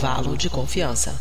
intervalo de confiança.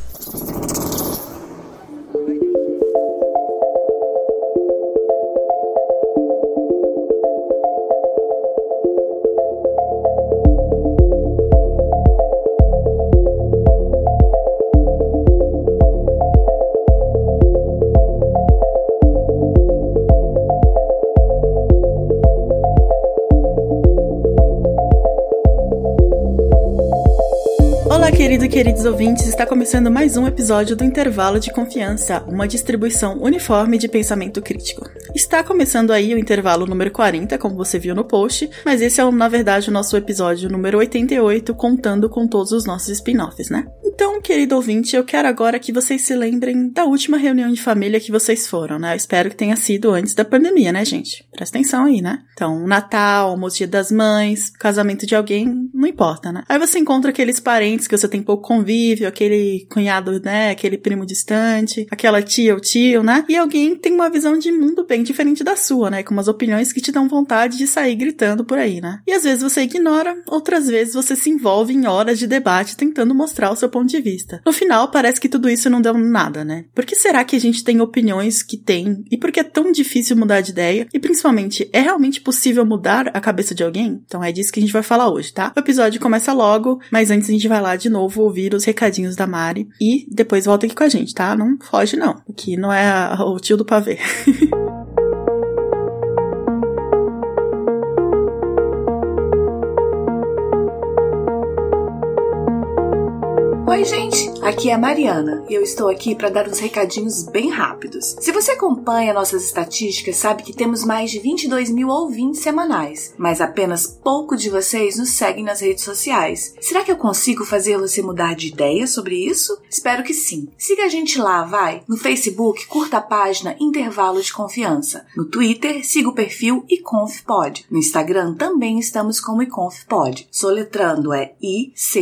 Queridos ouvintes, está começando mais um episódio do Intervalo de Confiança, uma distribuição uniforme de pensamento crítico. Está começando aí o intervalo número 40, como você viu no post, mas esse é, na verdade, o nosso episódio número 88, contando com todos os nossos spin-offs, né? Então, querido ouvinte, eu quero agora que vocês se lembrem da última reunião de família que vocês foram, né? Eu espero que tenha sido antes da pandemia, né, gente? Presta atenção aí, né? Então, Natal, almoço dia das mães, casamento de alguém, não importa, né? Aí você encontra aqueles parentes que você tem pouco convívio, aquele cunhado, né? Aquele primo distante, aquela tia ou tio, né? E alguém tem uma visão de mundo bem diferente da sua, né? Com umas opiniões que te dão vontade de sair gritando por aí, né? E às vezes você ignora, outras vezes você se envolve em horas de debate tentando mostrar o seu ponto de vista. No final, parece que tudo isso não deu nada, né? Por que será que a gente tem opiniões que tem? E por que é tão difícil mudar de ideia? E principalmente, é realmente possível mudar a cabeça de alguém? Então é disso que a gente vai falar hoje, tá? O episódio começa logo, mas antes a gente vai lá de novo ouvir os recadinhos da Mari e depois volta aqui com a gente, tá? Não foge não, que não é o tio do pavê. Oi, gente! Aqui é a Mariana e eu estou aqui para dar uns recadinhos bem rápidos. Se você acompanha nossas estatísticas, sabe que temos mais de 22 mil ouvintes semanais, mas apenas pouco de vocês nos seguem nas redes sociais. Será que eu consigo fazer você mudar de ideia sobre isso? Espero que sim. Siga a gente lá, vai! No Facebook, curta a página Intervalo de Confiança. No Twitter, siga o perfil iconfpod. No Instagram também estamos como iconfpod. Soletrando é I-C-O-N-F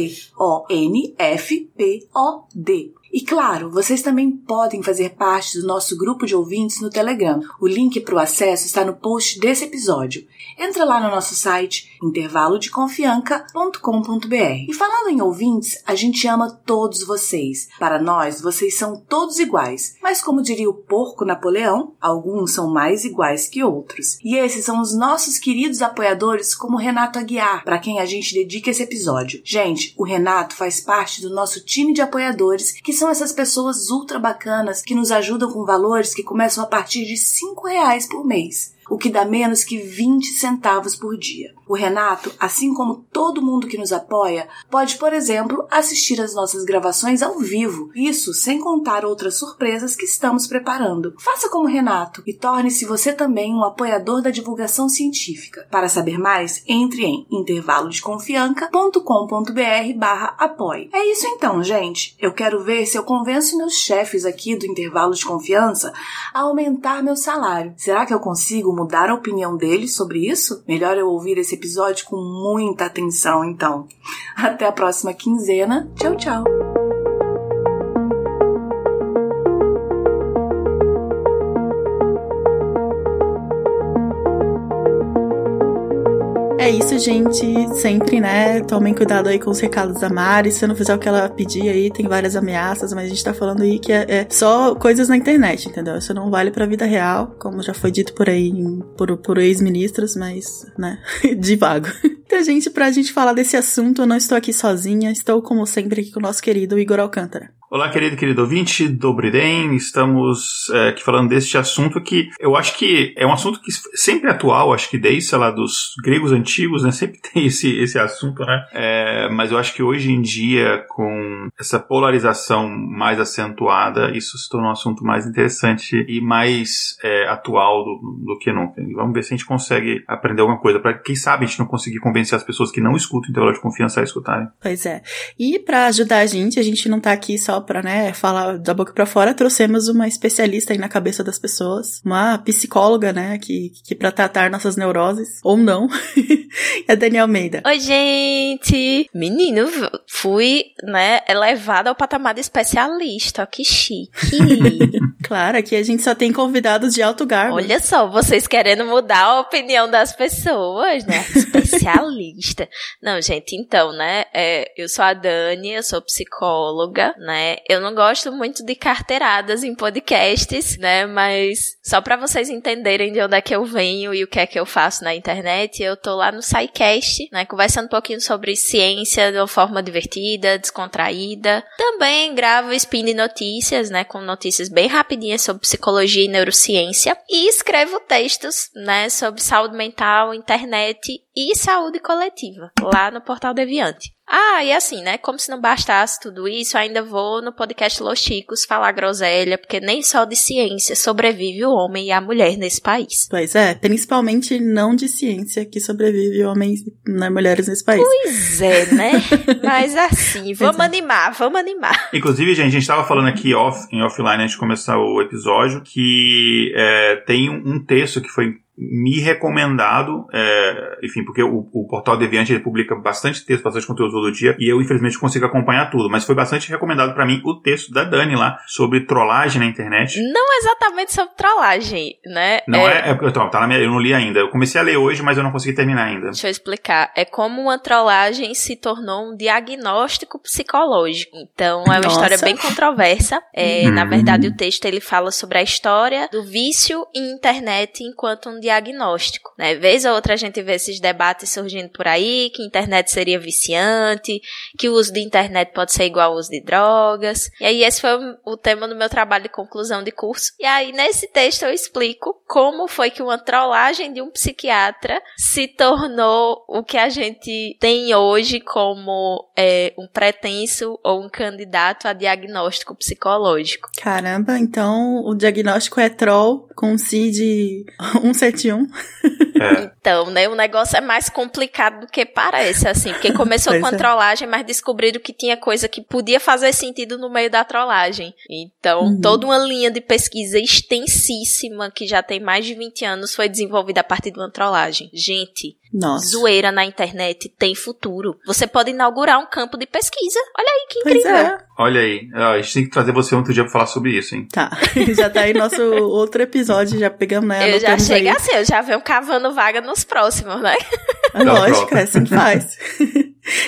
P-O-D. E claro, vocês também podem fazer parte do nosso grupo de ouvintes no Telegram. O link para o acesso está no post desse episódio. Entra lá no nosso site intervalodeconfianca.com.br. E falando em ouvintes, a gente ama todos vocês. Para nós, vocês são todos iguais. Mas como diria o porco Napoleão, alguns são mais iguais que outros. E esses são os nossos queridos apoiadores, como Renato Aguiar, para quem a gente dedica esse episódio. Gente, o Renato faz parte do nosso time de apoiadores que são essas pessoas ultra bacanas que nos ajudam com valores que começam a partir de 5 reais por mês o que dá menos que 20 centavos por dia. O Renato, assim como todo mundo que nos apoia, pode, por exemplo, assistir às nossas gravações ao vivo, isso sem contar outras surpresas que estamos preparando. Faça como Renato e torne-se você também um apoiador da divulgação científica. Para saber mais, entre em intervalodeconfianca.com.br barra apoie. É isso então, gente. Eu quero ver se eu convenço meus chefes aqui do Intervalo de Confiança a aumentar meu salário. Será que eu consigo mudar a opinião deles sobre isso? Melhor eu ouvir esse episódio com muita atenção, então. Até a próxima quinzena. Tchau, tchau. É isso, gente. Sempre, né? Tomem cuidado aí com os recados da Mari. Se não fizer o que ela pedir aí, tem várias ameaças, mas a gente tá falando aí que é, é só coisas na internet, entendeu? Isso não vale pra vida real, como já foi dito por aí por, por ex-ministros, mas, né? De vago. Então, gente, pra gente falar desse assunto, eu não estou aqui sozinha. Estou, como sempre, aqui com o nosso querido Igor Alcântara. Olá, querido querido ouvinte do Briden. Estamos é, aqui falando deste assunto que eu acho que é um assunto que sempre é atual, acho que desde, sei lá, dos gregos antigos, né? Sempre tem esse, esse assunto, né? É, mas eu acho que hoje em dia, com essa polarização mais acentuada, isso se tornou um assunto mais interessante e mais é, atual do, do que nunca. E vamos ver se a gente consegue aprender alguma coisa, para quem sabe a gente não conseguir convencer as pessoas que não escutam intervalo de confiança a escutarem. Pois é. E para ajudar a gente, a gente não tá aqui só pra, né, falar da boca pra fora, trouxemos uma especialista aí na cabeça das pessoas, uma psicóloga, né, que, que pra tratar nossas neuroses, ou não, é Daniel Almeida. Oi, gente! Menino, fui, né, elevada ao patamar de especialista, que chique. claro, aqui a gente só tem convidados de alto garbo. Olha só, vocês querendo mudar a opinião das pessoas, né? Especialista. Não, gente, então, né, é, eu sou a Dani, eu sou psicóloga, né, eu não gosto muito de carteiradas em podcasts, né, mas só para vocês entenderem de onde é que eu venho e o que é que eu faço na internet, eu tô lá no SciCast, né, conversando um pouquinho sobre ciência de uma forma divertida, descontraída. Também gravo spin de notícias, né, com notícias bem rapidinhas sobre psicologia e neurociência. E escrevo textos, né, sobre saúde mental, internet e saúde coletiva, lá no Portal Deviante. Ah, e assim, né? Como se não bastasse tudo isso, ainda vou no podcast Los Chicos falar groselha, porque nem só de ciência sobrevive o homem e a mulher nesse país. Pois é, principalmente não de ciência que sobrevive homens e né, mulheres nesse país. Pois é, né? Mas assim, vamos é. animar, vamos animar. Inclusive, gente, a gente estava falando aqui off, em offline antes de começar o episódio que é, tem um texto que foi me recomendado, é, enfim, porque o, o Portal Deviante ele publica bastante texto, bastante conteúdo todo dia, e eu infelizmente consigo acompanhar tudo, mas foi bastante recomendado para mim o texto da Dani lá sobre trollagem na internet. Não exatamente sobre trollagem, né? Não é, é, é tá na minha, eu não li ainda. Eu comecei a ler hoje, mas eu não consegui terminar ainda. Deixa eu explicar. É como uma trollagem se tornou um diagnóstico psicológico. Então é uma Nossa. história bem controversa. É, hum. Na verdade, o texto ele fala sobre a história do vício em internet enquanto um diagnóstico, né? Vez ou outra a gente vê esses debates surgindo por aí, que internet seria viciante, que o uso de internet pode ser igual ao uso de drogas. E aí esse foi o tema do meu trabalho de conclusão de curso. E aí nesse texto eu explico como foi que uma trollagem de um psiquiatra se tornou o que a gente tem hoje como é, um pretenso ou um candidato a diagnóstico psicológico. Caramba, então o diagnóstico é troll com CID 171 question. É. Então, né, o negócio é mais complicado do que parece, assim, porque começou com a é. trollagem, mas descobriram que tinha coisa que podia fazer sentido no meio da trollagem. Então, uhum. toda uma linha de pesquisa extensíssima, que já tem mais de 20 anos, foi desenvolvida a partir de uma trollagem. Gente, nossa. Zoeira na internet tem futuro. Você pode inaugurar um campo de pesquisa. Olha aí que incrível. É. Olha aí. A gente tem que trazer você outro dia pra falar sobre isso, hein? Tá. já tá aí nosso outro episódio, já pegamos, né? Eu já chego assim, eu já venho cavando vaga nos próximos, né? Lógico, é assim que faz.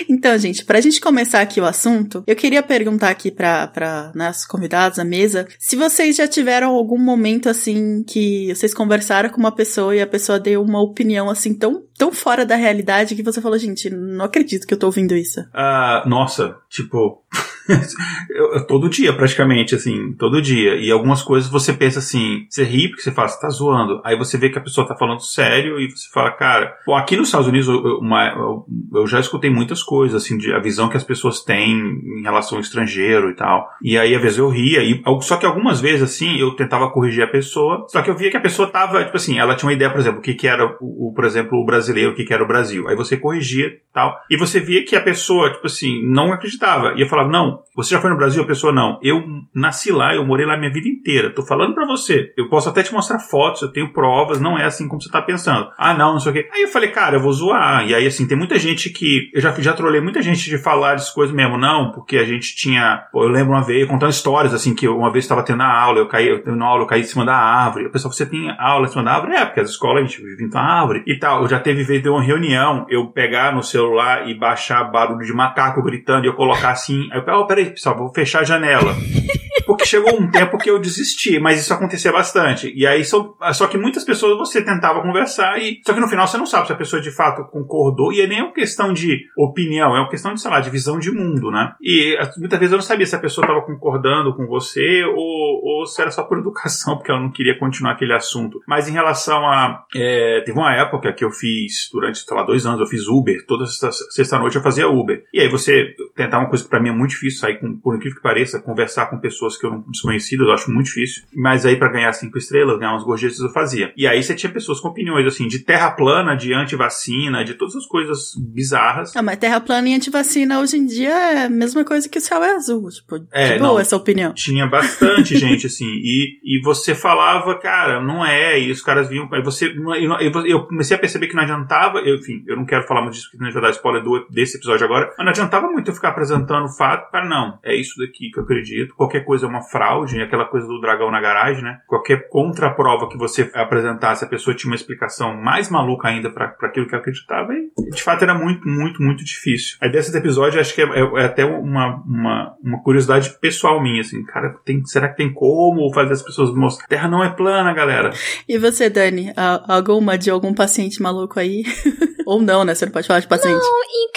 Então, gente, pra gente começar aqui o assunto, eu queria perguntar aqui pra, pra nossos convidados, a mesa, se vocês já tiveram algum momento assim que vocês conversaram com uma pessoa e a pessoa deu uma opinião assim tão, tão fora da realidade que você falou, gente, não acredito que eu tô ouvindo isso. Uh, nossa, tipo. todo dia, praticamente, assim, todo dia. E algumas coisas você pensa assim, você ri porque você fala, você tá zoando. Aí você vê que a pessoa tá falando sério e você fala, cara, pô, aqui nos Estados Unidos eu, uma, eu, eu, já escutei muitas coisas, assim, de a visão que as pessoas têm em relação ao estrangeiro e tal. E aí, às vezes, eu ria. E, só que algumas vezes, assim, eu tentava corrigir a pessoa, só que eu via que a pessoa tava, tipo assim, ela tinha uma ideia, por exemplo, o que, que era, o, o por exemplo, o brasileiro, o que, que era o Brasil. Aí você corrigia tal. E você via que a pessoa, tipo assim, não acreditava. E eu falava, não, você já foi no Brasil? A pessoa não. Eu nasci lá, eu morei lá minha vida inteira. Tô falando para você. Eu posso até te mostrar fotos, eu tenho provas, não é assim como você tá pensando. Ah, não, não sei o quê. Aí eu falei, cara, eu vou zoar. E aí, assim, tem muita gente que. Eu já, já trolei muita gente de falar dessas coisas mesmo, não, porque a gente tinha. Pô, eu lembro uma vez, contando histórias, assim, que uma vez estava tendo aula, eu caí, eu, na aula, eu caí em cima da árvore. O pessoal, você tem aula em cima da árvore? É, porque as escolas a gente vive em árvore e tal. Eu já teve vez de uma reunião, eu pegar no celular e baixar barulho de macaco gritando e eu colocar assim. Aí eu, peraí, pessoal, vou fechar a janela. Porque chegou um tempo que eu desisti, mas isso acontecia bastante. E aí, só, só que muitas pessoas você tentava conversar e. Só que no final você não sabe se a pessoa de fato concordou. E é nem uma questão de opinião, é uma questão de, sei lá, de visão de mundo, né? E muitas vezes eu não sabia se a pessoa estava concordando com você ou, ou se era só por educação, porque ela não queria continuar aquele assunto. Mas em relação a. É, teve uma época que eu fiz, durante, sei lá, dois anos, eu fiz Uber. Toda sexta-noite eu fazia Uber. E aí você tentar uma coisa que pra mim é muito difícil, sair com, por incrível que pareça, conversar com pessoas que eu não desconhecidas, eu acho muito difícil. Mas aí para ganhar cinco estrelas, ganhar umas gorjetas eu fazia. E aí você tinha pessoas com opiniões, assim, de terra plana, de antivacina, de todas as coisas bizarras. Ah, mas terra plana e antivacina hoje em dia é a mesma coisa que o céu é azul, tipo, É, boa não. essa opinião. Tinha bastante gente, assim, e, e você falava, cara, não é, e os caras vinham, aí você, eu, eu comecei a perceber que não adiantava, eu, enfim, eu não quero falar muito disso, porque não vai dar spoiler do, desse episódio agora, mas não adiantava muito eu ficar apresentando o fato, cara, não, é isso daqui que eu acredito, qualquer coisa é uma fraude, aquela coisa do dragão na garagem, né, qualquer contraprova que você apresentasse, a pessoa tinha uma explicação mais maluca ainda para aquilo que eu acreditava, e de fato era muito, muito, muito difícil. A ideia desse episódio, acho que é, é- é até uma, uma, uma curiosidade pessoal minha, assim, cara, tem, será que tem como fazer as pessoas mostrar? Terra não é plana, galera. E você, Dani, alguma de algum paciente maluco aí? Ou não, né? Você não pode falar de paciente.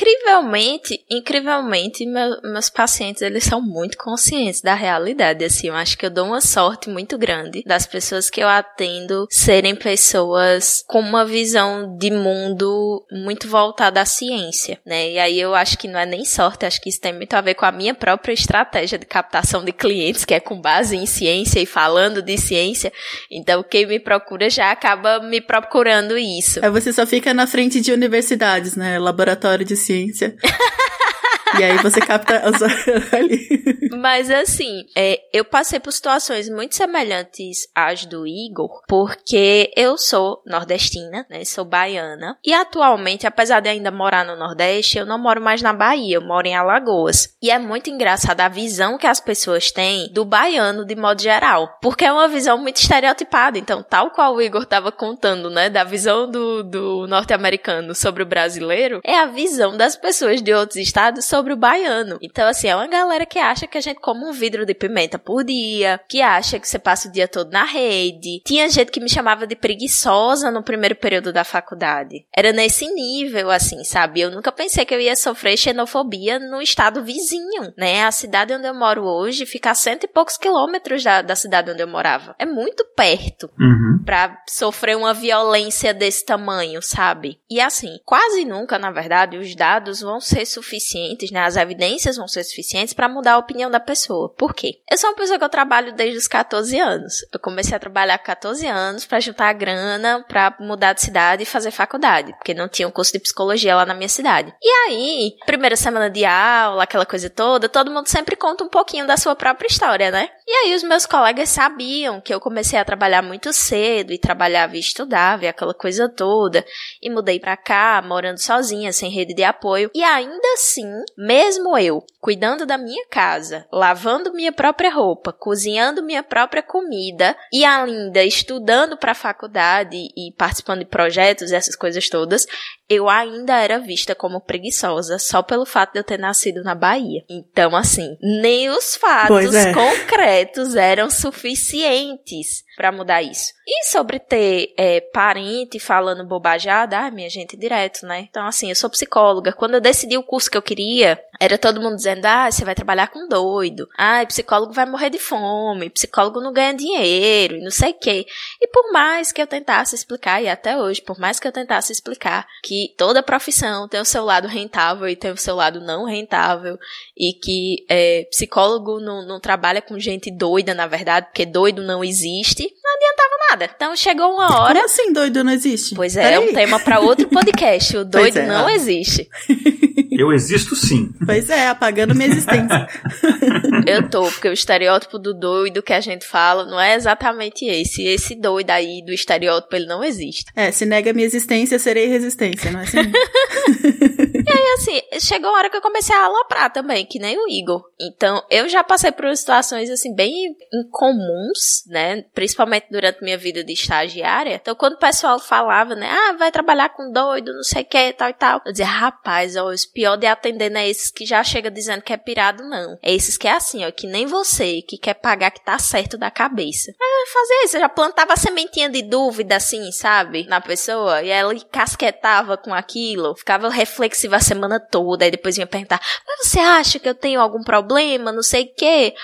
Incrivelmente, incrivelmente, meu- meus pacientes, eles são muito conscientes da realidade, assim, eu acho que eu dou uma sorte muito grande das pessoas que eu atendo serem pessoas com uma visão de mundo muito voltada à ciência, né, e aí eu acho que não é nem sorte, acho que isso tem muito a ver com a minha própria estratégia de captação de clientes, que é com base em ciência e falando de ciência, então quem me procura já acaba me procurando isso. Aí você só fica na frente de universidades, né? Laboratório de ciência. e aí você capta as ali. Mas assim, é, eu passei por situações muito semelhantes às do Igor, porque eu sou nordestina, né? Sou baiana. E atualmente, apesar de ainda morar no Nordeste, eu não moro mais na Bahia, eu moro em Alagoas. E é muito engraçada a visão que as pessoas têm do baiano de modo geral. Porque é uma visão muito estereotipada. Então, tal qual o Igor estava contando, né? Da visão do, do norte-americano sobre o brasileiro, é a visão das pessoas de outros estados sobre o baiano. Então, assim, é uma galera que acha que a gente come um vidro de pimenta por dia, que acha que você passa o dia todo na rede. Tinha gente que me chamava de preguiçosa no primeiro período da faculdade. Era nesse nível, assim, sabe? Eu nunca pensei que eu ia sofrer xenofobia no estado vizinho, né? A cidade onde eu moro hoje fica a cento e poucos quilômetros da, da cidade onde eu morava. É muito perto Uhum. pra sofrer uma violência desse tamanho, sabe? E assim, quase nunca, na verdade, os dados vão ser suficientes, né? As evidências vão ser suficientes pra mudar a opinião da pessoa. Por quê? Eu sou uma pessoa que eu trabalho desde os 14 anos. Eu comecei a trabalhar com 14 anos pra juntar a grana pra mudar de cidade e fazer faculdade, porque não tinha um curso de psicologia lá na minha cidade. E aí, primeira semana de aula, aquela coisa toda, todo mundo sempre conta um pouquinho da sua própria história, né? E aí os meus colegas sabiam que eu comecei a trabalhar muito cedo e trabalhava e estudava e aquela coisa toda. E mudei pra cá, morando sozinha, sem rede de apoio. E ainda assim, mesmo eu cuidando da minha casa, lavando minha própria roupa, cozinhando minha própria comida e ainda estudando pra faculdade e participando de projetos essas coisas todas, eu ainda era vista como preguiçosa só pelo fato de eu ter nascido na Bahia. Então, assim, nem os fatos é. concretos eram suficientes pra mudar isso. E sobre ter é, parente falando bobajada, ah, minha gente, direto, né? Então, assim, eu sou psicóloga. Quando eu decidi o curso que eu queria, era todo mundo dizendo, ah, você vai trabalhar com doido. Ah, psicólogo vai morrer de fome. Psicólogo não ganha dinheiro e não sei o quê. E por mais que eu tentasse explicar, e até hoje, por mais que eu tentasse explicar que toda profissão tem o seu lado rentável e tem o seu lado não rentável, e que é, psicólogo não, não trabalha com gente doida, na verdade, porque doido não existe, não adiantava nada. Então chegou uma hora. Como assim doido não existe? Pois é, é um Peraí. tema para outro podcast. O doido é. não existe. Eu existo sim. Pois é, apagando minha existência. Eu tô, porque o estereótipo do doido que a gente fala não é exatamente esse. Esse doido aí do estereótipo, ele não existe. É, se nega minha existência, serei resistência, não é assim? E assim, chegou a hora que eu comecei a aloprar também, que nem o Igor. Então, eu já passei por situações, assim, bem incomuns, né? Principalmente durante minha vida de estagiária. Então, quando o pessoal falava, né? Ah, vai trabalhar com doido, não sei o que, tal e tal. Eu dizia, rapaz, ó, os pior de atender não é esses que já chega dizendo que é pirado, não. É esses que é assim, ó, que nem você, que quer pagar que tá certo da cabeça. Eu fazia isso, eu já plantava a sementinha de dúvida, assim, sabe? Na pessoa. E ela casquetava com aquilo, ficava reflexiva a semana toda, aí depois vinha perguntar, mas você acha que eu tenho algum problema, não sei o quê?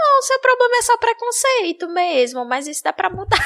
Não, o seu problema é só preconceito mesmo, mas isso dá pra mudar.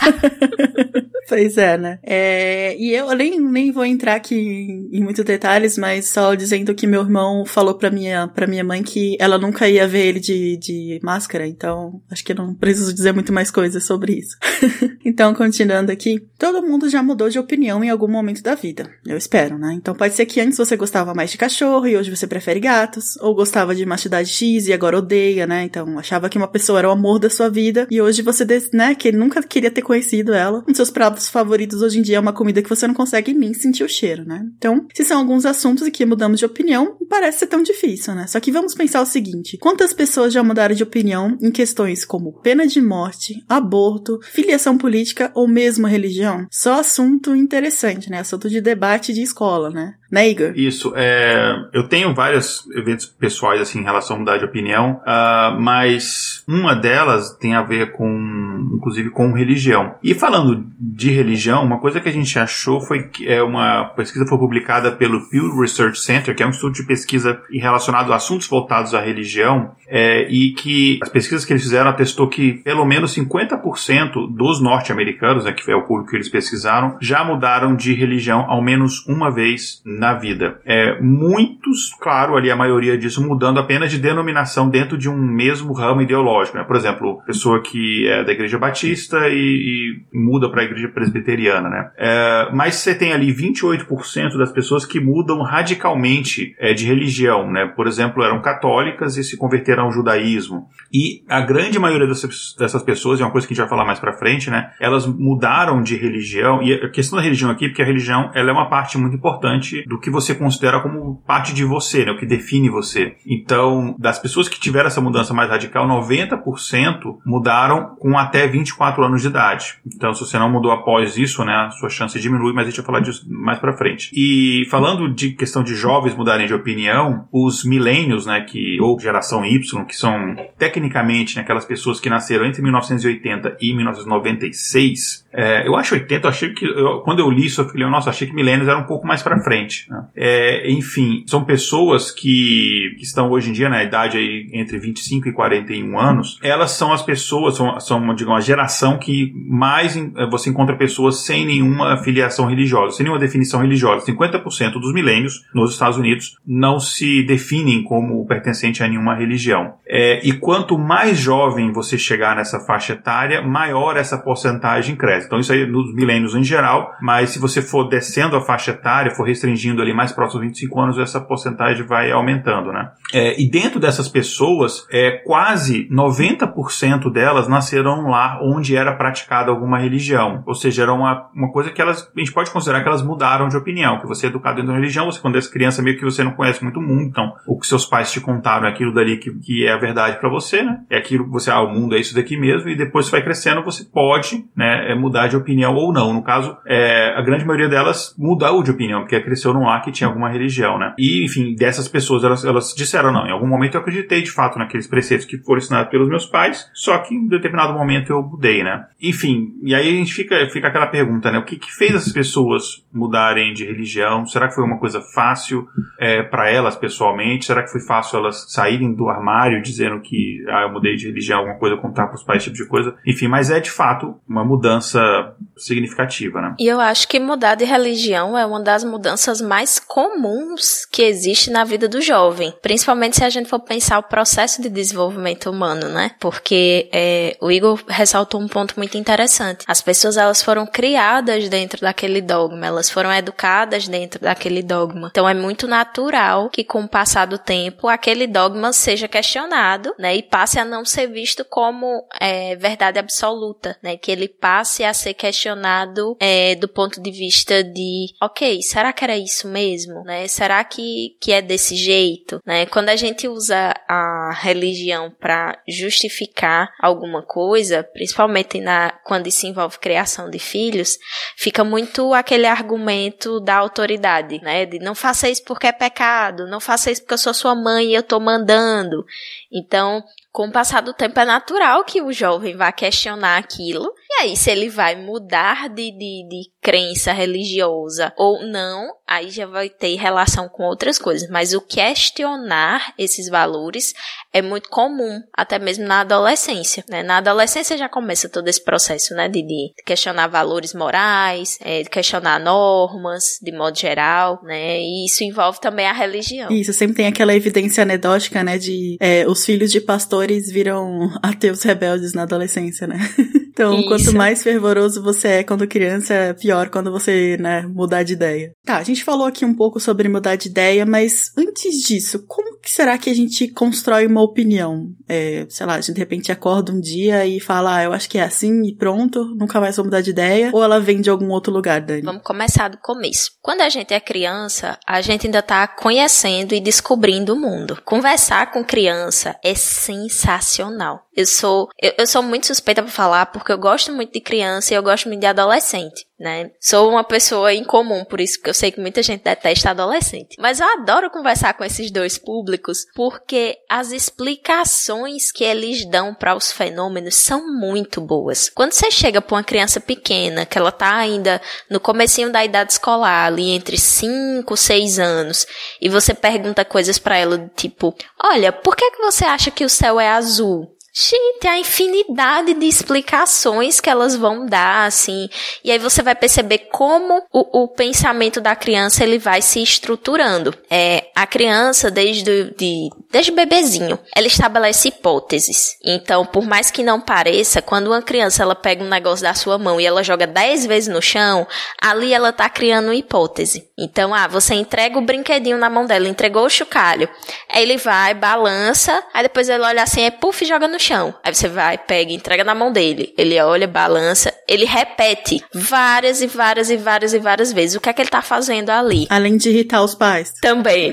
pois é, né? É, e eu nem, nem vou entrar aqui em, em muitos detalhes, mas só dizendo que meu irmão falou pra minha, pra minha mãe que ela nunca ia ver ele de, de máscara, então acho que eu não preciso dizer muito mais coisas sobre isso. então, continuando aqui, todo mundo já mudou de opinião em algum momento da vida. Eu espero, né? Então pode ser que antes você gostava mais de cachorro e hoje você prefere gatos, ou gostava de mastidade X e agora odeia, né? Então achava que uma pessoa era o amor da sua vida e hoje você, né, que nunca queria ter conhecido ela. Um dos seus pratos favoritos hoje em dia é uma comida que você não consegue nem sentir o cheiro, né? Então, se são alguns assuntos que mudamos de opinião, não parece ser tão difícil, né? Só que vamos pensar o seguinte: quantas pessoas já mudaram de opinião em questões como pena de morte, aborto, filiação política ou mesmo religião? Só assunto interessante, né? Assunto de debate de escola, né? Né, Igor? Isso. É, eu tenho vários eventos pessoais assim em relação a mudar de opinião, uh, mas uma delas tem a ver com, inclusive, com religião. E falando de religião, uma coisa que a gente achou foi que é uma pesquisa foi publicada pelo Pew Research Center, que é um estudo de pesquisa relacionado a assuntos voltados à religião, é, e que as pesquisas que eles fizeram atestou que pelo menos 50% dos norte-americanos, né, que é o público que eles pesquisaram, já mudaram de religião ao menos uma vez na vida. É, muitos, claro, ali a maioria disso mudando apenas de denominação dentro de um mesmo ramo ideológico. Né? Por exemplo, pessoa que é da igreja batista e, e muda para a igreja presbiteriana. Né? É, mas você tem ali 28% das pessoas que mudam radicalmente é, de religião. Né? Por exemplo, eram católicas e se converteram ao judaísmo. E a grande maioria dessas, pessoas, é uma coisa que a gente vai falar mais para frente, né? elas mudaram de religião. E a questão da religião aqui, porque a religião ela é uma parte muito importante do que você considera como parte de você, né? o que define você. Então, das pessoas que tiveram essa mudança mais radical, 90% mudaram com até 24 anos de idade. Então, se você não mudou após isso, né, a sua chance diminui, mas a gente vai falar disso mais para frente. E falando de questão de jovens mudarem de opinião, os milênios, né, que ou geração Y, que são tecnicamente né, aquelas pessoas que nasceram entre 1980 e 1996, é, eu acho 80, eu achei que eu, quando eu li isso, eu falei, nossa, achei que milênios era um pouco mais para frente. Né? É, enfim, são pessoas que, que, estão hoje em dia na idade aí entre 25 e 41 anos. Elas são as pessoas, são, são digamos, a geração que mais eh, você encontra pessoas sem nenhuma filiação religiosa, sem nenhuma definição religiosa. 50% dos milênios nos Estados Unidos não se definem como pertencente a nenhuma religião. É, e quanto mais jovem você chegar nessa faixa etária, maior essa porcentagem cresce. Então isso aí nos milênios em geral, mas se você for descendo a faixa etária, for restringindo ali mais próximo de 25 anos, essa porcentagem vai aumentando, né? É, e dentro dessas pessoas, é, quase 90% delas nasceram lá onde era praticada alguma religião. Ou seja, era uma, uma coisa que elas, a gente pode considerar que elas mudaram de opinião, que você é educado dentro da religião, você quando é criança meio que você não conhece muito o mundo, então o que seus pais te contaram é aquilo dali que, que é a verdade para você, né? É aquilo que você, ah, o mundo é isso daqui mesmo, e depois você vai crescendo, você pode, né, é, mudar de opinião ou não. No caso, é, a grande maioria delas mudou de opinião, porque cresceu num lar que tinha alguma religião, né? E, enfim, dessas pessoas, elas, elas disseram, não, em algum momento eu acreditei de fato naqueles preceitos que foram ensinados pelos meus pais, só que em determinado momento eu mudei, né? Enfim, e aí a gente fica, fica aquela pergunta, né? O que, que fez essas pessoas mudarem de religião? Será que foi uma coisa fácil é, para elas pessoalmente? Será que foi fácil elas saírem do armário dizendo que ah, eu mudei de religião, alguma coisa, contar para os pais, esse tipo de coisa? Enfim, mas é de fato uma mudança significativa, né? E eu acho que mudar de religião é uma das mudanças mais comuns que existe na vida do jovem, principalmente se a gente for pensar o processo de desenvolvimento humano, né? Porque é, o Igor ressaltou um ponto muito interessante. As pessoas elas foram criadas dentro daquele dogma, elas foram educadas dentro daquele dogma. Então é muito natural que com o passar do tempo aquele dogma seja questionado, né? E passe a não ser visto como é, verdade absoluta, né? Que ele passe a ser questionado é, do ponto de vista de, ok, será que era isso mesmo, né? Será que que é desse jeito, né? Quando a gente usa a religião para justificar alguma coisa, principalmente na quando isso envolve criação de filhos, fica muito aquele argumento da autoridade, né? De não faça isso porque é pecado, não faça isso porque eu sou sua mãe e eu tô mandando. Então, com o passar do tempo é natural que o jovem vá questionar aquilo E aí, se ele vai mudar de, de, de crença religiosa ou não, aí já vai ter relação com outras coisas. Mas o questionar esses valores é muito comum, até mesmo na adolescência. Né? Na adolescência já começa todo esse processo né, de, de questionar valores morais, é, de questionar normas, de modo geral, né? E isso envolve também a religião. Isso, sempre tem aquela evidência anedótica, né, de é, os filhos de pastores viram ateus rebeldes na adolescência, né? Então, Isso. quanto mais fervoroso você é quando criança, é pior quando você, né, mudar de ideia. Tá, a gente falou aqui um pouco sobre mudar de ideia, mas antes disso, como que será que a gente constrói uma opinião? É, sei lá, a gente de repente acorda um dia e fala, ah, eu acho que é assim e pronto, nunca mais vou mudar de ideia, ou ela vem de algum outro lugar, Dani? Vamos começar do começo. Quando a gente é criança, a gente ainda tá conhecendo e descobrindo o mundo. Conversar com criança é sensacional. Eu sou, eu, eu sou muito suspeita para falar porque eu gosto muito de criança e eu gosto muito de adolescente né? Sou uma pessoa incomum, por isso que eu sei que muita gente detesta adolescente. Mas eu adoro conversar com esses dois públicos porque as explicações que eles dão para os fenômenos são muito boas. Quando você chega para uma criança pequena, que ela tá ainda no comecinho da idade escolar, ali entre 5, 6 anos, e você pergunta coisas para ela tipo: "Olha, por que que você acha que o céu é azul?" Gente, a infinidade de explicações que elas vão dar, assim. E aí você vai perceber como o, o pensamento da criança ele vai se estruturando. É, a criança, desde, de, desde bebezinho, ela estabelece hipóteses. Então, por mais que não pareça, quando uma criança ela pega um negócio da sua mão e ela joga dez vezes no chão, ali ela tá criando uma hipótese. Então, ah, você entrega o brinquedinho na mão dela, entregou o chocalho. Aí ele vai, balança, aí depois ele olha assim, é puff joga no chão. Aí você vai, pega, entrega na mão dele. Ele olha, balança, ele repete várias e várias e várias e várias vezes. O que é que ele tá fazendo ali? Além de irritar os pais. Também.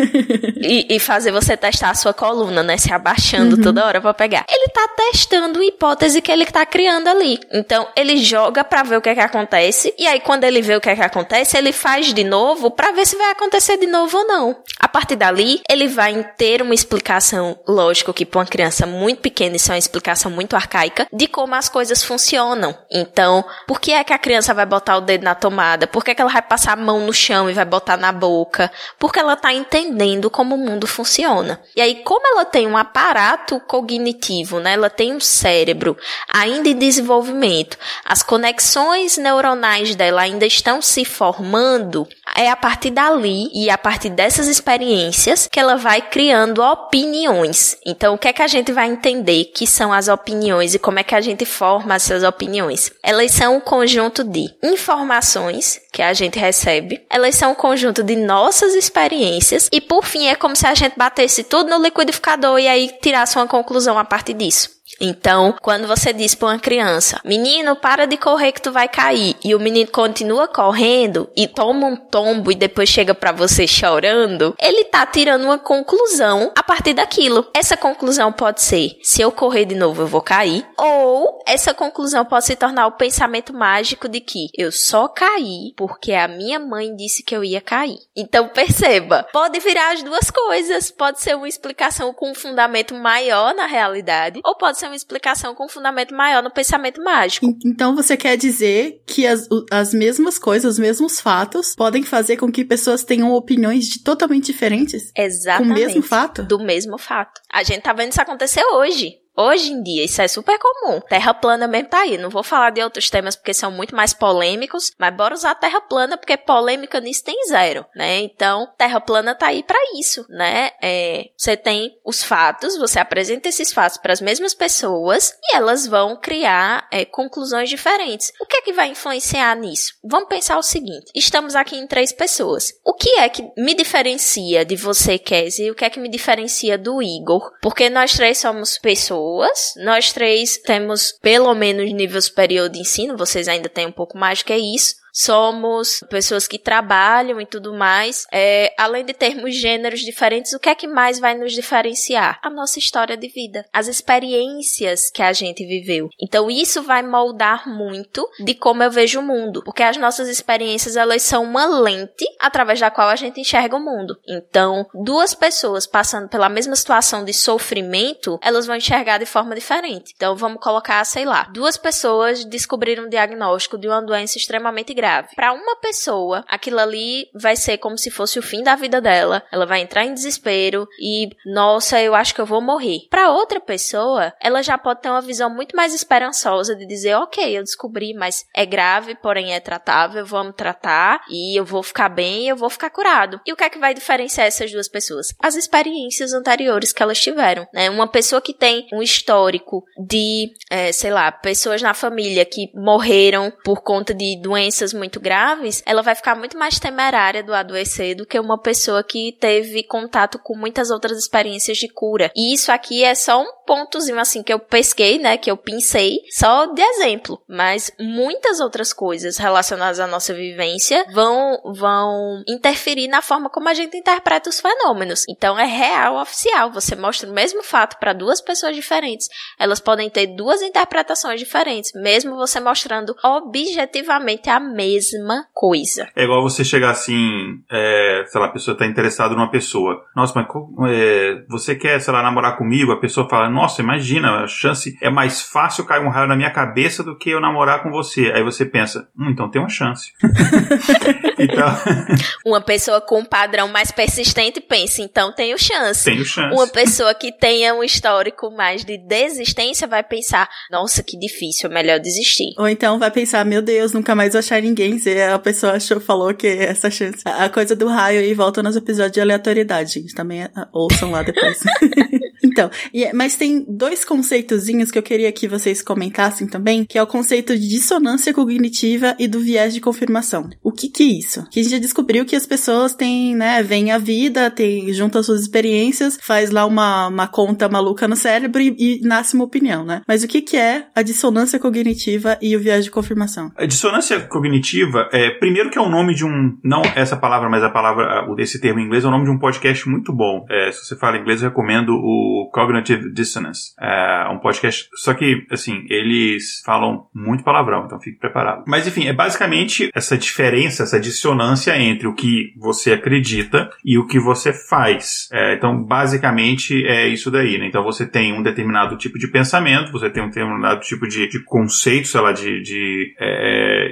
e, e, fazer você testar a sua coluna, né? Se abaixando uhum. toda hora pra pegar. Ele tá testando a hipótese que ele tá criando ali. Então, ele joga pra ver o que é que acontece. E aí, quando ele vê o que é que acontece, ele faz de novo pra ver se vai acontecer de novo ou não. A partir dali, ele vai ter uma explicação, lógico que pra uma criança muito pequena, isso é uma explicação muito arcaica, de como as coisas funcionam. Então, por que é que a criança vai botar o dedo na tomada? Por que, é que ela vai passar a mão no chão e vai botar na boca? Porque ela tá entendendo como o mundo funciona. E aí, como ela tem um aparato cognitivo, né? Ela tem um cérebro ainda em desenvolvimento, as conexões neuronais dela ainda estão se formando, é a partir dali e a partir dessas experiências que ela vai criando opiniões. Então, o que é que a gente vai entender que são as opiniões e como é que a gente forma essas opiniões? Elas são um conjunto de informações que a gente recebe, elas são um conjunto de nossas experiências e, por fim, é como se a gente batesse tudo no liquidificador e aí tirasse uma conclusão a partir disso. Então, quando você diz para uma criança, menino, para de correr que tu vai cair, e o menino continua correndo e toma um tombo e depois chega para você chorando, ele tá tirando uma conclusão a partir daquilo. Essa conclusão pode ser: se eu correr de novo, eu vou cair, ou essa conclusão pode se tornar o pensamento mágico de que eu só caí porque a minha mãe disse que eu ia cair. Então, perceba, pode virar as duas coisas, pode ser uma explicação com um fundamento maior na realidade, ou pode ser uma explicação com um fundamento maior no pensamento mágico. Então você quer dizer que as, as mesmas coisas, os mesmos fatos, podem fazer com que pessoas tenham opiniões de totalmente diferentes? Exatamente. Com o mesmo fato? Do mesmo fato. A gente tá vendo isso acontecer hoje. Hoje em dia, isso é super comum. Terra plana mesmo tá aí. Não vou falar de outros temas porque são muito mais polêmicos, mas bora usar terra plana porque polêmica nisso tem zero, né? Então, terra plana tá aí para isso, né? É, você tem os fatos, você apresenta esses fatos para as mesmas pessoas e elas vão criar é, conclusões diferentes. O que é que vai influenciar nisso? Vamos pensar o seguinte: estamos aqui em três pessoas. O que é que me diferencia de você, Casey? O que é que me diferencia do Igor? Porque nós três somos pessoas pessoas. Nós três temos pelo menos nível superior de ensino, vocês ainda têm um pouco mais que isso. Somos pessoas que trabalham e tudo mais. É, além de termos gêneros diferentes, o que é que mais vai nos diferenciar? A nossa história de vida, as experiências que a gente viveu. Então isso vai moldar muito de como eu vejo o mundo, porque as nossas experiências elas são uma lente através da qual a gente enxerga o mundo. Então, duas pessoas passando pela mesma situação de sofrimento, elas vão enxergar de forma diferente. Então, vamos colocar, sei lá, duas pessoas descobriram um diagnóstico de uma doença extremamente grave. Para uma pessoa, aquilo ali vai ser como se fosse o fim da vida dela. Ela vai entrar em desespero e, nossa, eu acho que eu vou morrer. Para outra pessoa, ela já pode ter uma visão muito mais esperançosa de dizer, ok, eu descobri, mas é grave, porém é tratável, vamos tratar e eu vou ficar bem, eu vou ficar curado. E o que é que vai diferenciar essas duas pessoas? As experiências anteriores que elas tiveram, né? Uma pessoa que tem um histórico de, é, sei lá, pessoas na família que morreram por conta de doenças muito graves, ela vai ficar muito mais temerária do adoecer do que uma pessoa que teve contato com muitas outras experiências de cura. E isso aqui é só um pontozinho assim que eu pesquei, né, que eu pensei, só de exemplo, mas muitas outras coisas relacionadas à nossa vivência vão vão interferir na forma como a gente interpreta os fenômenos. Então é real oficial, você mostra o mesmo fato para duas pessoas diferentes, elas podem ter duas interpretações diferentes, mesmo você mostrando objetivamente a mesma coisa. É igual você chegar assim, é, sei lá, a pessoa tá interessada numa pessoa. Nossa, mas é, você quer, sei lá, namorar comigo? A pessoa fala, nossa, imagina, a chance é mais fácil cair um raio na minha cabeça do que eu namorar com você. Aí você pensa, hum, então tem uma chance. então... Uma pessoa com um padrão mais persistente pensa, então tenho chance. Tenho chance. Uma pessoa que tenha um histórico mais de desistência vai pensar, nossa, que difícil, é melhor desistir. Ou então vai pensar, meu Deus, nunca mais vou achar ninguém. Se a pessoa achou, falou que essa chance. A coisa do raio e volta nos episódios de aleatoriedade, gente. Também é, ouçam lá depois. Então, é, mas tem dois conceitozinhos que eu queria que vocês comentassem também, que é o conceito de dissonância cognitiva e do viés de confirmação. O que que é isso? Que a gente já descobriu que as pessoas têm, né, vêm a vida, tem, juntam suas experiências, faz lá uma, uma conta maluca no cérebro e, e nasce uma opinião, né? Mas o que que é a dissonância cognitiva e o viés de confirmação? A dissonância cognitiva é, primeiro que é o nome de um, não essa palavra, mas a palavra, esse termo em inglês é o nome de um podcast muito bom. É, se você fala inglês, eu recomendo o Cognitive Dissonance. É um podcast, só que, assim, eles falam muito palavrão, então fique preparado. Mas, enfim, é basicamente essa diferença, essa dissonância entre o que você acredita e o que você faz. É, então, basicamente, é isso daí, né? Então, você tem um determinado tipo de pensamento, você tem um determinado tipo de, de conceito, sei lá, de, de é,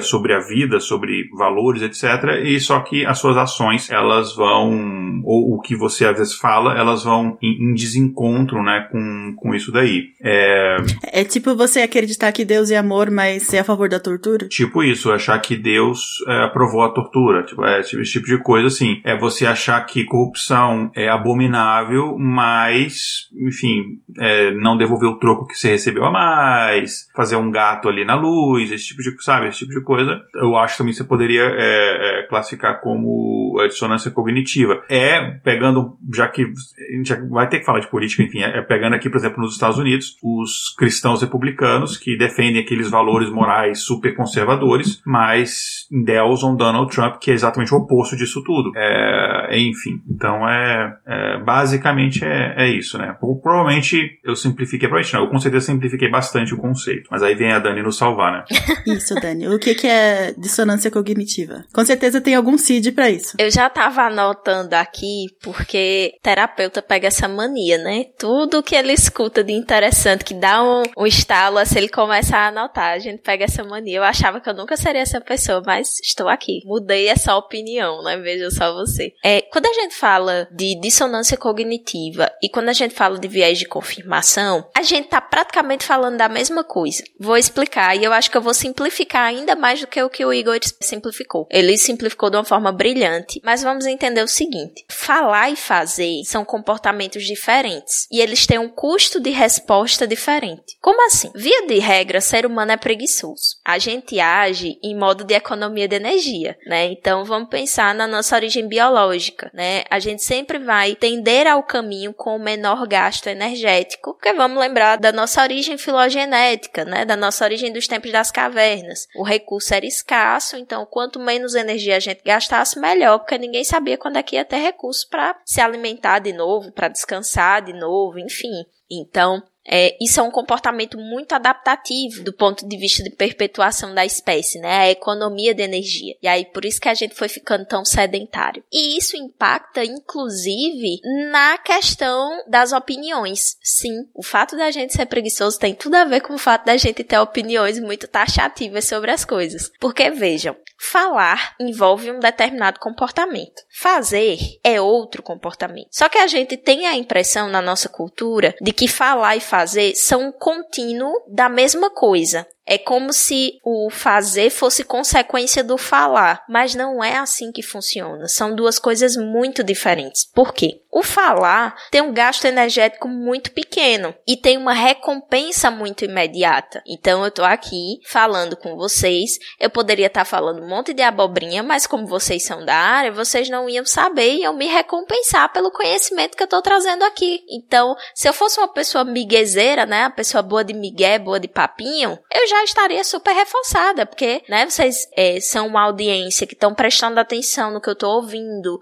sobre a vida, sobre valores, etc. E só que as suas ações, elas vão, ou o que você às vezes fala, elas vão em, em desencontro, né, com, com isso daí. É... é tipo você acreditar que Deus é amor, mas ser a favor da tortura? Tipo isso, achar que Deus é, aprovou a tortura, tipo, é, esse tipo de coisa assim. É você achar que corrupção é abominável, mas, enfim, é, não devolver o troco que você recebeu a mais, fazer um gato ali na luz, esse tipo de, sabe, esse tipo de coisa. Eu acho também que você poderia é, é, classificar como dissonância cognitiva. É, pegando, já que a gente vai ter que falar de política, enfim, é, é, pegando aqui, por exemplo, nos Estados Unidos, os cristãos republicanos que defendem aqueles valores morais super conservadores, mas endeusam Donald Trump, que é exatamente o oposto disso tudo. É, enfim, então é, é basicamente é, é, isso, né? Provavelmente eu simplifiquei, provavelmente não, eu com certeza simplifiquei bastante o conceito, mas aí vem a Dani nos salvar, né? Isso, Dani. O que, que é dissonância cognitiva? Com certeza tem algum CID para isso. Eu já tava anotando aqui porque terapeuta pega essa mania, né? Tudo que ele escuta de interessante, que dá um, um estalo, assim, ele começa a anotar. A gente pega essa mania. Eu achava que eu nunca seria essa pessoa, mas estou aqui. Mudei essa opinião, né? Veja só você. É, quando a gente fala de dissonância cognitiva e quando a gente fala de viés de confirmação, a gente tá praticamente falando da mesma coisa. Vou explicar e eu acho que eu vou simplificar ainda mais do que o que o Igor simplificou. Ele simplificou de uma forma brilhante, mas vamos entender o seguinte: falar e fazer são comportamentos diferentes e eles têm um custo de resposta diferente. Como assim? Via de regra, ser humano é preguiçoso. A gente age em modo de economia de energia, né? Então vamos pensar na nossa origem biológica, né? A gente sempre vai tender ao caminho com o menor gasto energético, porque vamos lembrar da nossa origem filogenética, né? Da nossa origem dos tempos das cavernas. O recurso era escasso, então quanto menos energia a gente gastasse, melhor, porque ninguém sabia quando é que ia ter recurso para se alimentar de novo, para descansar de novo, enfim. Então, é, isso é um comportamento muito adaptativo do ponto de vista de perpetuação da espécie, né? A economia de energia. E aí, por isso que a gente foi ficando tão sedentário. E isso impacta, inclusive, na questão das opiniões. Sim, o fato da gente ser preguiçoso tem tudo a ver com o fato da gente ter opiniões muito taxativas sobre as coisas. Porque, vejam, Falar envolve um determinado comportamento. Fazer é outro comportamento. Só que a gente tem a impressão na nossa cultura de que falar e fazer são um contínuo da mesma coisa. É como se o fazer fosse consequência do falar, mas não é assim que funciona. São duas coisas muito diferentes. Por quê? O falar tem um gasto energético muito pequeno e tem uma recompensa muito imediata. Então eu tô aqui falando com vocês, eu poderia estar tá falando um monte de abobrinha, mas como vocês são da área, vocês não iam saber e iam me recompensar pelo conhecimento que eu tô trazendo aqui. Então, se eu fosse uma pessoa miguezeira, né, a pessoa boa de migué, boa de papinho, eu já estaria super reforçada, porque, né, vocês é, são uma audiência que estão prestando atenção no que eu estou ouvindo,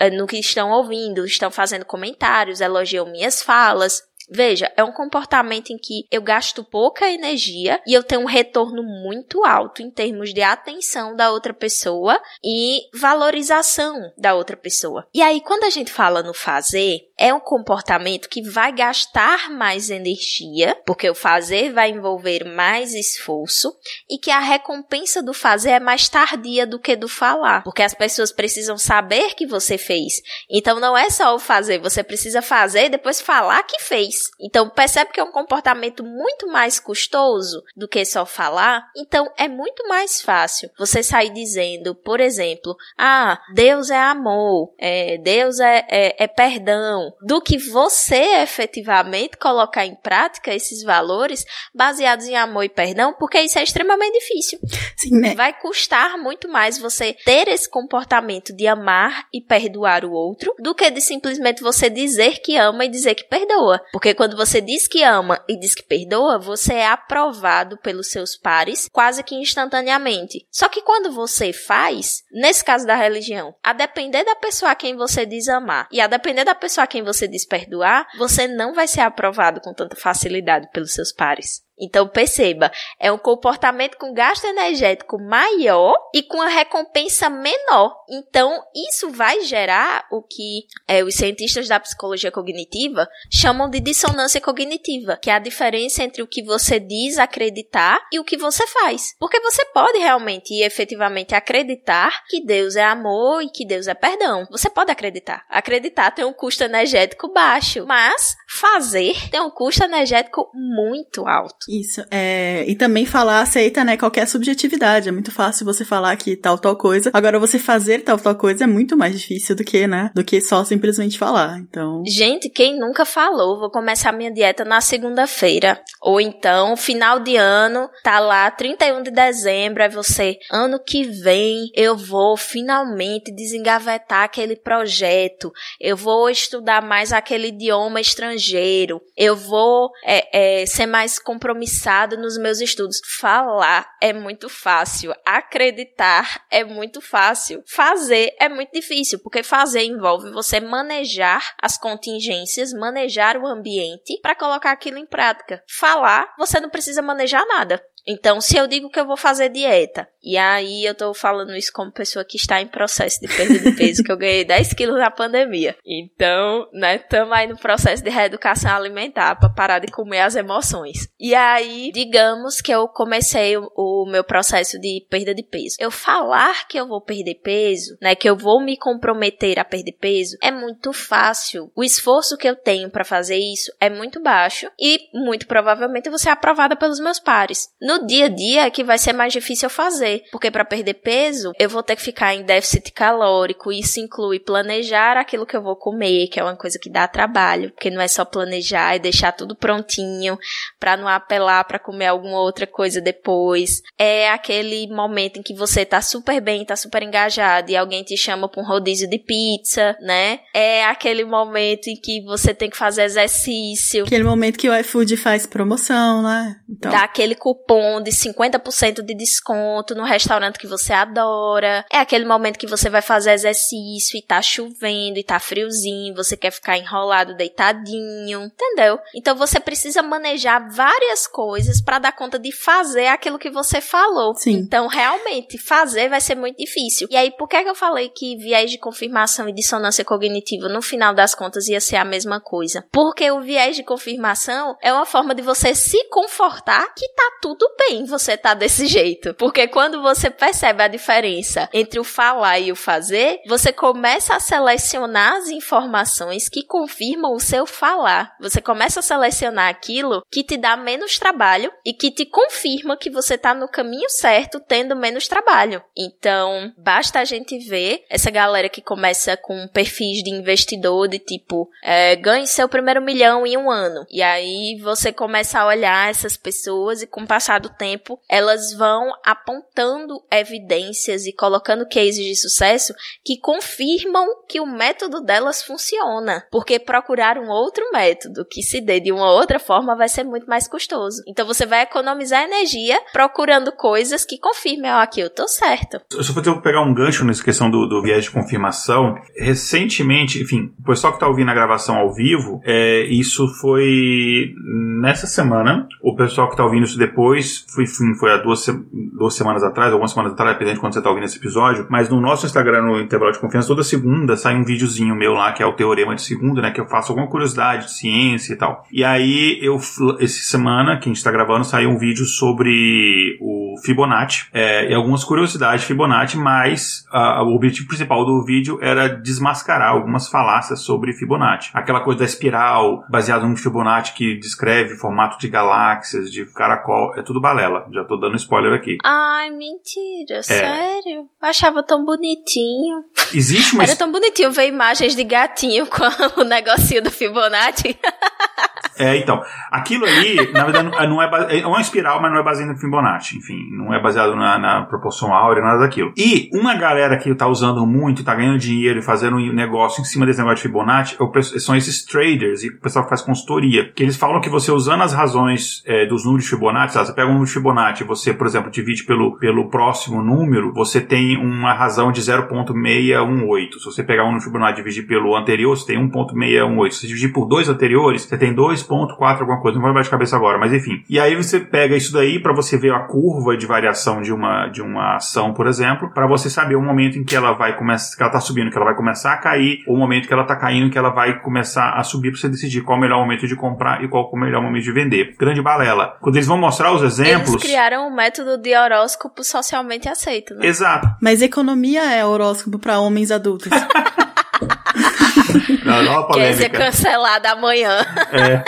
é, no que estão ouvindo, estão fazendo comentários, elogiam minhas falas. Veja, é um comportamento em que eu gasto pouca energia e eu tenho um retorno muito alto em termos de atenção da outra pessoa e valorização da outra pessoa. E aí, quando a gente fala no fazer, é um comportamento que vai gastar mais energia, porque o fazer vai envolver mais esforço, e que a recompensa do fazer é mais tardia do que do falar, porque as pessoas precisam saber que você fez. Então não é só o fazer, você precisa fazer e depois falar que fez. Então percebe que é um comportamento muito mais custoso do que só falar. Então é muito mais fácil você sair dizendo, por exemplo, ah, Deus é amor, é, Deus é, é, é perdão do que você efetivamente colocar em prática esses valores baseados em amor e perdão, porque isso é extremamente difícil. Sim, né? Vai custar muito mais você ter esse comportamento de amar e perdoar o outro do que de simplesmente você dizer que ama e dizer que perdoa. Porque quando você diz que ama e diz que perdoa, você é aprovado pelos seus pares quase que instantaneamente. Só que quando você faz, nesse caso da religião, a depender da pessoa a quem você diz amar e a depender da pessoa a quem você diz perdoar, você não vai ser aprovado com tanta facilidade pelos seus pares. Então perceba, é um comportamento com gasto energético maior e com a recompensa menor. Então isso vai gerar o que é, os cientistas da psicologia cognitiva chamam de dissonância cognitiva, que é a diferença entre o que você diz acreditar e o que você faz. Porque você pode realmente e efetivamente acreditar que Deus é amor e que Deus é perdão. Você pode acreditar. Acreditar tem um custo energético baixo, mas fazer tem um custo energético muito alto. Isso. É, e também falar aceita, né, qualquer subjetividade. É muito fácil você falar que tal, tal coisa. Agora, você fazer tal, tal coisa é muito mais difícil do que, né, do que só simplesmente falar. Então. Gente, quem nunca falou, vou começar minha dieta na segunda-feira. Ou então, final de ano, tá lá, 31 de dezembro, aí você, ano que vem, eu vou finalmente desengavetar aquele projeto. Eu vou estudar mais aquele idioma estrangeiro. Eu vou é, é, ser mais comprometido compromissado nos meus estudos. Falar é muito fácil, acreditar é muito fácil, fazer é muito difícil, porque fazer envolve você manejar as contingências, manejar o ambiente para colocar aquilo em prática. Falar, você não precisa manejar nada. Então, se eu digo que eu vou fazer dieta, e aí eu tô falando isso como pessoa que está em processo de perda de peso, que eu ganhei 10 quilos na pandemia. Então, né, tamo aí no processo de reeducação alimentar para parar de comer as emoções. E aí, digamos que eu comecei o, o meu processo de perda de peso. Eu falar que eu vou perder peso, né, que eu vou me comprometer a perder peso, é muito fácil. O esforço que eu tenho para fazer isso é muito baixo e muito provavelmente eu vou ser aprovada pelos meus pares. No No dia a dia é que vai ser mais difícil fazer, porque para perder peso, eu vou ter que ficar em déficit calórico, isso inclui planejar aquilo que eu vou comer, que é uma coisa que dá trabalho, porque não é só planejar e deixar tudo prontinho para não apelar para comer alguma outra coisa depois. É aquele momento em que você tá super bem, tá super engajado e alguém te chama para um rodízio de pizza, né? É aquele momento em que você tem que fazer exercício. Aquele momento que o iFood faz promoção, né? Então. Dá aquele cupom de 50% de desconto no restaurante que você adora. É aquele momento que você vai fazer exercício e tá chovendo e tá friozinho, você quer ficar enrolado, deitadinho, entendeu? Então você precisa manejar várias coisas para dar conta de fazer aquilo que você falou. Sim. Então, realmente, fazer vai ser muito difícil. E aí, por que, que eu falei que viés de confirmação e dissonância cognitiva, no final das contas, ia ser a mesma coisa? Porque o viés de confirmação é uma forma de você se confortar que tá tudo bem você tá desse jeito. Porque quando você percebe a diferença entre o falar e o fazer, você começa a selecionar as informações que confirmam o seu falar. Você começa a selecionar aquilo que te dá menos trabalho e que te confirma que você tá no caminho certo, tendo menos trabalho. Então, basta a gente ver essa galera que começa com perfis de investidor de tipo, é, ganhe seu primeiro milhão em um ano. E aí você começa a olhar essas pessoas e com o passar tempo, elas vão apontando evidências e colocando cases de sucesso que confirmam que o método delas funciona. Porque procurar um outro método que se dê de uma outra forma vai ser muito mais custoso. Então você vai economizar energia procurando coisas que confirmem, ó, aqui eu tô certo. Eu só vou pegar um gancho nessa questão do, do viés de confirmação. Recentemente, enfim, o pessoal que tá ouvindo a gravação ao vivo, é, isso foi nessa semana. O pessoal que tá ouvindo isso depois, foi, foi há duas, duas semanas atrás, algumas semanas atrás, dependendo de quando você tá ouvindo esse episódio. Mas no nosso Instagram, no Intervalo de Confiança, toda segunda sai um videozinho meu lá, que é o Teorema de Segunda, né? Que eu faço alguma curiosidade de ciência e tal. E aí, eu, essa semana, que a gente tá gravando, saiu um vídeo sobre o Fibonacci é, e algumas curiosidades de Fibonacci, mas uh, o objetivo principal do vídeo era desmascarar algumas falácias sobre Fibonacci. Aquela coisa da espiral, baseada no Fibonacci que descreve formato de galáxias, de caracol, é tudo balela. Já tô dando spoiler aqui. Ai, mentira, é. sério? Eu achava tão bonitinho. Existe uma... Era tão bonitinho ver imagens de gatinho com o negocinho do Fibonacci. É, então. Aquilo ali, na verdade, não é, é uma espiral, mas não é baseado no Fibonacci. Enfim, não é baseado na, na proporção áurea, nada daquilo. E uma galera que tá usando muito, tá ganhando dinheiro e fazendo um negócio em cima desse negócio de Fibonacci, é são esses traders e o pessoal que faz consultoria. Que eles falam que você usando as razões é, dos números de Fibonacci, você pega um número de Fibonacci, você, por exemplo, divide pelo, pelo próximo número, você tem uma razão de 0.618. Se você pegar um de Fibonacci e dividir pelo anterior, você tem 1.618. Se você dividir por dois anteriores, você tem 2 2.4 alguma coisa, não vou lembrar de cabeça agora, mas enfim. E aí você pega isso daí para você ver a curva de variação de uma, de uma ação, por exemplo, para você saber o momento em que ela vai começar, que ela tá subindo, que ela vai começar a cair, ou o momento que ela tá caindo, que ela vai começar a subir para você decidir qual o melhor momento de comprar e qual o melhor momento de vender. Grande balela. Quando eles vão mostrar os exemplos. Eles criaram um método de horóscopo socialmente aceito, né? Exato. Mas economia é horóscopo para homens adultos. não, não é Quer ser cancelada amanhã. É.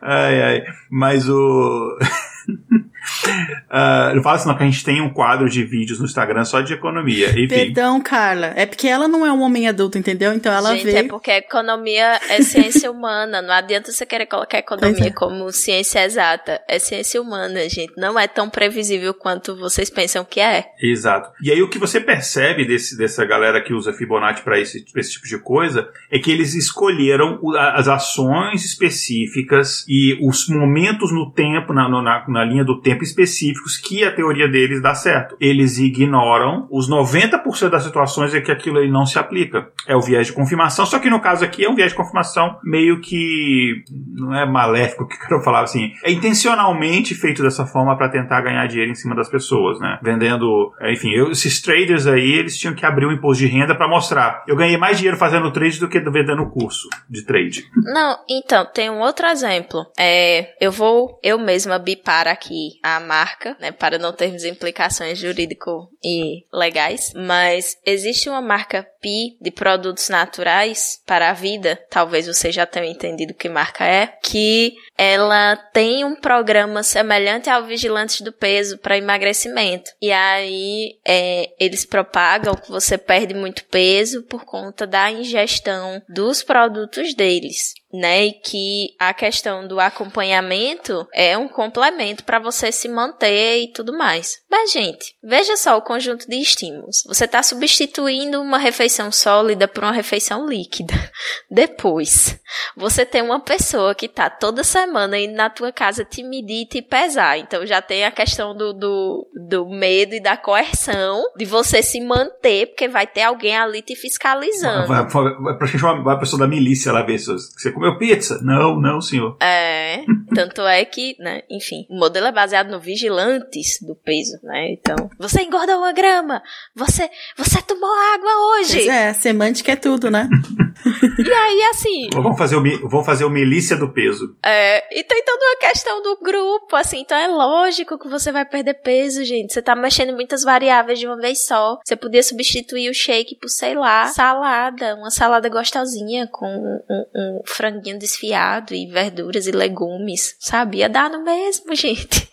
Ai, ai. Mas o. Uh, eu falo assim, não, que a gente tem um quadro de vídeos no Instagram só de economia. Enfim. Perdão, Carla. É porque ela não é um homem adulto, entendeu? Então ela gente, veio... é porque a economia é ciência humana. Não adianta você querer colocar a economia é. como ciência exata. É ciência humana, gente. Não é tão previsível quanto vocês pensam que é. Exato. E aí o que você percebe desse, dessa galera que usa Fibonacci para esse, esse tipo de coisa é que eles escolheram as ações específicas e os momentos no tempo, na, na, na linha do tempo específicos que a teoria deles dá certo. Eles ignoram os 90% das situações em que aquilo aí não se aplica. É o viés de confirmação, só que no caso aqui é um viés de confirmação meio que não é maléfico que eu quero falar assim, é intencionalmente feito dessa forma para tentar ganhar dinheiro em cima das pessoas, né? Vendendo, enfim, eu, esses traders aí, eles tinham que abrir um imposto de renda para mostrar. Eu ganhei mais dinheiro fazendo trade do que vendendo curso de trade. Não, então, tem um outro exemplo. É, eu vou eu mesma bipar aqui a marca né, para não termos implicações jurídico e legais, mas existe uma marca PI de produtos naturais para a vida, talvez você já tenha entendido que marca é, que ela tem um programa semelhante ao Vigilantes do Peso para emagrecimento. E aí é, eles propagam que você perde muito peso por conta da ingestão dos produtos deles né? E que a questão do acompanhamento é um complemento para você se manter e tudo mais. Mas, gente, veja só o conjunto de estímulos. Você está substituindo uma refeição sólida por uma refeição líquida. Depois, você tem uma pessoa que tá toda semana indo na tua casa te medir e te pesar. Então já tem a questão do, do, do medo e da coerção de você se manter, porque vai ter alguém ali te fiscalizando. Vai, vai, vai, vai a pessoa da milícia lá ver se você comeu pizza? Não, não, senhor. É, tanto é que, né, enfim, o modelo é baseado no vigilantes do peso, né? Então, você engordou uma grama, você, você tomou água hoje. Pois é, semântica é tudo, né? e aí, assim. Vamos fazer, o, vamos fazer o milícia do peso. É, e tem toda uma questão do grupo, assim, então é lógico que você vai perder peso, gente. Você tá mexendo muitas variáveis de uma vez só. Você podia substituir o shake por, sei lá, salada, uma salada gostosinha com um, um franguinho desfiado e verduras e legumes, sabe? Ia dar no mesmo, gente.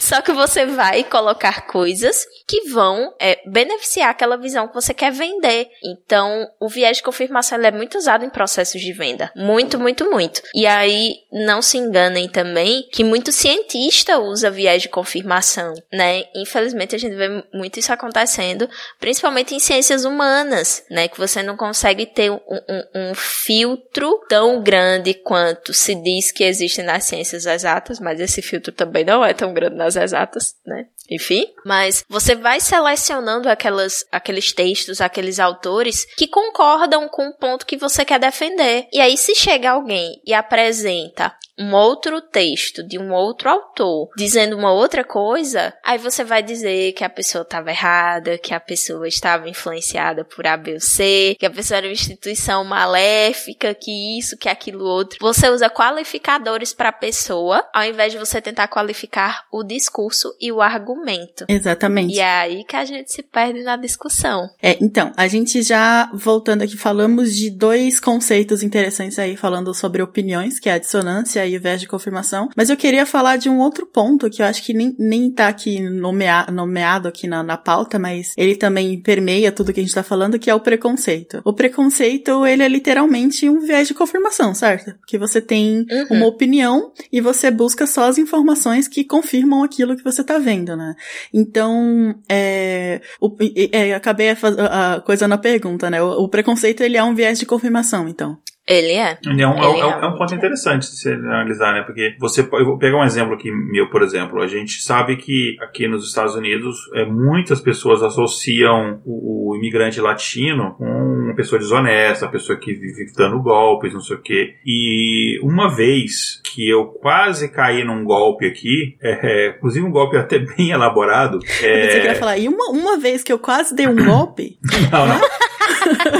Só que você vai colocar coisas que vão é, beneficiar aquela visão que você quer vender. Então, o viés de confirmação é muito usado em processos de venda. Muito, muito, muito. E aí, não se enganem também que muito cientista usa viés de confirmação, né? Infelizmente, a gente vê muito isso acontecendo, principalmente em ciências humanas, né? Que você não consegue ter um, um, um filtro tão grande quanto se diz que existe nas ciências exatas, mas esse filtro também não é tão grande nas exatas, né? Enfim, mas você vai selecionando aquelas, aqueles textos, aqueles autores que concordam com o ponto que você quer defender. E aí, se chega alguém e apresenta um outro texto de um outro autor dizendo uma outra coisa, aí você vai dizer que a pessoa estava errada, que a pessoa estava influenciada por A, B ou C, que a pessoa era uma instituição maléfica, que isso, que aquilo outro. Você usa qualificadores para a pessoa, ao invés de você tentar qualificar o discurso e o argumento. Exatamente. E é aí que a gente se perde na discussão. É, então, a gente já voltando aqui falamos de dois conceitos interessantes aí falando sobre opiniões, que é a dissonância e o viés de confirmação. Mas eu queria falar de um outro ponto que eu acho que nem, nem tá aqui nomea, nomeado aqui na, na pauta, mas ele também permeia tudo que a gente tá falando, que é o preconceito. O preconceito, ele é literalmente um viés de confirmação, certo? Que você tem uhum. uma opinião e você busca só as informações que confirmam aquilo que você tá vendo, né? Então, é, o, é acabei a, a, coisa na pergunta, né? O, o preconceito, ele é um viés de confirmação, então. Ele é. Ele é um, Ele é, é, é um ponto interessante de se analisar, né? Porque você eu vou pegar um exemplo aqui meu, por exemplo. A gente sabe que aqui nos Estados Unidos é, muitas pessoas associam o, o imigrante latino com uma pessoa desonesta, uma pessoa que vive dando golpes, não sei o quê. E uma vez que eu quase caí num golpe aqui, é, é, inclusive um golpe até bem elaborado. É... Você queria falar, e uma, uma vez que eu quase dei um golpe? não, não.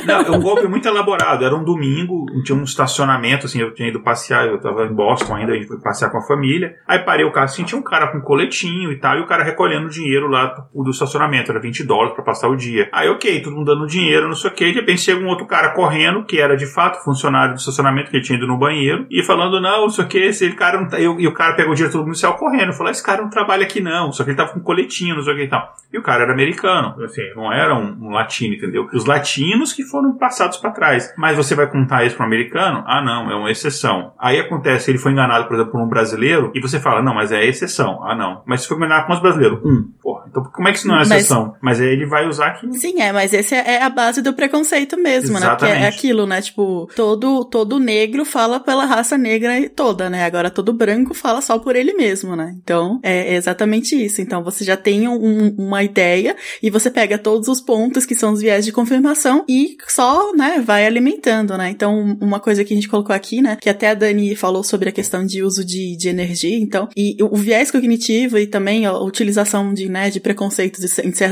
Não, é um golpe muito elaborado. Era um domingo, tinha um estacionamento, assim, eu tinha ido passear, eu tava em Boston ainda, a gente foi passear com a família. Aí parei o carro assim, tinha um cara com um coletinho e tal, e o cara recolhendo dinheiro lá do estacionamento, era 20 dólares para passar o dia. Aí, ok, todo mundo dando dinheiro, não sei o que, de repente chega um outro cara correndo, que era de fato funcionário do estacionamento, que tinha ido no banheiro, e falando, não, não sei o que, esse cara não tá. E, o cara pegou o dinheiro todo mundo saiu correndo. Falou, esse cara não trabalha aqui não, só que ele tava com um coletinho, não sei o que e tal. E o cara era americano, assim, não era um, um latino, entendeu? Os latinos que foram passados para trás. Mas você vai contar isso para um americano? Ah, não, é uma exceção. Aí acontece, ele foi enganado, por exemplo, por um brasileiro, e você fala, não, mas é exceção. Ah, não. Mas se foi enganado com os brasileiros, um. Porra, então como é que isso não é exceção? Mas, mas aí ele vai usar aqui. Sim, é, mas esse é a base do preconceito mesmo, Exatamente. né? Porque é aquilo, né? Tipo, todo, todo negro fala pela raça negra toda, né? Agora todo branco fala só por ele mesmo, né? Então, é exatamente isso. Então, você já tem um, uma ideia e você pega todos os pontos que são os viés de confirmação e só, né, vai alimentando, né? Então, uma coisa que a gente colocou aqui, né, que até a Dani falou sobre a questão de uso de, de energia, então, e o viés cognitivo e também a utilização de, né, de preconceitos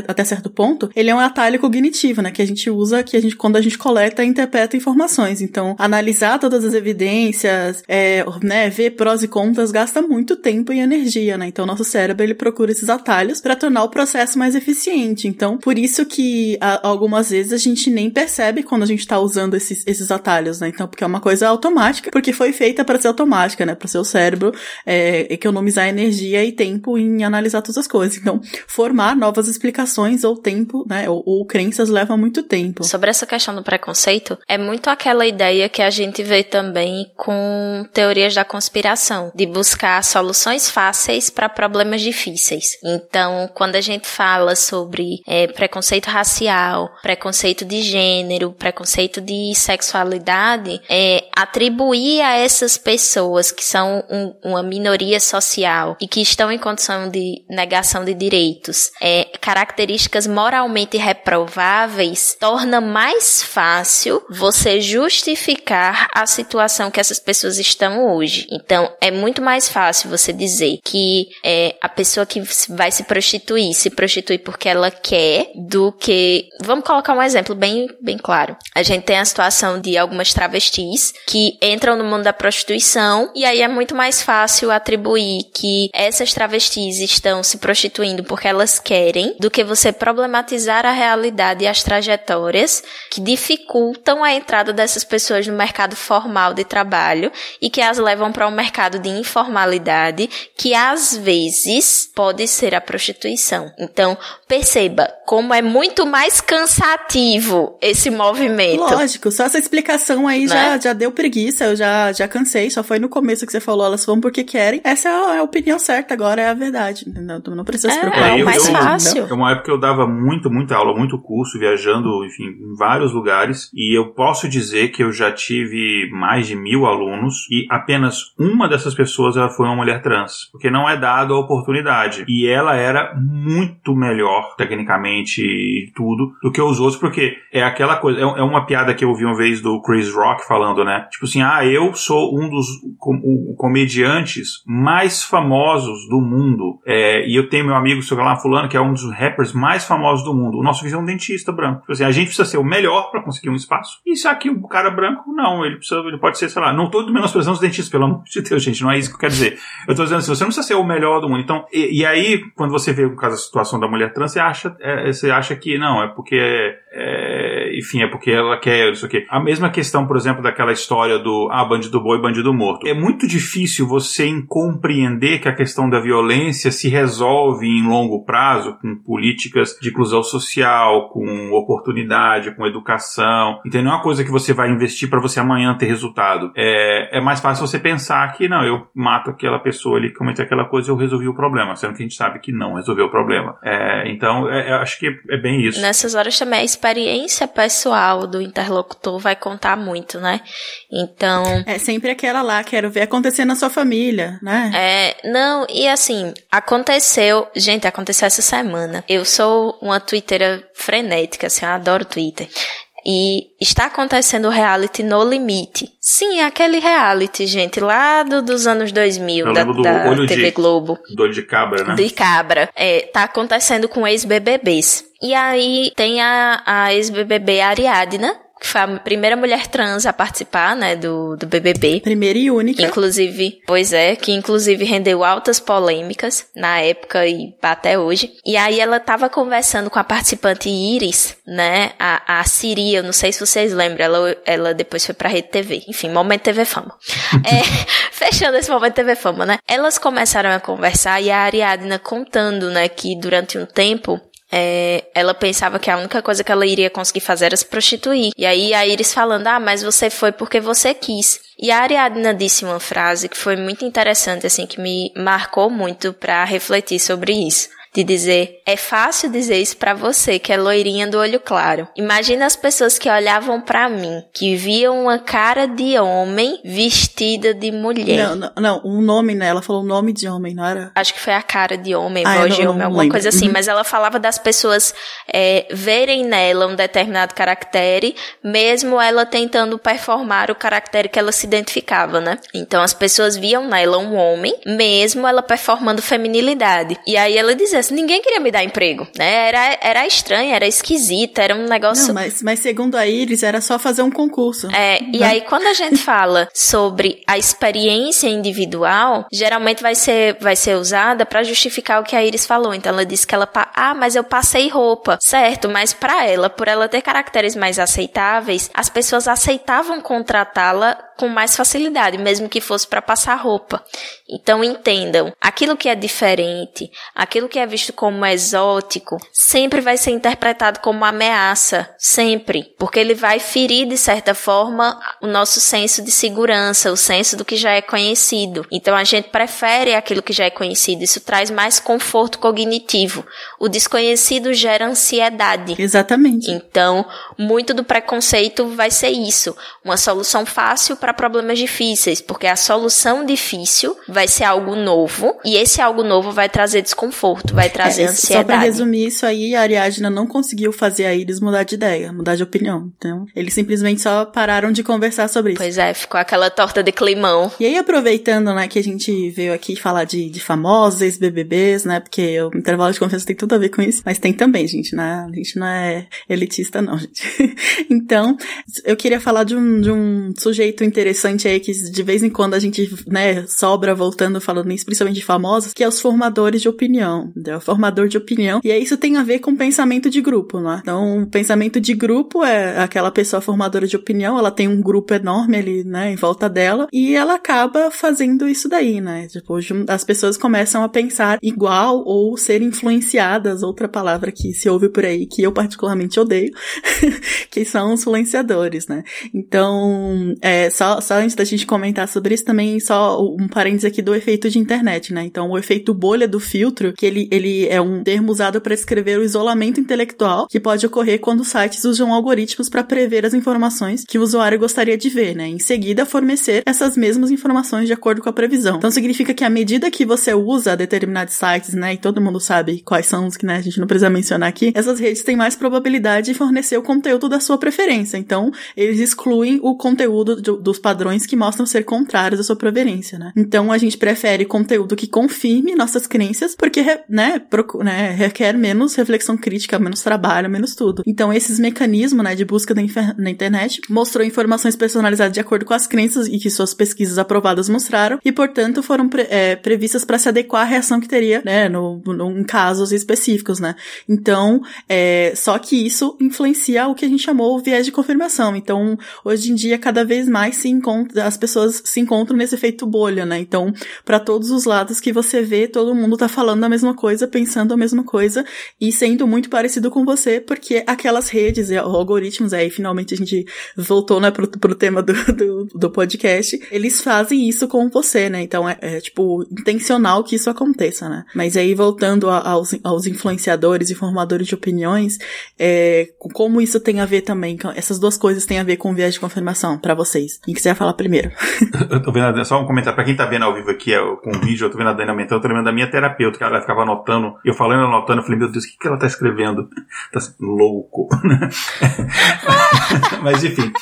até certo ponto, ele é um atalho cognitivo, né? Que a gente usa que a gente, quando a gente coleta e interpreta informações. Então, analisar todas as evidências, é, né, ver prós e contras gasta muito tempo e energia, né? Então, nosso cérebro ele procura esses atalhos para tornar o processo mais eficiente. Então, por isso que a, algumas vezes a gente nem percebe quando a gente está usando esses, esses atalhos, né? Então, porque é uma coisa automática, porque foi feita para ser automática, né? Para seu cérebro é, economizar energia e tempo em analisar todas as coisas. Então, formar novas explicações ou tempo, né? Ou, ou crenças leva muito tempo. Sobre essa questão do preconceito, é muito aquela ideia que a gente vê também com teorias da conspiração, de buscar soluções fáceis para problemas difíceis. Então, quando a gente fala sobre é, preconceito racial, preconceito de gênero, preconceito de sexualidade, é, atribuir a essas pessoas que são um, uma minoria social e que estão em condição de negação de direitos, é, características moralmente reprováveis, torna mais fácil você justificar a situação que essas pessoas estão hoje. Então, é muito mais fácil você dizer que é, a pessoa que vai se prostituir se prostitui porque ela quer do que. Vamos colocar um exemplo bem, bem claro. A gente tem a situação de algumas travestis que entram no mundo da prostituição e aí é muito mais fácil atribuir que essas travestis estão se prostituindo porque elas querem do que você problematizar a realidade e as trajetórias que dificultam a entrada dessas pessoas no mercado formal de trabalho e que as levam para um mercado de informalidade que às vezes pode ser a prostituição. Então, perceba como é muito mais cansativo esse movimento. Lógico, só essa explicação aí né? já, já deu preguiça, eu já, já cansei, só foi no começo que você falou, elas vão porque querem.Essa é a opinião certa, agora é a verdade, entendeu? Tu não precisa é, se preocupar. É, mais eu, fácil. É uma época que eu dava muito, muita aula, muito curso, viajando, enfim, em vários lugares, e eu posso dizer que eu já tive mais de mil alunos, e apenas uma dessas pessoas ela foi uma mulher trans, porque não é dado a oportunidade. E ela era muito melhor, tecnicamente e tudo, do que os outros, porque é aquela coisa, é, é uma piada que eu ouvi uma vez do Chris Rock falando, né? Tipo assim, ah, eu sou um dos com, um, comediantes mais famosos do mundo, é, e eu tenho meu amigo, sei lá, fulano, que é um dos rappers mais famosos do mundo. O nosso vizinho é um dentista branco. Tipo assim, a gente precisa ser o melhor para conseguir um espaço. E se aqui o cara branco, não, ele precisa, ele pode ser, sei lá, não tô menosprezando os dentistas, pelo amor de Deus, gente, não é isso que eu quero dizer. Eu tô dizendo assim, você não precisa ser o melhor do mundo. Então, e, e aí, quando você vê o caso da situação da mulher trans, você acha, é, você acha que não, é porque, é, enfim, é porque ela quer isso aqui. A mesma questão, por exemplo, daquela história do, ah, bandido boi, bandido morto. É muito difícil você compreender que a questão da violência se resolve em longo prazo com políticas de inclusão social, com oportunidade, com educação. Então não é uma coisa que você vai investir para você amanhã ter resultado. É, é mais fácil você pensar que, não, eu mato aquela pessoa ali que cometeu aquela coisa e eu resolvi o problema, sendo que a gente sabe que não resolveu o problema. É, então, é, acho que é bem isso. Nessas horas também a experiência pessoal do interlocutor vai contar muito, né? Então. É sempre aquela lá, quero ver acontecer na sua família, né? É, não, e assim, aconteceu. Gente, aconteceu essa semana. Eu sou uma twittera frenética, assim, eu adoro Twitter. E está acontecendo o reality No Limite. Sim, aquele reality, gente, lá do, dos anos 2000, da, da TV de, Globo. Do olho de cabra, né? De cabra. É, tá acontecendo com ex-BBBs. E aí tem a, a ex-BBB Ariadna, que foi a primeira mulher trans a participar, né, do, do BBB. Primeira e única. Inclusive, pois é, que inclusive rendeu altas polêmicas na época e até hoje. E aí ela tava conversando com a participante Iris, né, a, a Siri, eu não sei se vocês lembram, ela, ela depois foi pra Rede TV. Enfim, Momento TV Fama. é, fechando esse Momento TV Fama, né, elas começaram a conversar e a Ariadna contando, né, que durante um tempo é, ela pensava que a única coisa que ela iria conseguir fazer era se prostituir. E aí a Iris falando, ah, mas você foi porque você quis. E a Ariadna disse uma frase que foi muito interessante, assim, que me marcou muito para refletir sobre isso de dizer, é fácil dizer isso para você que é loirinha do olho claro. Imagina as pessoas que olhavam para mim, que viam uma cara de homem vestida de mulher. Não, não, não, um nome, né? Ela falou o nome de homem, não era? Acho que foi a cara de homem, ah, voz de homem, alguma lembro. coisa assim. Uhum. Mas ela falava das pessoas é, verem nela um determinado caractere, mesmo ela tentando performar o caractere que ela se identificava, né? Então as pessoas viam nela um homem, mesmo ela performando feminilidade. E aí ela dizia Julius, ninguém queria me dar emprego, né? Era, era estranho, era esquisito, era um negócio. Não, mas, mas segundo a Iris, era só fazer um concurso. É, e Né? aí quando a gente fala sobre a experiência individual, geralmente vai ser, vai ser usada para justificar o que a Iris falou. Então ela disse que ela, ah, mas eu passei roupa, certo? Mas para ela, por ela ter caracteres mais aceitáveis, as pessoas aceitavam contratá-la com mais facilidade, mesmo que fosse para passar roupa. Então entendam, aquilo que é diferente, aquilo que é visto como exótico, sempre vai ser interpretado como ameaça, sempre, porque ele vai ferir de certa forma o nosso senso de segurança, o senso do que já é conhecido. Então a gente prefere aquilo que já é conhecido, isso traz mais conforto cognitivo. O desconhecido gera ansiedade. Exatamente. Então, muito do preconceito vai ser isso, uma solução fácil para problemas difíceis, porque a solução difícil vai ser algo novo e esse algo novo vai trazer desconforto, vai trazer É, Só pra ansiedade. resumir isso aí, a Ariadna não conseguiu fazer a Iris mudar de ideia, mudar de opinião. Então, eles simplesmente só pararam de conversar sobre isso. Pois é, ficou aquela torta de climão. E aí, aproveitando, né, que a gente veio aqui falar de, de famosos, ex-BBBs, né, porque o intervalo de confiança tem tudo a ver com isso, mas tem também, gente, né, a gente não é elitista não, gente. então, eu queria falar de um, de um sujeito interessante aí, que de vez em quando a gente, né, sobra voltando falando principalmente de famosos, que é os formadores de opinião, entendeu? Formador de opinião. E aí isso tem a ver com pensamento de grupo, né? Então, pensamento de grupo é aquela pessoa formadora de opinião, ela tem um grupo enorme ali, né, em volta dela, e ela acaba fazendo isso daí, né? Tipo, jun- as pessoas começam a pensar igual ou ser influenciadas, outra palavra que se ouve por aí, que eu particularmente odeio, que são os influenciadores, né? Então, é, só, só antes da gente comentar sobre isso, também só um parênteses aqui do efeito de internet, né? Então, o efeito bolha do filtro, que ele, ele é um termo usado para descrever o isolamento intelectual que pode ocorrer quando sites usam algoritmos para prever as informações que o usuário gostaria de ver, né? Em seguida, fornecer essas mesmas informações de acordo com a previsão. Então, significa que à medida que você usa determinados sites, né? E todo mundo sabe quais são os que, né? A gente não precisa mencionar aqui. Essas redes têm mais probabilidade de fornecer o conteúdo da sua preferência. Então, eles excluem o conteúdo do- dos padrões que mostram ser contrários à sua preferência, né? Então, a gente prefere conteúdo que confirme nossas crenças, porque, né, né, requer menos reflexão crítica, menos trabalho, menos tudo. Então, esses mecanismos, né, de busca na internet mostrou informações personalizadas de acordo com as crenças e que suas pesquisas aprovadas mostraram, e, portanto, foram pre- é, previstas para se adequar à reação que teria, né, no, no- em casos específicos, né? Então, é, só que isso influencia o que a gente chamou o viés de confirmação. Então, hoje em dia, cada vez mais se encontra, as pessoas se encontram nesse efeito bolha, né? Então, para todos os lados que você vê, todo mundo tá falando a mesma coisa, pensando a mesma coisa e sendo muito parecido com você, porque aquelas redes e algoritmos, aí finalmente a gente voltou, né, pro, pro tema do, do, do podcast, eles fazem isso com você, né? Então, é, é, tipo, intencional que isso aconteça, né? Mas aí, voltando a- aos, aos influenciadores e formadores de opiniões, é, como isso tem a ver também, essas duas coisas têm a ver com viés de confirmação pra vocês. Quem quiser falar primeiro. Eu tô vendo, a- só um comentário pra quem tá vendo ao vivo aqui, é, com o vídeo, eu tô vendo a Dani aumentando, eu tô lembrando da minha terapeuta, que ela ficava anotando, eu falando, anotando, eu falei, meu Deus, o que, que ela tá escrevendo? Tá assim, louco, né? Mas enfim.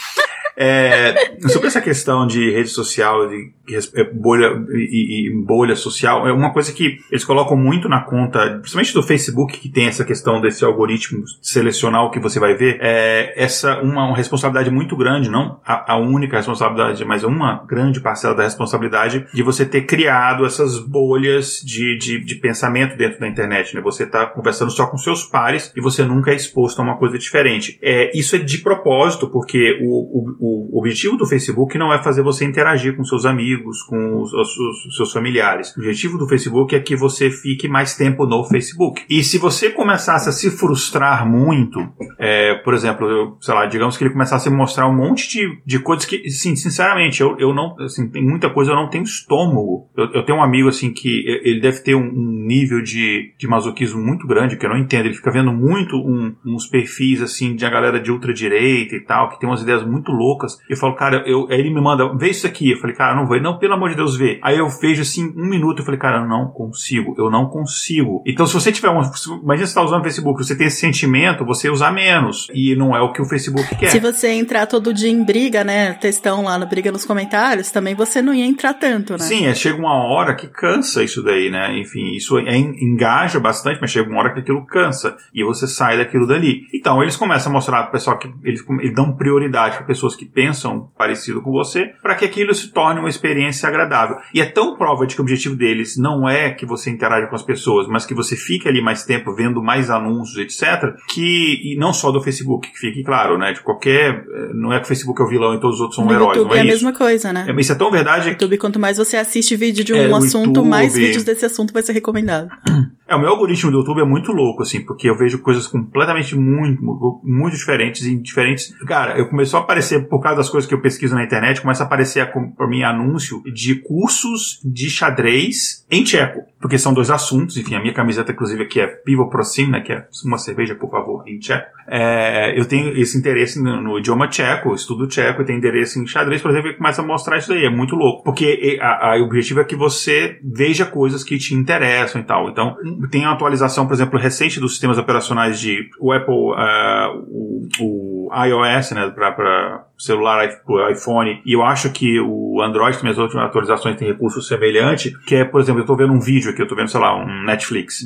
É, sobre essa questão de rede social, de é, bolha e, e bolha social, é uma coisa que eles colocam muito na conta, principalmente do Facebook, que tem essa questão desse algoritmo selecionar o que você vai ver, é essa uma, uma responsabilidade muito grande, não a, a única responsabilidade, mas uma grande parcela da responsabilidade de você ter criado essas bolhas de, de, de pensamento dentro da internet, né? Você tá conversando só com seus pares e você nunca é exposto a uma coisa diferente. É, isso é de propósito, porque o, o, o objetivo do Facebook não é fazer você interagir com seus amigos, com os, os- os seus familiares. O objetivo do Facebook é que você fique mais tempo no Facebook. E se você começasse a se frustrar muito, é, por exemplo, eu, sei lá, digamos que ele começasse a mostrar um monte de, de coisas que, sinceramente, eu, eu não, assim, tem muita coisa eu não tenho estômago. Eu, eu tenho um amigo, assim, que ele deve ter um, um nível de, de masoquismo muito grande, que eu não entendo. Ele fica vendo muito um- uns perfis, assim, de a galera de ultradireita e tal, que tem umas ideias muito loucas loucas. Eu falo, cara, eu, aí ele me manda, vê isso aqui. Eu falei, cara, não vou. Não, pelo amor de Deus, vê. Aí eu vejo assim, um minuto, eu falei, cara, eu não consigo, eu não consigo. Então, se você tiver um. Imagina você tá usando o Facebook, você tem esse sentimento, você usar menos. E não é o que o Facebook quer. Se você entrar todo dia em briga, né? Textão lá no Briga nos Comentários, também você não ia entrar tanto, né? Sim, é, chega uma hora que cansa isso daí, né? Enfim, isso é, engaja bastante, mas chega uma hora que aquilo cansa. E você sai daquilo dali. Então, eles começam a mostrar pro pessoal que eles, eles dão prioridade para pessoas que pensam parecido com você, para que aquilo se torne uma experiência agradável. E é tão prova de que o objetivo deles não é que você interaja com as pessoas, mas que você fique ali mais tempo vendo mais anúncios, etc. Que, e não só do Facebook, que fique claro, né? De qualquer. Eh, não é que o Facebook é o vilão e todos os outros são no heróis. YouTube não é, é a isso. mesma coisa, né? É, isso é tão verdade. No YouTube, quanto mais você assiste vídeo de um É, assunto, YouTube- mais vídeos desse assunto vai ser recomendado. É, o meu algoritmo do YouTube é muito louco, assim, porque eu vejo coisas completamente muito, muito diferentes e diferentes. Cara, eu começou a aparecer, por causa das coisas que eu pesquiso na internet, começa a aparecer a- pra mim anúncio de cursos de xadrez em tcheco. Porque são dois assuntos, enfim, a minha camiseta, inclusive, aqui é Pivo Prosim, né, que é uma cerveja, por favor, em tcheco. É, eu tenho esse interesse no, no idioma tcheco, estudo tcheco, e tenho interesse em xadrez, por exemplo, e começa a mostrar isso daí, é muito louco. Porque a- a- o objetivo é que você veja coisas que te interessam e tal. Então, tem a atualização, por exemplo, recente dos sistemas operacionais de o Apple, ah, o, o iOS, né, para celular, iPhone, e eu acho que o Android também as últimas atualizações tem recurso semelhante, que é, por exemplo, eu tô vendo um vídeo aqui, eu tô vendo, sei lá, um Netflix.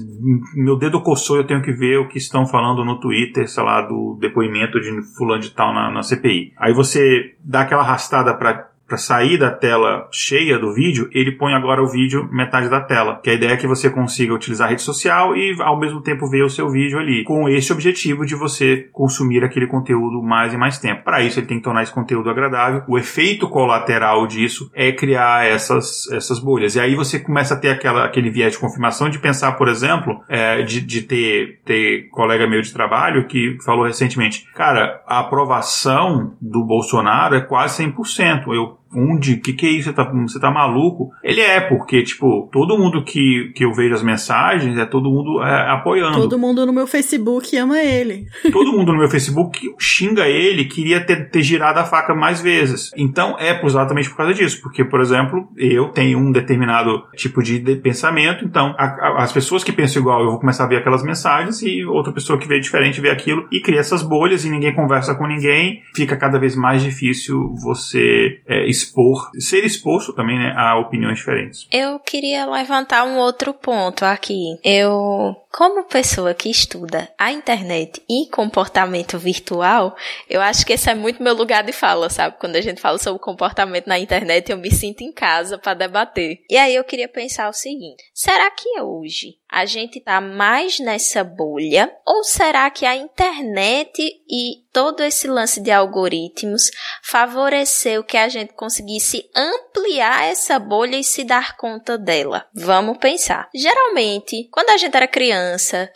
Meu dedo coçou, eu tenho que ver o que estão falando no Twitter, sei lá, do depoimento de fulano de tal na, na CPI. Aí você dá aquela arrastada pra para sair da tela cheia do vídeo, ele põe agora o vídeo metade da tela. Que a ideia é que você consiga utilizar a rede social e ao mesmo tempo ver o seu vídeo ali, com esse objetivo de você consumir aquele conteúdo mais e mais tempo. Para isso, ele tem que tornar esse conteúdo agradável. O efeito colateral disso é criar essas, essas bolhas. E aí você começa a ter aquela, aquele viés de confirmação de pensar, por exemplo, é, de, de ter, ter colega meu de trabalho que falou recentemente, cara, a aprovação do Bolsonaro é quase 100%. Eu onde, que que é isso? Você tá, você tá maluco? Ele é, porque, tipo, todo mundo que, que eu vejo as mensagens é todo mundo é, apoiando. Todo mundo no meu Facebook ama ele. Todo mundo no meu Facebook xinga ele, queria ter, ter girado a faca mais vezes. Então é exatamente por causa disso. Porque, por exemplo, eu tenho um determinado tipo de, de pensamento, então a- a- as pessoas que pensam igual, eu vou começar a ver aquelas mensagens e outra pessoa que vê diferente vê aquilo e cria essas bolhas e ninguém conversa com ninguém. Fica cada vez mais difícil você é, expor, ser exposto também né, a opiniões diferentes. Eu queria levantar um outro ponto aqui. Eu, como pessoa que estuda a internet e comportamento virtual, eu acho que esse é muito meu lugar de fala, sabe? Quando a gente fala sobre comportamento na internet, eu me sinto em casa para debater. E aí eu queria pensar o seguinte: será que hoje a gente tá mais nessa bolha ou será que a internet e todo esse lance de algoritmos favoreceu que a gente conseguisse ampliar essa bolha e se dar conta dela. Vamos pensar. Geralmente, quando a gente era criança,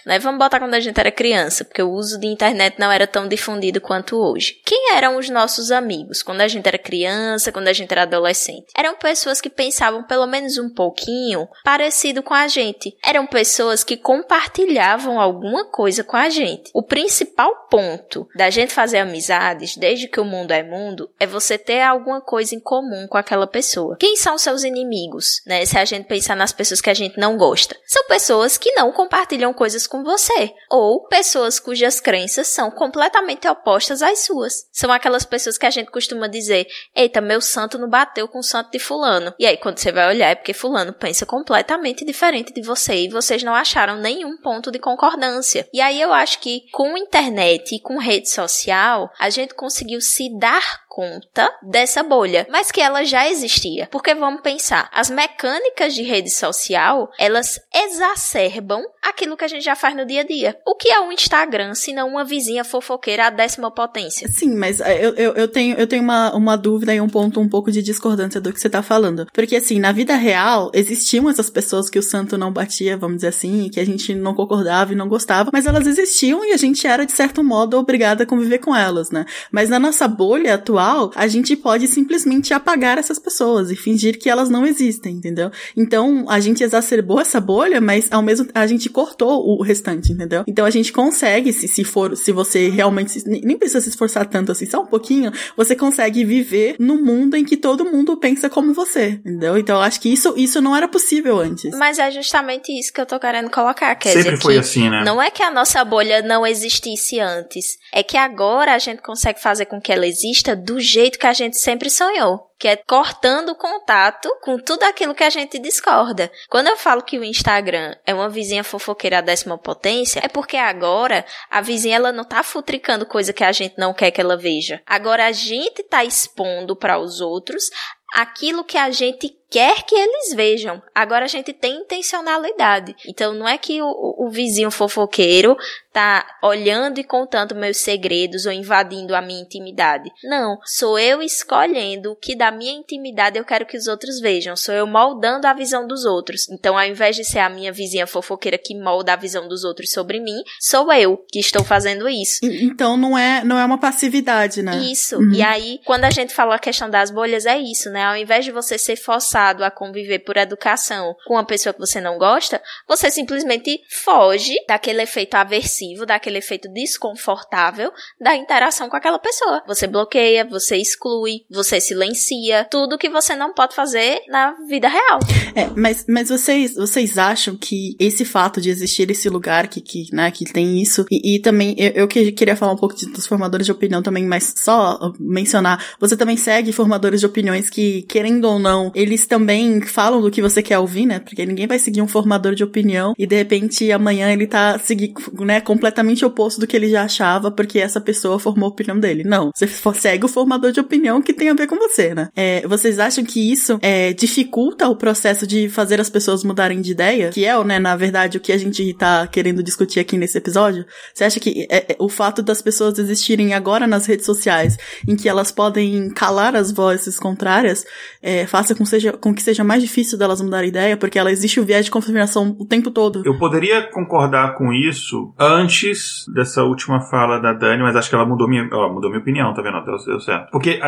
né? Vamos botar quando a gente era criança, porque o uso de internet não era tão difundido quanto hoje. Quem eram os nossos amigos quando a gente era criança, quando a gente era adolescente? Eram pessoas que pensavam pelo menos um pouquinho parecido com a gente. Eram pessoas que compartilhavam alguma coisa com a gente. O principal ponto da gente fazer amizades, desde que o mundo é mundo, é você ter alguma coisa em comum com aquela pessoa. Quem são seus inimigos, né? Se a gente pensar nas pessoas que a gente não gosta, são pessoas que não compartilham coisas com você, ou pessoas cujas crenças são completamente opostas às suas. São aquelas pessoas que a gente costuma dizer: "Eita, meu santo não bateu com o santo de fulano". E aí quando você vai olhar é porque fulano pensa completamente diferente de você e vocês não acharam nenhum ponto de concordância. E aí eu acho que com internet e com rede social, a gente conseguiu se dar conta dessa bolha, mas que ela já existia. Porque vamos pensar, as mecânicas de rede social, elas exacerbam aquilo que a gente já faz no dia a dia. O que é um Instagram, se não uma vizinha fofoqueira à décima potência? Sim, mas é, eu, eu, eu tenho, eu tenho uma, uma dúvida e um ponto um pouco de discordância do que você tá falando. Porque, assim, na vida real, existiam essas pessoas que o santo não batia, vamos dizer assim, que a gente não concordava e não gostava, mas elas existiam e a gente era, de certo modo, obrigada a conviver com elas, né? Mas na nossa bolha atual, virtual, a gente pode simplesmente apagar essas pessoas e fingir que elas não existem, entendeu? Então, a gente exacerbou essa bolha, mas ao mesmo a gente cortou o restante, entendeu? Então a gente consegue, se, se for, se você realmente nem precisa se esforçar tanto assim, só um pouquinho, você consegue viver num mundo em que todo mundo pensa como você, entendeu? Então eu acho que isso, isso não era possível antes. Mas é justamente isso que eu tô querendo colocar, quer Sempre dizer foi que assim, né? não é que a nossa bolha não existisse antes, é que agora a gente consegue fazer com que ela exista do jeito que a gente sempre sonhou que é cortando o contato com tudo aquilo que a gente discorda. Quando eu falo que o Instagram é uma vizinha fofoqueira à décima potência, é porque agora a vizinha ela não tá futricando coisa que a gente não quer que ela veja. Agora a gente tá expondo para os outros aquilo que a gente quer que eles vejam. Agora a gente tem intencionalidade. Então não é que o, o, vizinho fofoqueiro tá olhando e contando meus segredos ou invadindo a minha intimidade. Não, sou eu escolhendo o que da minha intimidade eu quero que os outros vejam. Sou eu moldando a visão dos outros. Então ao invés de ser a minha vizinha fofoqueira que molda a visão dos outros sobre mim, sou eu que estou fazendo isso. Então não é não é uma passividade, né? Isso. Uhum. E aí quando a gente fala a questão das bolhas é isso, né? Ao invés de você ser forçado forçado a conviver por educação com uma pessoa que você não gosta, você simplesmente foge daquele efeito aversivo, daquele efeito desconfortável da interação com aquela pessoa. Você bloqueia, você exclui, você silencia, tudo que você não pode fazer na vida real. É, mas, mas vocês, vocês acham que esse fato de existir esse lugar que, que, né, que tem isso, e, e também eu, eu queria falar um pouco de, dos formadores de opinião também, mas só mencionar, você também segue formadores de opiniões que, querendo ou não, eles também falam do que você quer ouvir, né? Porque ninguém vai seguir um formador de opinião e de repente amanhã ele tá seguindo, né, completamente oposto do que ele já achava porque essa pessoa formou a opinião dele. Não. Você segue o formador de opinião que tem a ver com você, né? É, vocês acham que isso é, dificulta o processo de fazer as pessoas mudarem de ideia? Que é, né, na verdade, o que a gente tá querendo discutir aqui nesse episódio? Você acha que é, é, o fato das pessoas existirem agora nas redes sociais, em que elas podem calar as vozes contrárias, é, faça com seja com que seja mais difícil delas mudar ideia, porque ela existe o viés de confirmação o tempo todo. Eu poderia concordar com isso antes dessa última fala da Dani, mas acho que ela mudou minha, mudou minha opinião, tá vendo? Deu, deu certo. Porque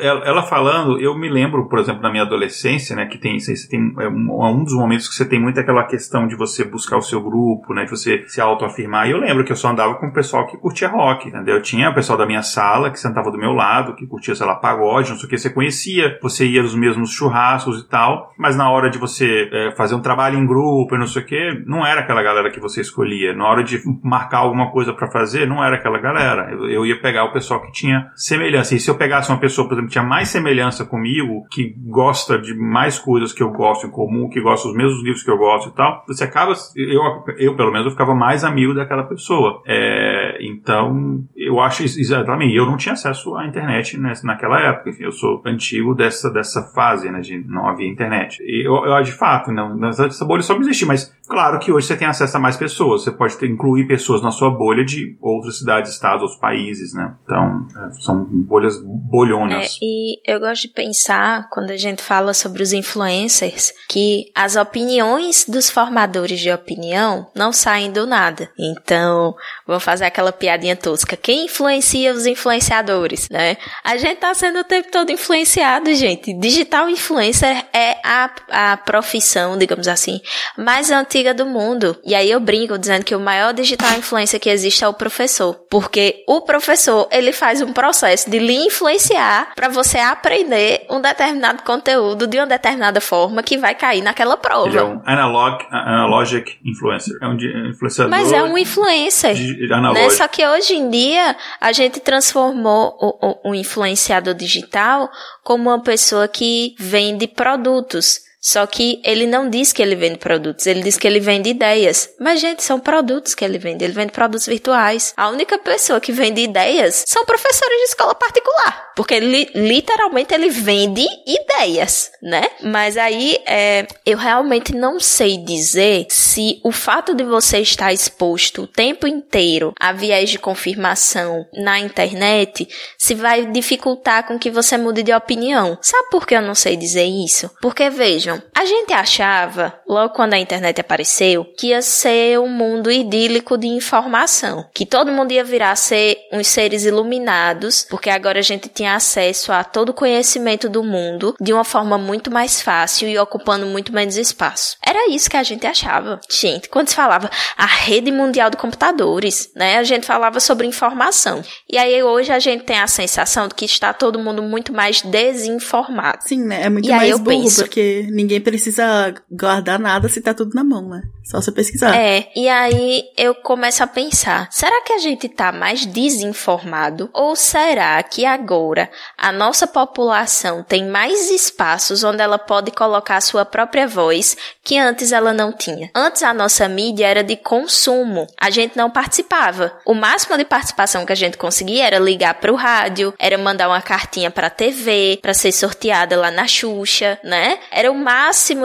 ela falando, eu me lembro, por exemplo, na minha adolescência, né, que tem, você tem é um dos momentos que você tem muito aquela questão de você buscar o seu grupo, né, de você se autoafirmar. E eu lembro que eu só andava com o pessoal que curtia rock, entendeu? Eu tinha o pessoal da minha sala que sentava do meu lado, que curtia, sei lá, pagode, não sei o que, você conhecia, você ia nos mesmos churrascos, e tal, mas na hora de você é, fazer um trabalho em grupo e não sei o que, não era aquela galera que você escolhia. Na hora de marcar alguma coisa para fazer, não era aquela galera. Eu, eu, ia pegar o pessoal que tinha semelhança. E se eu pegasse uma pessoa, por exemplo, que tinha mais semelhança comigo, que gosta de mais coisas que eu gosto em comum, que gosta dos mesmos livros que eu gosto e tal, você acaba, eu, eu pelo menos, eu ficava mais amigo daquela pessoa. É, então, eu acho exatamente, eu não tinha acesso à internet nessa, naquela época. Enfim, eu sou antigo dessa, dessa fase, né, de não havia internet. E eu, eu de fato, não, essa bolha só existe, mas claro que hoje você tem acesso a mais pessoas, você pode ter, incluir pessoas na sua bolha de outras cidades, estados, outros países, né? Então, é, são bolhas bolhonas. É, e eu gosto de pensar, quando a gente fala sobre os influencers, que as opiniões dos formadores de opinião não saem do nada. Então, vou fazer aquela piadinha tosca. Quem influencia os influenciadores, né? A gente tá sendo o tempo todo influenciado, gente. Digital influencer é a, a profissão, digamos assim, mais antiga do mundo. E aí eu brinco dizendo que o maior digital influencer que existe é o professor. Porque o professor, ele faz um processo de lhe influenciar para você aprender um determinado conteúdo de uma determinada forma que vai cair naquela prova. Ele é um analog, analogic influencer. É um influenciador. Mas é um influencer. Né? Só que hoje em dia a gente transformou o, o, o influenciador digital como uma pessoa que vende produtos. Só que ele não diz que ele vende produtos, ele diz que ele vende ideias. Mas, gente, são produtos que ele vende. Ele vende produtos virtuais. A única pessoa que vende ideias são professores de escola particular. Porque literalmente ele vende ideias, né? Mas aí é, eu realmente não sei dizer se o fato de você estar exposto o tempo inteiro a viés de confirmação na internet se vai dificultar com que você mude de opinião. Sabe por que eu não sei dizer isso? Porque vejam, A gente achava, logo quando a internet apareceu, que ia ser um mundo idílico de informação, que todo mundo ia virar ser uns seres iluminados, porque agora a gente tinha acesso a todo o conhecimento do mundo de uma forma muito mais fácil e ocupando muito menos espaço. Era isso que a gente achava. Gente, quando se falava a rede mundial de computadores, né? A gente falava sobre informação. E aí hoje a gente tem a sensação de que está todo mundo muito mais desinformado. Sim, né? É muito e mais burro, penso, porque ninguém precisa guardar nada se tá tudo na mão, né? Só você pesquisar. É, e aí eu começo a pensar, será que a gente tá mais desinformado? Ou será que agora a nossa população tem mais espaços onde ela pode colocar a sua própria voz que antes ela não tinha? Antes a nossa mídia era de consumo, a gente não participava. O máximo de participação que a gente conseguia era ligar para o rádio, era mandar uma cartinha para a TV, para ser sorteada lá na Xuxa, né? Era o máximo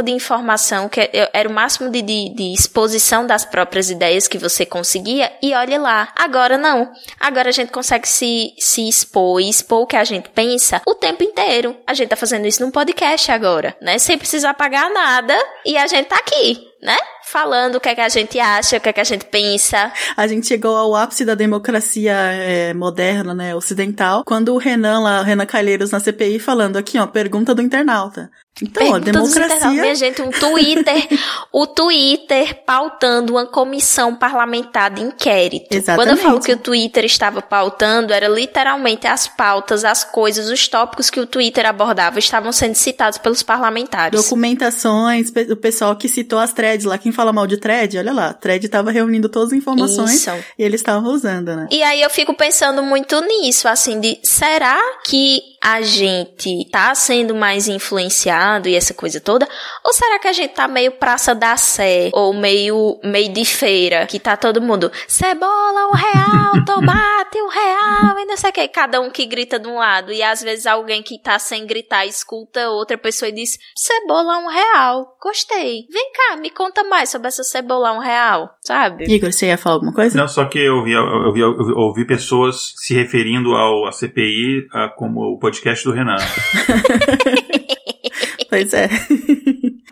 de informação que era o máximo de, de, de exposição das próprias ideias que você conseguia e olhe lá. Agora não. Agora a gente consegue se, se expor e expor o que a gente pensa o tempo inteiro. A gente tá fazendo isso num podcast agora, né? Sem precisar pagar nada e a gente tá aqui, né? falando o que é que a gente acha, o que é que a gente pensa. A gente chegou ao ápice da democracia é, moderna, né, ocidental, quando o Renan lá, o Renan Calheiros na CPI falando aqui, ó, pergunta do internauta. Então, a democracia. Minha gente, um Twitter, o Twitter pautando uma comissão parlamentar de inquérito. Exatamente. Quando eu falo que o Twitter estava pautando, era literalmente as pautas, as coisas, os tópicos que o Twitter abordava estavam sendo citados pelos parlamentares. Documentações, o pessoal que citou as lá, quem fala mal de thread, olha lá, thread estava reunindo todas as informações Isso. e eles estavam usando, né? E aí eu fico pensando muito nisso, assim, de será que a gente tá sendo mais influenciado e essa coisa toda? Ou será que a gente tá meio praça da sé? Ou meio, meio de feira? Que tá todo mundo, cebola, um real, tomate, um real, e não sei o que. Cada um que grita de um lado. E às vezes alguém que tá sem gritar escuta outra pessoa e diz, cebola, um real. Gostei. Vem cá, me conta mais sobre essa cebola, um real, sabe? Igor, você ia falar alguma coisa? Não, só que eu vi, eu vi, eu ouvi pessoas se referindo ao a CPI a, como o podcast do Renan. pois é.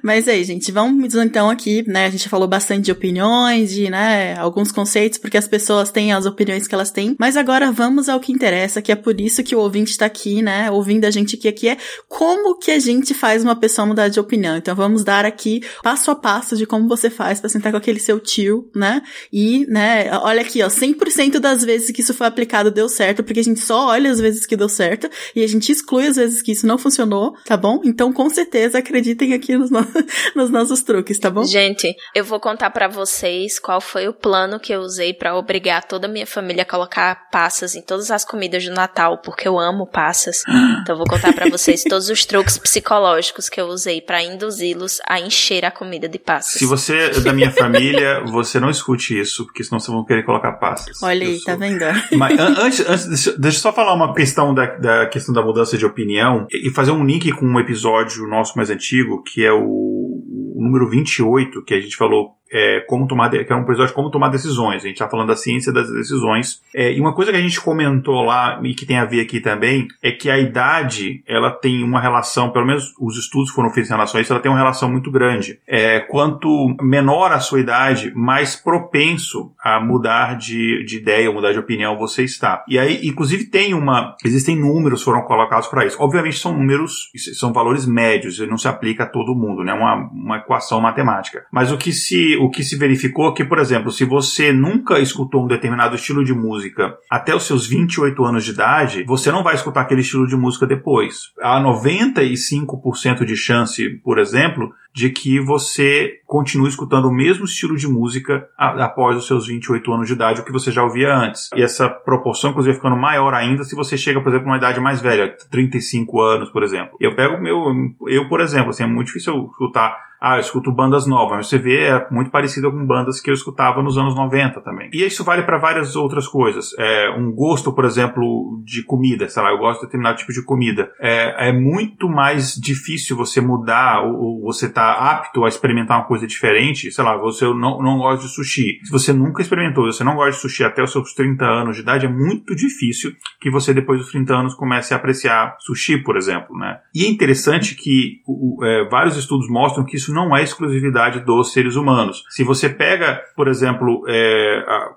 Mas aí, gente, vamos então aqui, né? A gente falou bastante de opiniões, de, né, alguns conceitos, porque as pessoas têm as opiniões que elas têm. Mas agora vamos ao que interessa, que é por isso que o ouvinte está aqui, né? Ouvindo a gente aqui, aqui é como que a gente faz uma pessoa mudar de opinião. Então vamos dar aqui passo a passo de como você faz para sentar com aquele seu tio, né? E, né, olha aqui, ó, 100% das vezes que isso foi aplicado deu certo, porque a gente só olha as vezes que deu certo e a gente exclui as vezes que isso não funcionou, tá bom? Então, com certeza, acreditem aqui nos nossos nos nossos truques, tá bom? Gente, eu vou contar para vocês qual foi o plano que eu usei para obrigar toda a minha família a colocar passas em todas as comidas do Natal, porque eu amo passas. Então eu vou contar para vocês todos os truques psicológicos que eu usei para induzi-los a encher a comida de passas. Se você é da minha família, você não escute isso, porque senão vocês vão querer colocar passas. Olha aí, tá vendo? Mas antes, antes deixa eu só falar uma questão da, da questão da mudança de opinião e fazer um link com um episódio nosso mais antigo, que é o o número 28, que a gente falou é, como tomar, que era um episódio de como tomar decisões. A gente está falando da ciência das decisões. É, e uma coisa que a gente comentou lá e que tem a ver aqui também é que a idade ela tem uma relação, pelo menos os estudos foram feitos em relação a isso, ela tem uma relação muito grande. É, quanto menor a sua idade, mais propenso a mudar de, de ideia, mudar de opinião você está. E aí, inclusive, tem uma. Existem números foram colocados para isso. Obviamente, são números, são valores médios, e não se aplica a todo mundo, né? Uma, uma equação matemática. Mas o que se o que se verificou é que, por exemplo, se você nunca escutou um determinado estilo de música até os seus 28 anos de idade, você não vai escutar aquele estilo de música depois. Há 95% de chance, por exemplo, de que você continue escutando o mesmo estilo de música após os seus 28 anos de idade, o que você já ouvia antes. E essa proporção, inclusive, ficando maior ainda se você chega, por exemplo, numa idade mais velha, 35 anos, por exemplo. Eu pego meu, eu, por exemplo, assim, é muito difícil eu escutar ah, eu escuto bandas novas. Você vê, é muito parecido com bandas que eu escutava nos anos 90 também. E isso vale para várias outras coisas. É, um gosto, por exemplo, de comida, sei lá, eu gosto de determinado tipo de comida. É, é muito mais difícil você mudar ou, ou você tá apto a experimentar uma coisa diferente, sei lá, você não, não gosta de sushi. Se você nunca experimentou, você não gosta de sushi até os seus 30 anos de idade, é muito difícil que você depois dos 30 anos comece a apreciar sushi, por exemplo, né? E é interessante que o, é, vários estudos mostram que isso não é exclusividade dos seres humanos. Se você pega, por exemplo, é, a,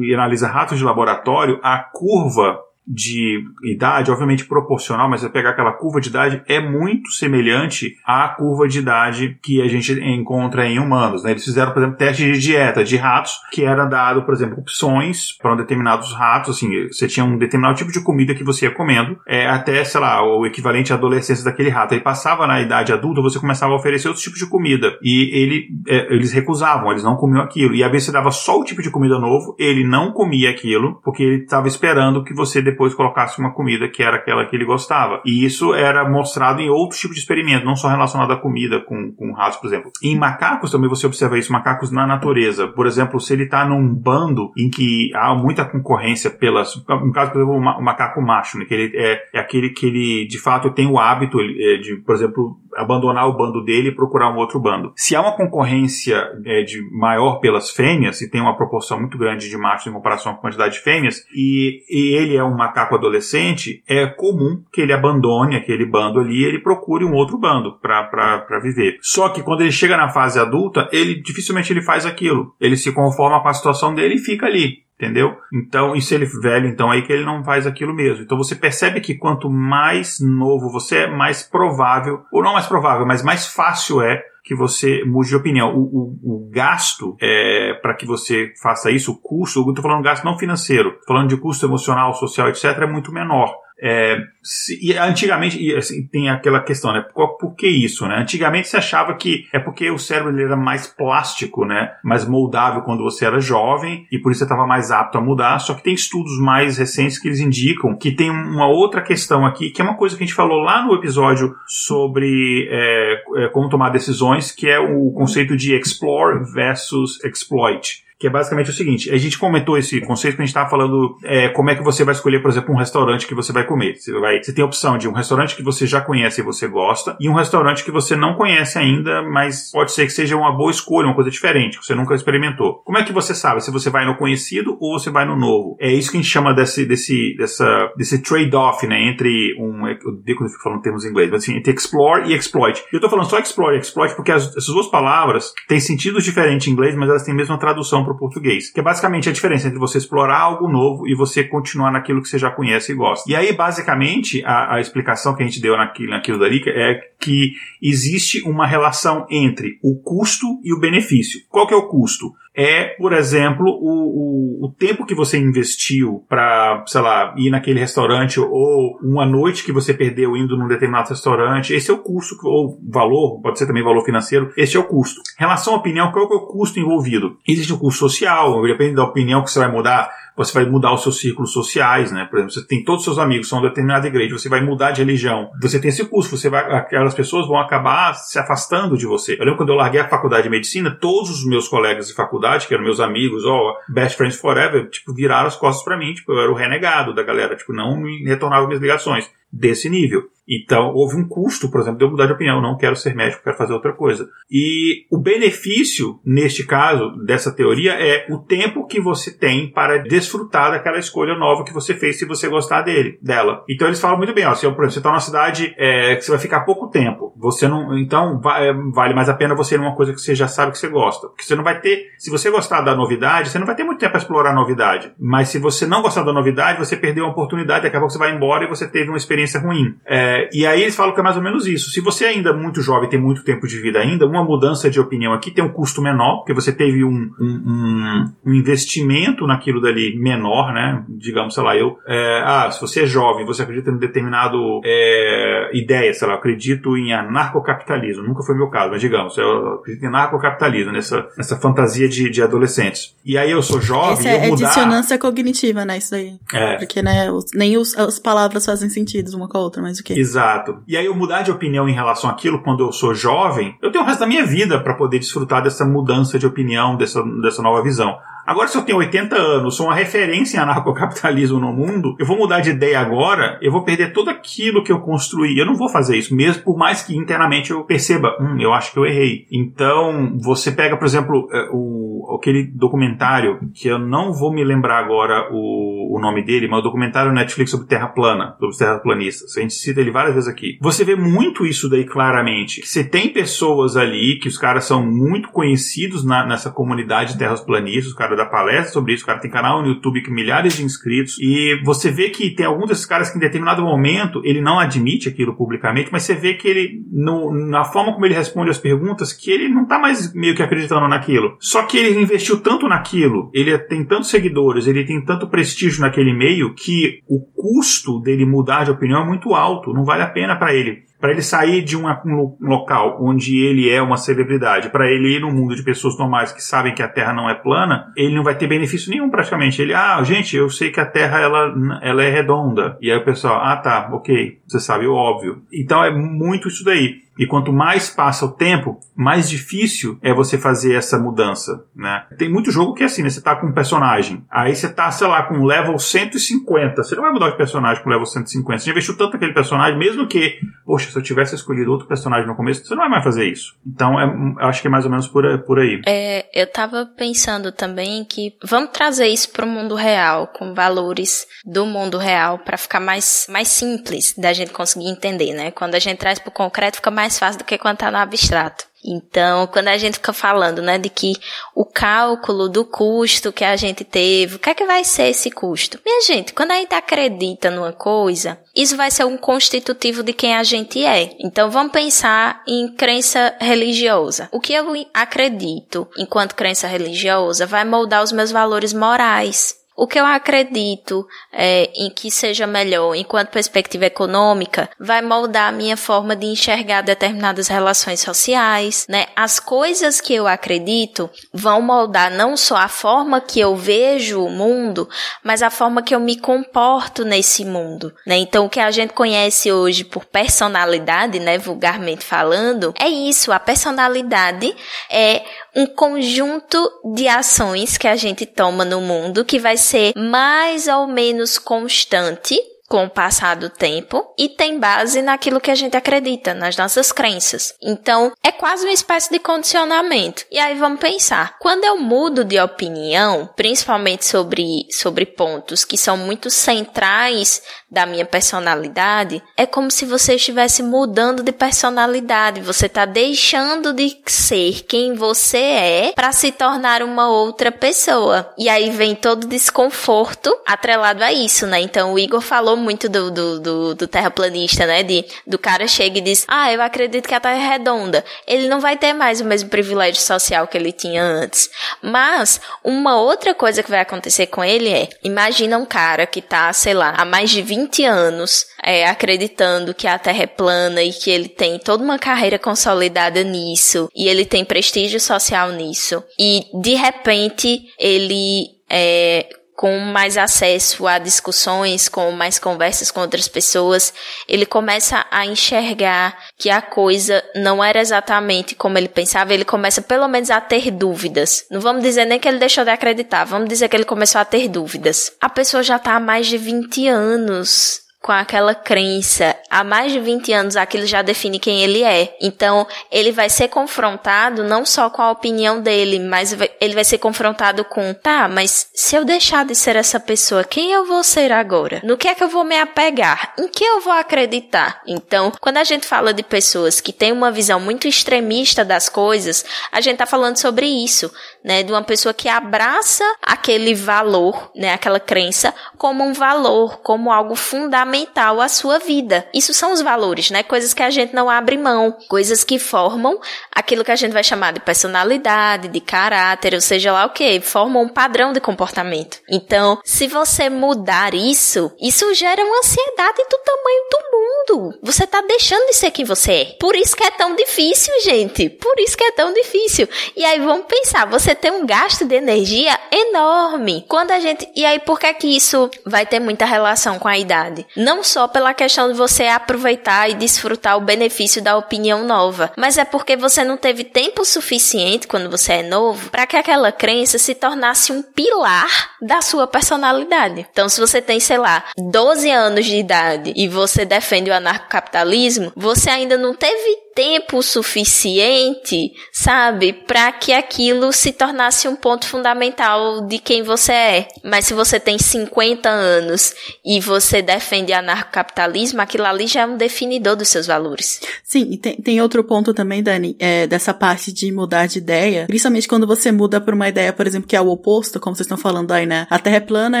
e analisa ratos de laboratório, a curva de idade, obviamente proporcional, mas você pegar aquela curva de idade, é muito semelhante à curva de idade que a gente encontra em humanos. Né? Eles fizeram, por exemplo, teste de dieta de ratos, que era dado, por exemplo, opções para determinados ratos, assim, você tinha um determinado tipo de comida que você ia comendo, é, até, sei lá, o equivalente à adolescência daquele rato. Aí passava na idade adulta, você começava a oferecer outros tipos de comida. E ele, é, eles recusavam, eles não comiam aquilo. E às vezes você dava só o tipo de comida novo, ele não comia aquilo, porque ele estava esperando que você depois colocasse uma comida que era aquela que ele gostava. E isso era mostrado em outros tipos de experimentos, não só relacionado à comida com, com ratos, por exemplo. Em macacos também você observa isso, macacos na natureza. Por exemplo, se ele está num bando em que há muita concorrência pelas. No caso, por exemplo, o macaco macho, né, que ele é, é aquele que ele de fato tem o hábito é, de, por exemplo, abandonar o bando dele e procurar um outro bando. Se há uma concorrência é, de maior pelas fêmeas, e tem uma proporção muito grande de machos em comparação com a quantidade de fêmeas, e, e ele é um macaco adolescente, é comum que ele abandone aquele bando ali e ele procure um outro bando para viver. Só que quando ele chega na fase adulta, ele dificilmente ele faz aquilo. Ele se conforma com a situação dele e fica ali entendeu? Então, e se ele velho, então aí que ele não faz aquilo mesmo. Então você percebe que quanto mais novo você é, mais provável, ou não mais provável, mas mais fácil é que você mude de opinião. O, o, o gasto é, para que você faça isso, o custo, eu estou falando gasto não financeiro, falando de custo emocional, social, etc., é muito menor. É, se, e antigamente, e assim, tem aquela questão, né? Por, por, que isso, né? Antigamente se achava que é porque o cérebro ele era mais plástico, né? Mais moldável quando você era jovem e por isso você estava mais apto a mudar. Só que tem estudos mais recentes que eles indicam que tem uma outra questão aqui, que é uma coisa que a gente falou lá no episódio sobre é, é, como tomar decisões, que é o conceito de explore versus exploit que é basicamente o seguinte: a gente comentou esse conceito que a gente estava falando é, como é que você vai escolher, por exemplo, um restaurante que você vai comer. Você, vai, você tem a opção de um restaurante que você já conhece e você gosta, e um restaurante que você não conhece ainda, mas pode ser que seja uma boa escolha, uma coisa diferente, que você nunca experimentou. Como é que você sabe se você vai no conhecido ou você vai no novo? É isso que a gente chama desse, desse, dessa, desse trade-off, né? Entre um. Eu odeio quando eu fico falando termos em inglês, mas assim, entre explore e exploit. Eu estou falando só explore e exploit porque as, essas duas palavras têm sentidos diferentes em inglês, mas elas têm a mesma tradução para o português. Que é basicamente a diferença entre você explorar algo novo e você continuar naquilo que você já conhece e gosta. E aí, basicamente, a, a explicação que a gente deu naquilo, naquilo dali é que existe uma relação entre o custo e o benefício. Qual que é o custo? É, por exemplo, o, o, o tempo que você investiu para, sei lá, ir naquele restaurante ou uma noite que você perdeu indo num determinado restaurante. Esse é o custo, ou valor, pode ser também valor financeiro, esse é o custo. Em relação à opinião, qual é o custo envolvido? Existe o custo social, depende da opinião que você vai mudar você vai mudar os seus círculos sociais, né? Por exemplo, você tem todos os seus amigos são de determinada igreja, você vai mudar de religião, você tem esse custo, você vai, aquelas pessoas vão acabar se afastando de você. Eu lembro quando eu larguei a faculdade de medicina, todos os meus colegas de faculdade, que eram meus amigos, ó, oh, best friends forever, tipo, viraram as costas para mim, tipo, eu era o renegado da galera, tipo, não me retornava minhas ligações desse nível. Então, houve um custo, por exemplo, de eu mudar de opinião. Não quero ser médico, quero fazer outra coisa. E o benefício, neste caso, dessa teoria é o tempo que você tem para desfrutar daquela escolha nova que você fez se você gostar dele, dela. Então, eles falam muito bem, ó, se por exemplo, você está numa cidade é, que você vai ficar pouco tempo, você não, então é, vale mais a pena você ir numa coisa que você já sabe que você gosta. Porque você não vai ter, se você gostar da novidade, você não vai ter muito tempo para explorar a novidade. Mas se você não gostar da novidade, você perdeu uma oportunidade, daqui a pouco você vai embora e você teve uma experiência ruim. É, e aí eles falam que é mais ou menos isso. Se você ainda é muito jovem tem muito tempo de vida ainda, uma mudança de opinião aqui tem um custo menor, porque você teve um, um, um, investimento naquilo dali menor, né? Digamos, sei lá, eu. É, ah, se você é jovem, você acredita em determinado é, ideia, sei lá, acredito em anarcocapitalismo. Nunca foi meu caso, mas digamos, eu acredito em anarcocapitalismo, nessa, nessa fantasia de, de adolescentes. E aí eu sou jovem. Essa é, eu mudar... dissonância cognitiva, né? Isso daí. É. Porque, né, os, nem os, as palavras fazem sentido uma com a outra, mas o quê? Exato. E aí eu mudar de opinião em relação àquilo quando eu sou jovem, eu tenho o resto da minha vida para poder desfrutar dessa mudança de opinião, dessa, dessa nova visão. Agora, se eu tenho 80 anos, sou uma referência em anarcocapitalismo no mundo, eu vou mudar de ideia agora, eu vou perder tudo aquilo que eu construí. Eu não vou fazer isso, mesmo por mais que internamente eu perceba, hum, eu acho que eu errei. Então, você pega, por exemplo, é, o, aquele documentário, que eu não vou me lembrar agora o, o nome dele, mas o documentário Netflix sobre Terra plana, sobre os terraplanistas. A gente cita ele várias vezes aqui. Você vê muito isso daí claramente. Você tem pessoas ali que os caras são muito conhecidos na, nessa comunidade de terraplanistas, o cara dá palestra sobre isso, o cara tem canal no YouTube com milhares de inscritos, e você vê que tem alguns desses caras que em determinado momento ele não admite aquilo publicamente, mas você vê que ele, no, na forma como ele responde as perguntas, que ele não tá mais meio que acreditando naquilo. Só que ele investiu tanto naquilo, ele tem tantos seguidores, ele tem tanto prestígio naquele meio, que o custo dele mudar de opinião é muito alto, não vale a pena para ele para ele sair de uma, um local onde ele é uma celebridade, para ele ir no mundo de pessoas normais que sabem que a Terra não é plana, ele não vai ter benefício nenhum praticamente. Ele, ah, gente, eu sei que a Terra ela, ela é redonda. E aí o pessoal, ah, tá, ok, você sabe o óbvio. Então é muito isso daí. E quanto mais passa o tempo, mais difícil é você fazer essa mudança, né? Tem muito jogo que é assim, né? Você tá com um personagem, aí você tá, sei lá, com level 150. Você não vai mudar de personagem com level 150. Você já investiu tanto naquele personagem, mesmo que, poxa, se eu tivesse escolhido outro personagem no começo, você não vai mais fazer isso. Então, é, eu acho que é mais ou menos por, por aí. É, eu tava pensando também que vamos trazer isso pro mundo real, com valores do mundo real, para ficar mais, mais simples da gente conseguir entender, né? Quando a gente traz pro concreto, fica mais fácil do que quando está no abstrato. Então, quando a gente fica falando, né, de que o cálculo do custo que a gente teve, o que é que vai ser esse custo? Minha gente, quando a gente acredita numa coisa, isso vai ser um constitutivo de quem a gente é. Então, vamos pensar em crença religiosa. O que eu acredito enquanto crença religiosa vai moldar os meus valores morais. O que eu acredito é, em que seja melhor enquanto perspectiva econômica vai moldar a minha forma de enxergar determinadas relações sociais, né? As coisas que eu acredito vão moldar não só a forma que eu vejo o mundo, mas a forma que eu me comporto nesse mundo, né? Então, o que a gente conhece hoje por personalidade, né, vulgarmente falando, é isso. A personalidade é um conjunto de ações que a gente toma no mundo que vai ser mais ou menos constante com o passar do tempo e tem base naquilo que a gente acredita, nas nossas crenças. Então, é quase uma espécie de condicionamento. E aí vamos pensar, quando eu mudo de opinião, principalmente sobre, sobre pontos que são muito centrais da minha personalidade, é como se você estivesse mudando de personalidade. Você está deixando de ser quem você é para se tornar uma outra pessoa. E aí vem todo o desconforto atrelado a isso, né? Então, o Igor falou muito do, do, do, do terraplanista, né? De, do cara chega e diz, ah, eu acredito que a Terra é redonda. Ele não vai ter mais o mesmo privilégio social que ele tinha antes. Mas, uma outra coisa que vai acontecer com ele é, imagina um cara que tá, sei lá, há mais de 20 anos é, acreditando que a Terra é plana e que ele tem toda uma carreira consolidada nisso e ele tem prestígio social nisso. E, de repente, ele é, com mais acesso a discussões, com mais conversas com outras pessoas, ele começa a enxergar que a coisa não era exatamente como ele pensava, ele começa pelo menos a ter dúvidas. Não vamos dizer nem que ele deixou de acreditar, vamos dizer que ele começou a ter dúvidas. A pessoa já está há mais de 20 anos com aquela crença há mais de 20 anos, aquilo já define quem ele é. Então, ele vai ser confrontado não só com a opinião dele, mas ele vai ser confrontado com, tá, mas se eu deixar de ser essa pessoa, quem eu vou ser agora? No que é que eu vou me apegar? Em que eu vou acreditar? Então, quando a gente fala de pessoas que têm uma visão muito extremista das coisas, a gente tá falando sobre isso, né? De uma pessoa que abraça aquele valor, né? Aquela crença como um valor, como algo fundamental à sua vida. Isso são os valores, né? Coisas que a gente não abre mão, coisas que formam aquilo que a gente vai chamar de personalidade, de caráter, ou seja lá o que, formam um padrão de comportamento. Então, se você mudar isso, isso gera uma ansiedade do tamanho do mundo. Você tá deixando de ser quem você é. Por isso que é tão difícil, gente. Por isso que é tão difícil. E aí vamos pensar, você tem um gasto de energia enorme. Quando a gente, e aí por que que isso vai ter muita relação com a idade? Não só pela questão de você aproveitar e desfrutar o benefício da opinião nova, mas é porque você não teve tempo suficiente quando você é novo para que aquela crença se tornasse um pilar da sua personalidade. Então, se você tem, sei lá, 12 anos de idade e você defende o anarcocapitalismo, você ainda não teve tempo suficiente, sabe, para que aquilo se tornasse um ponto fundamental de quem você é. Mas se você tem 50 anos e você defende anarcocapitalismo, aquilo ali já é um definidor dos seus valores. Sim, e tem, tem outro ponto também, Dani, é, dessa parte de mudar de ideia, principalmente quando você muda por uma ideia, por exemplo, que é o oposto, como vocês estão falando aí, né? A Terra é plana,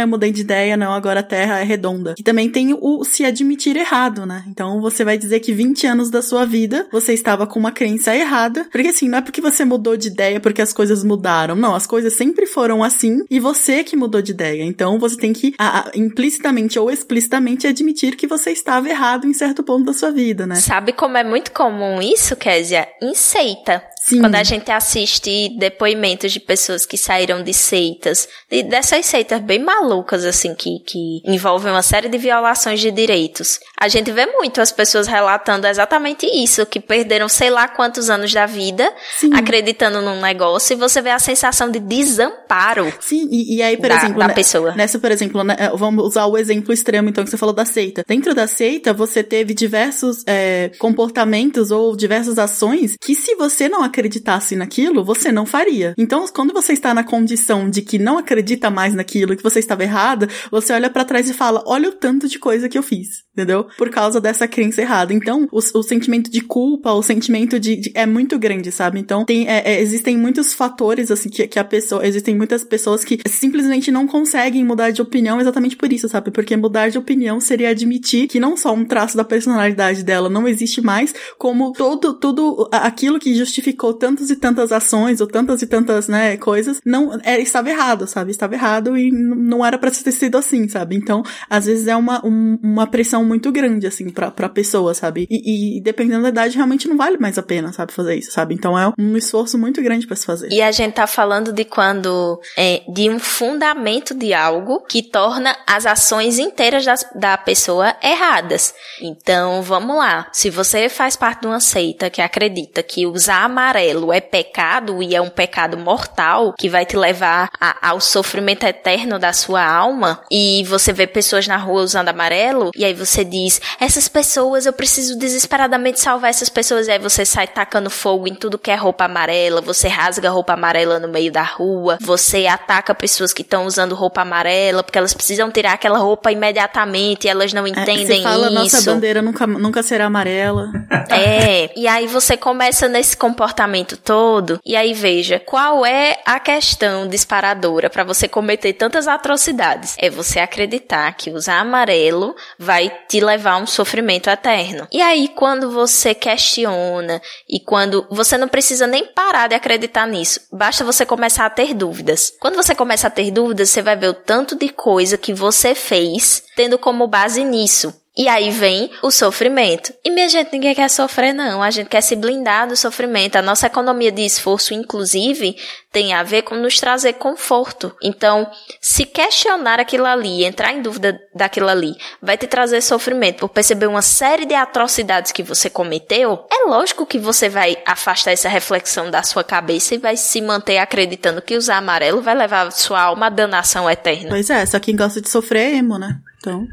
eu mudei de ideia, não, agora a Terra é redonda. E também tem o se admitir errado, né? Então você vai dizer que 20 anos da sua vida você estava com uma crença errada, porque assim, não é porque você mudou de ideia porque as coisas mudaram, não, as coisas sempre foram assim e você que mudou de ideia. Então você tem que a, a, implicitamente ou explicitamente admitir que você estava errado em certo ponto da sua vida, né? Sabe como é muito comum isso, Kézia? Em seita. Sim. Quando a gente assiste depoimentos de pessoas que saíram de seitas, de, dessas seitas bem malucas, assim, que, que envolvem uma série de violações de direitos, a gente vê muito as pessoas relatando exatamente isso, que perderam sei lá quantos anos da vida Sim. acreditando num negócio e você vê a sensação de desamparo. Sim, e, e aí, por da, exemplo, da né, pessoa. nessa, por exemplo, né, vamos usar o exemplo extremo, então, que você falou da seita. Dentro da seita, você teve diversos é, comportamentos ou diversas ações que se você não acreditasse naquilo, você não faria. Então, quando você está na condição de que não acredita mais naquilo, que você estava errada, você olha para trás e fala: olha o tanto de coisa que eu fiz, entendeu? Por causa dessa crença errada. Então, o, o sentimento de culpa, o sentimento de, de, é muito grande, sabe? Então, tem, é, é, existem muitos fatores, assim, que, que a pessoa, existem muitas pessoas que simplesmente não conseguem mudar de opinião exatamente por isso, sabe? Porque mudar de opinião seria admitir que não só um traço da personalidade dela não existe mais, como todo, tudo aquilo que justificou justificou tantas e tantas ações ou tantas e tantas, né, coisas, não é, estava errado, sabe? Estava errado e não era para ter sido assim, sabe? Então, às vezes é uma, um, uma pressão muito grande, assim, pra, pra pessoa, sabe? E, e, dependendo da idade, realmente não vale mais a pena, sabe, fazer isso, sabe? Então é um esforço muito grande para se fazer. E a gente tá falando de quando, é, de um fundamento de algo que torna as ações inteiras das, da pessoa erradas. Então, vamos lá. Se você faz parte de uma seita que acredita que usar amarelo é pecado e é um pecado mortal que vai te levar a, ao sofrimento eterno da sua alma, e você vê pessoas na rua usando amarelo, e aí você diz: essas pessoas, eu preciso desesperadamente salvar essas pessoas, e aí você sai tacando fogo em tudo que é roupa amarela, você rasga roupa amarela no meio da rua, você ataca pessoas que estão usando roupa amarela porque elas precisam tirar aquela roupa imediatamente e elas não entendem é, você fala, isso. Nossa bandeira nunca, nunca será amarela. É, e aí você começa nesse comportamento comportamento todo. E aí veja, qual é a questão disparadora para você cometer tantas atrocidades? É você acreditar que usar amarelo vai te levar a um sofrimento eterno. E aí quando você questiona e quando você não precisa nem parar de acreditar nisso, basta você começar a ter dúvidas. Quando você começa a ter dúvidas, você vai ver o tanto de coisa que você fez tendo como base nisso. E aí vem o sofrimento. E minha gente, ninguém quer sofrer, não. A gente quer se blindar do sofrimento. A nossa economia de esforço, inclusive, tem a ver com nos trazer conforto. Então, se questionar aquilo ali, entrar em dúvida daquilo ali, vai te trazer sofrimento por perceber uma série de atrocidades que você cometeu, é lógico que você vai afastar essa reflexão da sua cabeça e vai se manter acreditando que usar amarelo vai levar sua alma à danação eterna. Pois é, só quem gosta de sofrer é emo, né? Então.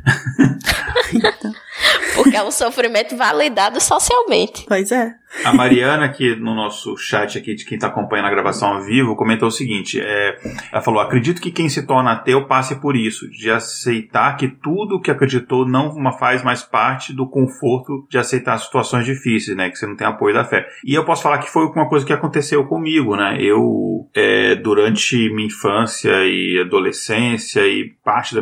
então. Porque é um sofrimento validado socialmente. Pois é. A Mariana, aqui no nosso chat aqui de quem está acompanhando a gravação ao vivo, comentou o seguinte: é, ela falou: acredito que quem se torna ateu passe por isso, de aceitar que tudo que acreditou não faz mais parte do conforto de aceitar situações difíceis, né? Que você não tem apoio da fé. E eu posso falar que foi uma coisa que aconteceu comigo, né? Eu, é, durante minha infância e adolescência e parte da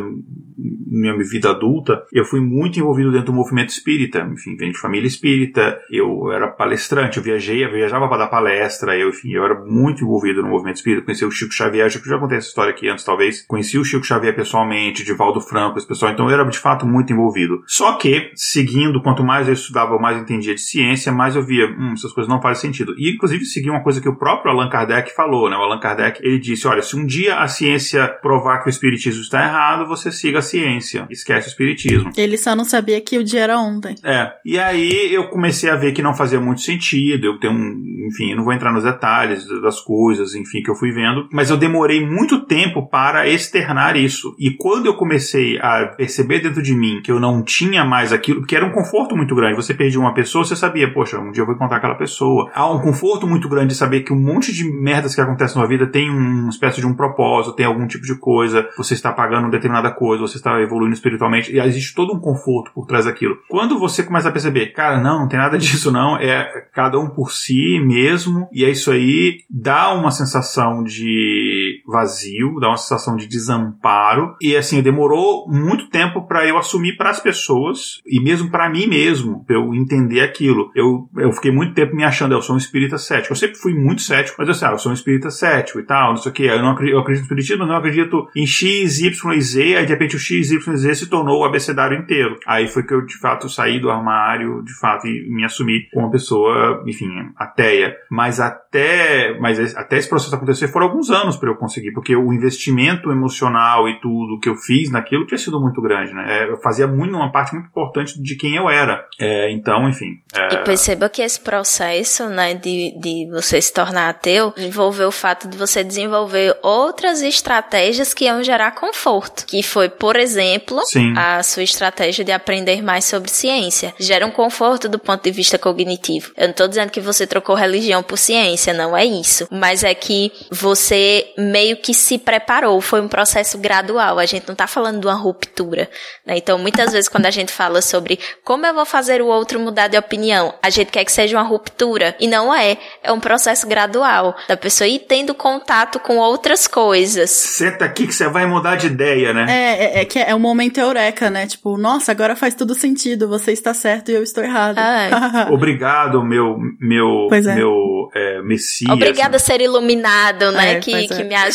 minha vida adulta, eu fui muito envolvido dentro do movimento espírita. Enfim, venho de família espírita, eu era palestrante, eu viajei, eu viajava para dar palestra, eu, enfim, eu era muito envolvido no movimento espírita, conheci o Chico Xavier, acho que já contei essa história aqui antes, talvez. Conheci o Chico Xavier pessoalmente, Divaldo Franco, esse pessoal, então eu era de fato muito envolvido. Só que, seguindo, quanto mais eu estudava, mais eu entendia de ciência, mais eu via, hum, essas coisas não fazem sentido. E, inclusive, segui uma coisa que o próprio Allan Kardec falou, né? O Allan Kardec, ele disse, olha, se um dia a ciência provar que o espiritismo está errado, você siga a ciência, esquece o espiritismo. Ele só não sabia que que o dia era ontem. É. E aí eu comecei a ver que não fazia muito sentido. Eu tenho um. Enfim, eu não vou entrar nos detalhes das coisas, enfim, que eu fui vendo. Mas eu demorei muito tempo para externar isso. E quando eu comecei a perceber dentro de mim que eu não tinha mais aquilo, porque era um conforto muito grande. Você perdia uma pessoa, você sabia, poxa, um dia eu vou encontrar aquela pessoa. Há um conforto muito grande de saber que um monte de merdas que acontecem na vida tem uma espécie de um propósito, tem algum tipo de coisa, você está pagando determinada coisa, você está evoluindo espiritualmente, e existe todo um conforto por trás daquilo. Quando você começa a perceber, cara, não, não tem nada disso não, é cada um por si mesmo, e é isso aí, dá uma sensação de vazio, dá uma sensação de desamparo, e assim, demorou muito tempo para eu assumir para as pessoas, e mesmo para mim mesmo, pra eu entender aquilo. Eu, eu fiquei muito tempo me achando, eu sou um espírita cético. Eu sempre fui muito cético, mas eu sei, ah, eu sou um espírita cético e tal, não sei o que. Eu não acredito, eu acredito no espiritismo, mas não acredito em X, Y e Z, aí de repente o X, Y e Z se tornou o abecedário inteiro. Aí foi que eu, de fato, saí do armário, de fato, e me assumi como uma pessoa, enfim, ateia. Mas até, mas até esse processo acontecer foram alguns anos para eu conseguir, porque o investimento emocional e tudo que eu fiz naquilo tinha sido muito grande, né? É, eu fazia muito, uma parte muito importante de quem eu era. É, então, enfim. É... E perceba que esse processo, né, de, de você se tornar ateu, envolveu o fato de você desenvolver outras estratégias que iam gerar conforto. Que foi, por exemplo, Sim. a sua estratégia de aprender mais sobre ciência. Gera um conforto do ponto de vista cognitivo. Eu não estou dizendo que você trocou religião por ciência, não é isso. Mas é que você meio que se preparou. Foi um processo gradual. A gente não está falando de uma ruptura. Né? Então, muitas vezes, quando a gente fala sobre como eu vou fazer o outro mudar de opinião, a gente quer que seja uma ruptura. E não é. É um processo gradual. Da pessoa ir tendo contato com outras coisas. Senta aqui que você vai mudar de ideia, né? É, é, é que é um momento eureka, né? Tipo, nossa, agora faz tudo sentido. Você está certo e eu estou errado. Obrigado, meu, meu, é. meu é, messias. Obrigada a ser iluminado, né? É, que, pois é.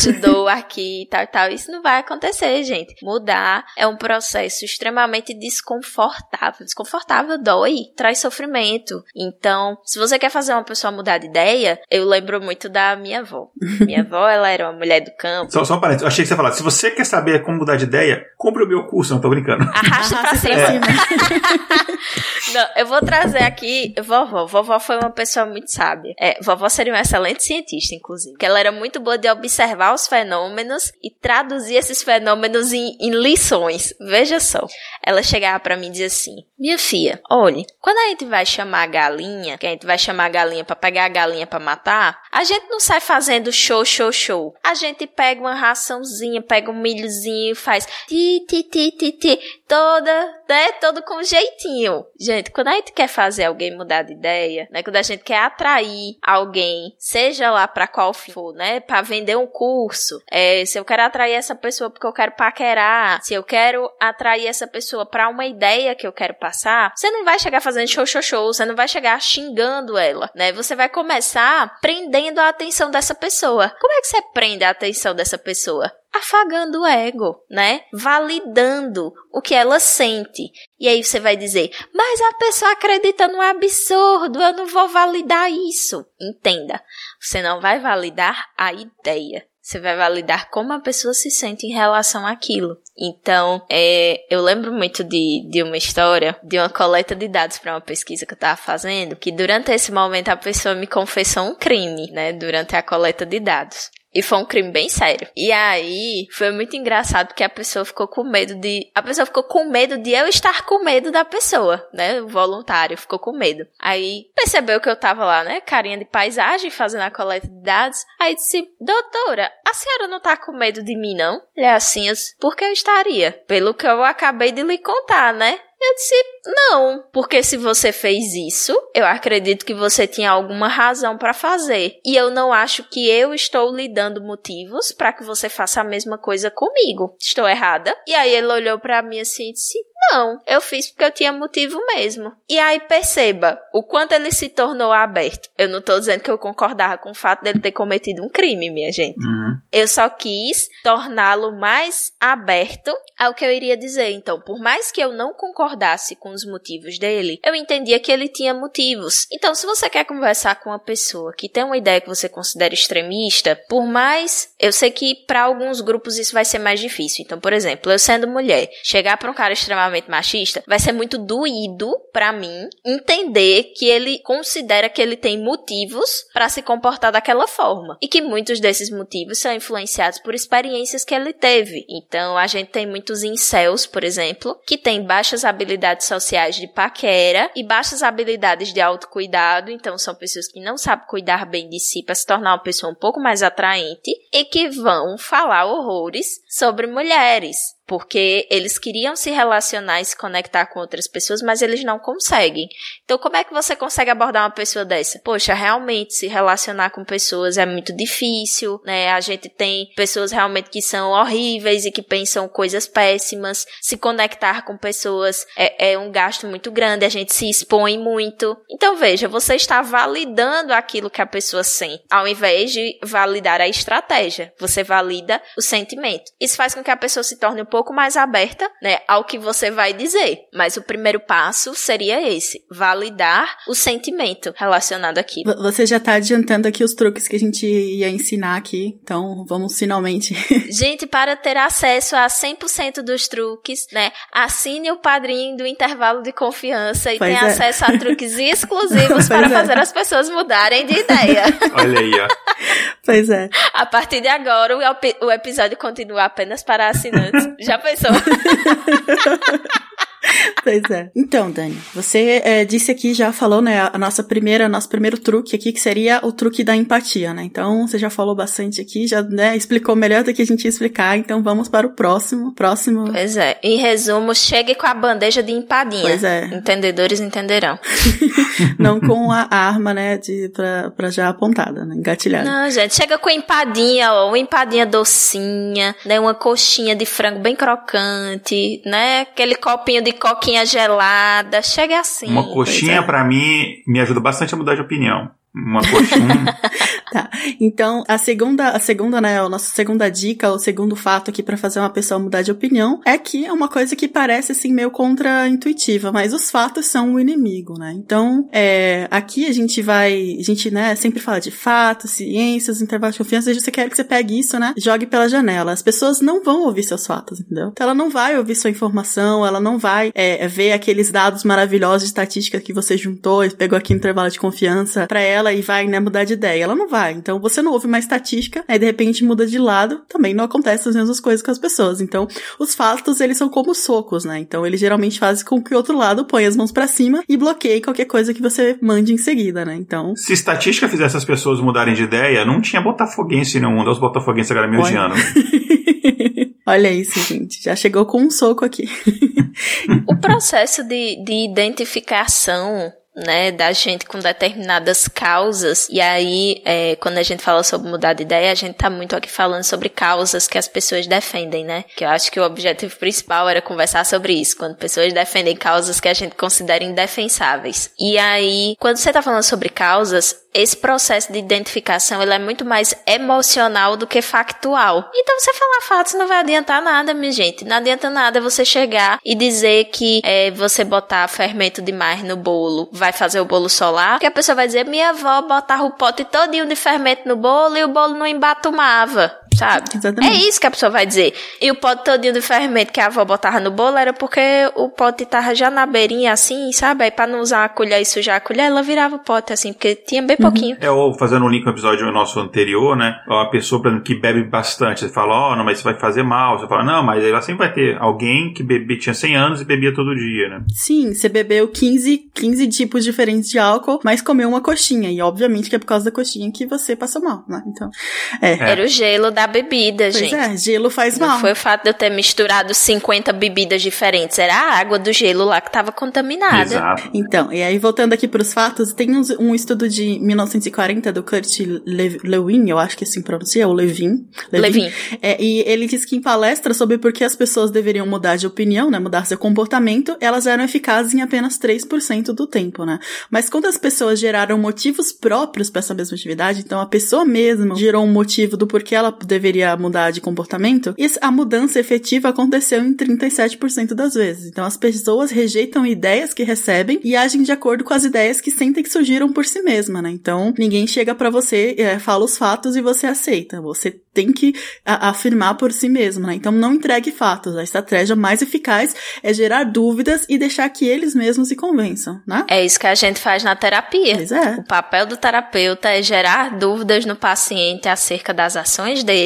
Ajudou aqui e tal, tal. Isso não vai acontecer, gente. Mudar é um processo extremamente desconfortável. Desconfortável dói, traz sofrimento. Então, se você quer fazer uma pessoa mudar de ideia, eu lembro muito da minha avó. Minha avó, ela era uma mulher do campo. Só, só um parênteses, eu achei que você ia falar, se você quer saber como mudar de ideia, compre o meu curso, não tô brincando. Arrasta pra Arrasta cima. pra cima. Não, eu vou trazer aqui vovó. Vovó foi uma pessoa muito sábia. É, vovó seria uma excelente cientista, inclusive. Porque ela era muito boa de observar os fenômenos e traduzir esses fenômenos em, em lições. Veja só. Ela chegava pra mim e dizia assim: Minha filha, olhe, quando a gente vai chamar a galinha, que a gente vai chamar a galinha pra pegar a galinha pra matar, a gente não sai fazendo show, show, show. A gente pega uma raçãozinha, pega um milhozinho e faz ti, ti, ti, ti, ti, toda, né? Todo com jeitinho. Gente, quando a gente quer fazer alguém mudar de ideia, né? Quando a gente quer atrair alguém, seja lá pra qual for, né? Pra vender um curso, é, se eu quero atrair essa pessoa porque eu quero paquerar, se eu quero atrair essa pessoa pra uma ideia que eu quero passar, você não vai chegar fazendo show, show, show, você não vai chegar xingando ela, né? Você vai começar prendendo a atenção dessa pessoa. Como é que você prende a atenção dessa pessoa? Afagando o ego, né? Validando o que ela sente. E aí você vai dizer: "Mas a pessoa acredita no absurdo, eu não vou validar isso". Entenda. Você não vai validar a ideia. Você vai validar como a pessoa se sente em relação àquilo. Então, é, eu lembro muito de, de uma história, de uma coleta de dados para uma pesquisa que eu estava fazendo, que durante esse momento a pessoa me confessou um crime, né? Durante a coleta de dados. E foi um crime bem sério. E aí, foi muito engraçado porque a pessoa ficou com medo de. A pessoa ficou com medo de eu estar com medo da pessoa, né? O voluntário ficou com medo. Aí percebeu que eu tava lá, né? Carinha de paisagem, fazendo a coleta de dados. Aí disse: Doutora, a senhora não tá com medo de mim, não? Ele é assim, eu disse, por que eu estaria? Pelo que eu acabei de lhe contar, né? Eu disse, não, porque se você fez isso, eu acredito que você tinha alguma razão para fazer. E eu não acho que eu estou lhe dando motivos para que você faça a mesma coisa comigo. Estou errada? E aí ele olhou para mim assim e disse: não, eu fiz porque eu tinha motivo mesmo. E aí perceba o quanto ele se tornou aberto. Eu não tô dizendo que eu concordava com o fato dele ter cometido um crime, minha gente. Uhum. Eu só quis torná-lo mais aberto ao que eu iria dizer. Então, por mais que eu não concordasse com os motivos dele, eu entendia que ele tinha motivos. Então, se você quer conversar com uma pessoa que tem uma ideia que você considera extremista, por mais eu sei que para alguns grupos isso vai ser mais difícil. Então, por exemplo, eu sendo mulher, chegar para um cara extremamente extremamente machista, vai ser muito doído para mim entender que ele considera que ele tem motivos para se comportar daquela forma. E que muitos desses motivos são influenciados por experiências que ele teve. Então, a gente tem muitos incels, por exemplo, que têm baixas habilidades sociais de paquera e baixas habilidades de autocuidado, então são pessoas que não sabem cuidar bem de si para se tornar uma pessoa um pouco mais atraente e que vão falar horrores sobre mulheres porque eles queriam se relacionar e se conectar com outras pessoas, mas eles não conseguem. Então, como é que você consegue abordar uma pessoa dessa? Poxa, realmente se relacionar com pessoas é muito difícil, né? A gente tem pessoas realmente que são horríveis e que pensam coisas péssimas. Se conectar com pessoas é, é um gasto muito grande, a gente se expõe muito. Então, veja, você está validando aquilo que a pessoa sente, ao invés de validar a estratégia. Você valida o sentimento. Isso faz com que a pessoa se torne um pouco pouco mais aberta, né, ao que você vai dizer. Mas o primeiro passo seria esse: validar o sentimento relacionado aqui. Você já tá adiantando aqui os truques que a gente ia ensinar aqui, então vamos finalmente. gente, para ter acesso a 100% dos truques, né, assine o padrinho do intervalo de confiança e pois tenha é. acesso a truques exclusivos para é. fazer as pessoas mudarem de ideia. Olha aí, ó. Pois é. A partir de agora, o, o episódio continua apenas para assinantes. Já pensou? pois é. Então, Dani, você é, disse aqui, já falou, né, a nossa primeira, nosso primeiro truque aqui, que seria o truque da empatia, né? Então, você já falou bastante aqui, já, né, explicou melhor do que a gente ia explicar, então vamos para o próximo, próximo. Pois é. Em resumo, chegue com a bandeja de empadinha. Pois é. Entendedores entenderão. Não com a arma, né, de, pra, pra já apontada, né, engatilhada. Não, gente, chega com empadinha, ó, uma empadinha docinha, né, uma coxinha de frango bem crocante, né, aquele copinho de coquinha gelada, chega assim. Uma coxinha é. para mim me ajuda bastante a mudar de opinião. Uma coxinha. tá. Então, a segunda, a segunda, né, a nossa segunda dica, o segundo fato aqui para fazer uma pessoa mudar de opinião é que é uma coisa que parece assim meio contra-intuitiva, mas os fatos são o inimigo, né? Então, é, aqui a gente vai, a gente, né, sempre fala de fatos, ciências, intervalos de confiança, e você quer que você pegue isso, né, jogue pela janela. As pessoas não vão ouvir seus fatos, entendeu? Então ela não vai ouvir sua informação, ela não vai é, ver aqueles dados maravilhosos de estatística que você juntou e pegou aqui no intervalo de confiança para ela e vai, né, mudar de ideia. Ela não vai. Então você não ouve uma estatística, aí de repente muda de lado, também não acontece as mesmas coisas com as pessoas. Então, os fatos, eles são como socos, né? Então, eles geralmente fazem com que o outro lado ponha as mãos para cima e bloqueie qualquer coisa que você mande em seguida, né? Então. Se estatística fizesse as pessoas mudarem de ideia, não tinha botafoguense no mundo. Os botafoguenses agora me odiando. Olha isso, gente. Já chegou com um soco aqui. o processo de, de identificação né, da gente com determinadas causas. E aí, é, quando a gente fala sobre mudar de ideia, a gente tá muito aqui falando sobre causas que as pessoas defendem, né? Que eu acho que o objetivo principal era conversar sobre isso, quando pessoas defendem causas que a gente considera indefensáveis. E aí, quando você tá falando sobre causas, esse processo de identificação ele é muito mais emocional do que factual. Então, você falar fatos não vai adiantar nada, minha gente. Não adianta nada você chegar e dizer que é, você botar fermento demais no bolo vai fazer o bolo solar, que a pessoa vai dizer, minha avó botava o pote todinho de fermento no bolo e o bolo não embatumava sabe? Exatamente. É isso que a pessoa vai dizer. E o pote todinho de fermento que a avó botava no bolo era porque o pote tava já na beirinha assim, sabe? Aí pra não usar a colher e sujar a colher, ela virava o pote assim, porque tinha bem uhum. pouquinho. É, ou fazendo um link com o episódio nosso anterior, né? A pessoa, por exemplo, que bebe bastante, você fala, ó, oh, não, mas isso vai fazer mal. Você fala, não, mas ela sempre vai ter alguém que bebe, tinha 100 anos e bebia todo dia, né? Sim, você bebeu 15, 15 tipos diferentes de álcool, mas comeu uma coxinha. E obviamente que é por causa da coxinha que você passou mal, né? Então, é. é. Era o gelo da bebida, pois gente. é, gelo faz mal. Não foi o fato de eu ter misturado 50 bebidas diferentes. Era a água do gelo lá que tava contaminada. Exato. Então, e aí voltando aqui pros fatos, tem um, um estudo de 1940 do Kurt Le Lewin, eu acho que assim pronuncia, ou Levin. Levin. Levin. É, e ele diz que em palestra sobre por que as pessoas deveriam mudar de opinião, né, mudar seu comportamento, elas eram eficazes em apenas 3% do tempo, né? Mas quando as pessoas geraram motivos próprios para essa mesma atividade, então a pessoa mesma gerou um motivo do porquê ela deveria mudar de comportamento, e a mudança efetiva aconteceu em 37% das vezes. Então as pessoas rejeitam ideias que recebem e agem de acordo com as ideias que sentem que surgiram por si mesma, né? Então ninguém chega para você, é, fala os fatos e você aceita. Você tem que afirmar por si mesmo, né? Então não entregue fatos. A estratégia mais eficaz é gerar dúvidas e deixar que eles mesmos se convençam, né? É isso que a gente faz na terapia. Pois é. O papel do terapeuta é gerar dúvidas no paciente acerca das ações dele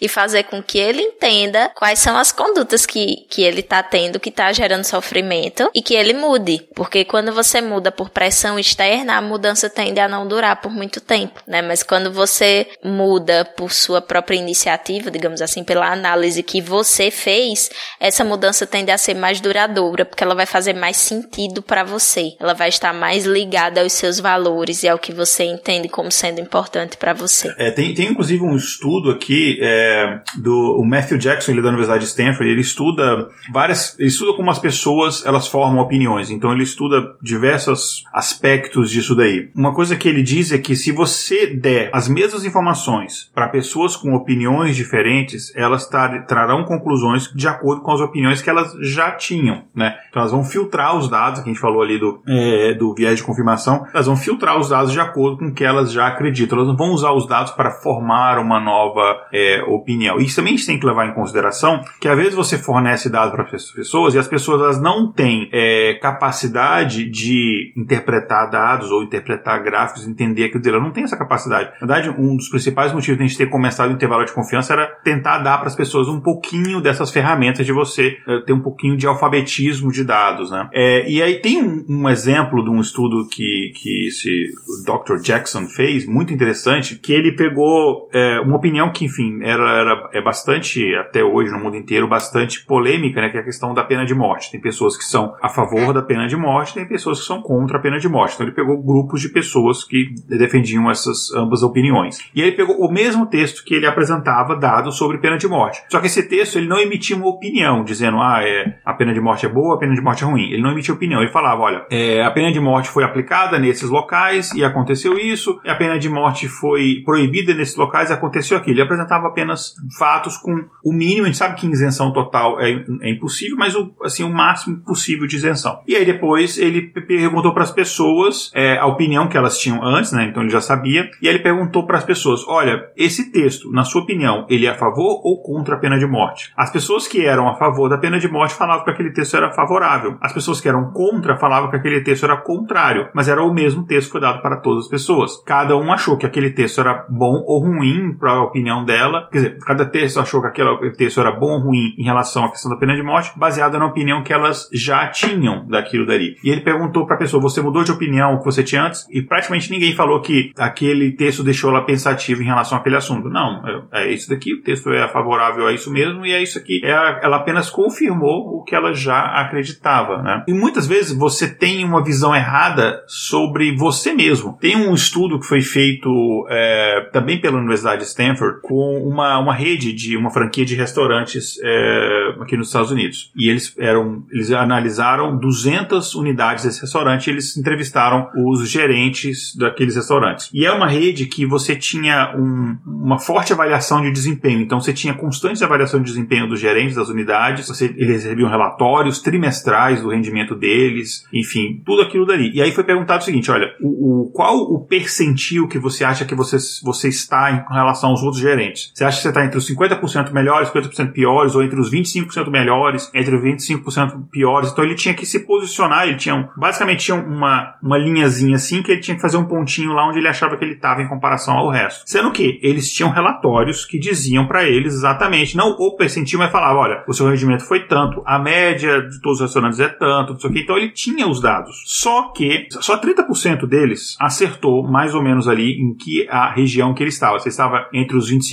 e fazer com que ele entenda quais são as condutas que, que ele está tendo que está gerando sofrimento e que ele mude. Porque quando você muda por pressão externa, a mudança tende a não durar por muito tempo, né? Mas quando você muda por sua própria própria iniciativa, digamos assim, pela análise que você fez, essa mudança tende a ser mais duradoura, porque ela vai fazer mais sentido para você. Ela vai estar mais ligada aos seus valores e ao que você entende como sendo importante para você. É, tem, tem inclusive um estudo aqui é, do Matthew Jackson, ele é da Universidade de Stanford, ele estuda várias, ele estuda como as pessoas elas formam opiniões. Então ele estuda diversos aspectos disso daí. Uma coisa que ele diz é que se você der as mesmas informações para pessoas com opiniões diferentes, elas trarão conclusões de acordo com as opiniões que elas já tinham, né? Então elas vão filtrar os dados, que a gente falou ali do, é, do viés de confirmação, elas vão filtrar os dados de acordo com o que elas já acreditam. Elas não vão usar os dados para formar uma nova é, opinião. Isso também a gente tem que levar em consideração que às vezes você fornece dados para as pessoas e as pessoas elas não têm é, capacidade de interpretar dados ou interpretar gráficos, entender aquilo dele. Ela não tem essa capacidade. Na verdade, um dos principais motivos de a gente ter começado intervalo de confiança era tentar dar para as pessoas um pouquinho dessas ferramentas de você uh, ter um pouquinho de alfabetismo de dados, né? É, e aí tem um, um, exemplo de um estudo que, que esse Dr. Jackson fez, muito interessante, que ele pegou é, uma opinião que, enfim, era, era é bastante, até hoje no mundo inteiro, bastante polêmica, né? Que é a questão da pena de morte. Tem pessoas que são a favor da pena de morte, tem pessoas que são contra a pena de morte. Então ele pegou grupos de pessoas que defendiam essas ambas opiniões. E aí ele pegou o mesmo texto que ele apresentava dados sobre pena de morte. Só que esse texto ele não emitia uma opinião dizendo ah, é, a pena de morte é boa, a pena de morte é ruim. Ele não emitia opinião. Ele falava, olha, é, a pena de morte foi aplicada nesses locais e aconteceu isso, a pena de morte foi proibida nesses locais e aconteceu aquilo. Ele apresentava apenas fatos com o mínimo. A gente sabe que isenção total é, é impossível, mas o, assim, o máximo possível de isenção. E aí depois ele perguntou para as pessoas é, a opinião que elas tinham antes, né? Então ele já sabia. E aí ele perguntou para as pessoas: olha, esse texto na sua opinião, ele é a favor ou contra a pena de morte? As pessoas que eram a favor da pena de morte falavam que aquele texto era favorável. As pessoas que eram contra falavam que aquele texto era contrário, mas era o mesmo texto que foi dado para todas as pessoas. Cada um achou que aquele texto era bom ou ruim para a opinião dela. Quer dizer, cada texto achou que aquele texto era bom ou ruim em relação à questão da pena de morte, baseada na opinião que elas já tinham daquilo dali. E ele perguntou para a pessoa: você mudou de opinião o que você tinha antes? E praticamente ninguém falou que aquele texto deixou ela pensativa em relação àquele assunto. Não, é isso daqui, o texto é favorável a isso mesmo e é isso aqui. É, ela apenas confirmou o que ela já acreditava, né? E muitas vezes você tem uma visão errada sobre você mesmo. Tem um estudo que foi feito é, também pela Universidade de Stanford com uma, uma rede de uma franquia de restaurantes é, aqui nos Estados Unidos. E eles eram eles analisaram 200 unidades desse restaurante e eles entrevistaram os gerentes daqueles restaurantes. E é uma rede que você tinha um, uma forte avaliação de desempenho. Então você tinha constante avaliação de desempenho dos gerentes das unidades, você, eles recebiam relatórios trimestrais do rendimento deles, enfim, tudo aquilo dali. E aí foi perguntado o seguinte: olha, o, o qual o percentil que você acha que você, você está em relação aos outros gerentes? Você acha que você está entre os 50% melhores, 50% piores, ou entre os 25% melhores, entre os 25% piores? Então ele tinha que se posicionar, ele tinha basicamente tinha uma, uma linhazinha assim que ele tinha que fazer um pontinho lá onde ele achava que ele estava em comparação ao resto. Sendo que eles tinham relatórios que diziam para eles exatamente, não o percentil, mas falava, olha, o seu rendimento foi tanto, a média de todos os restaurantes é tanto, não sei o que. Então ele tinha os dados. Só que só 30% deles acertou mais ou menos ali em que a região que ele estava. Você estava entre os 25%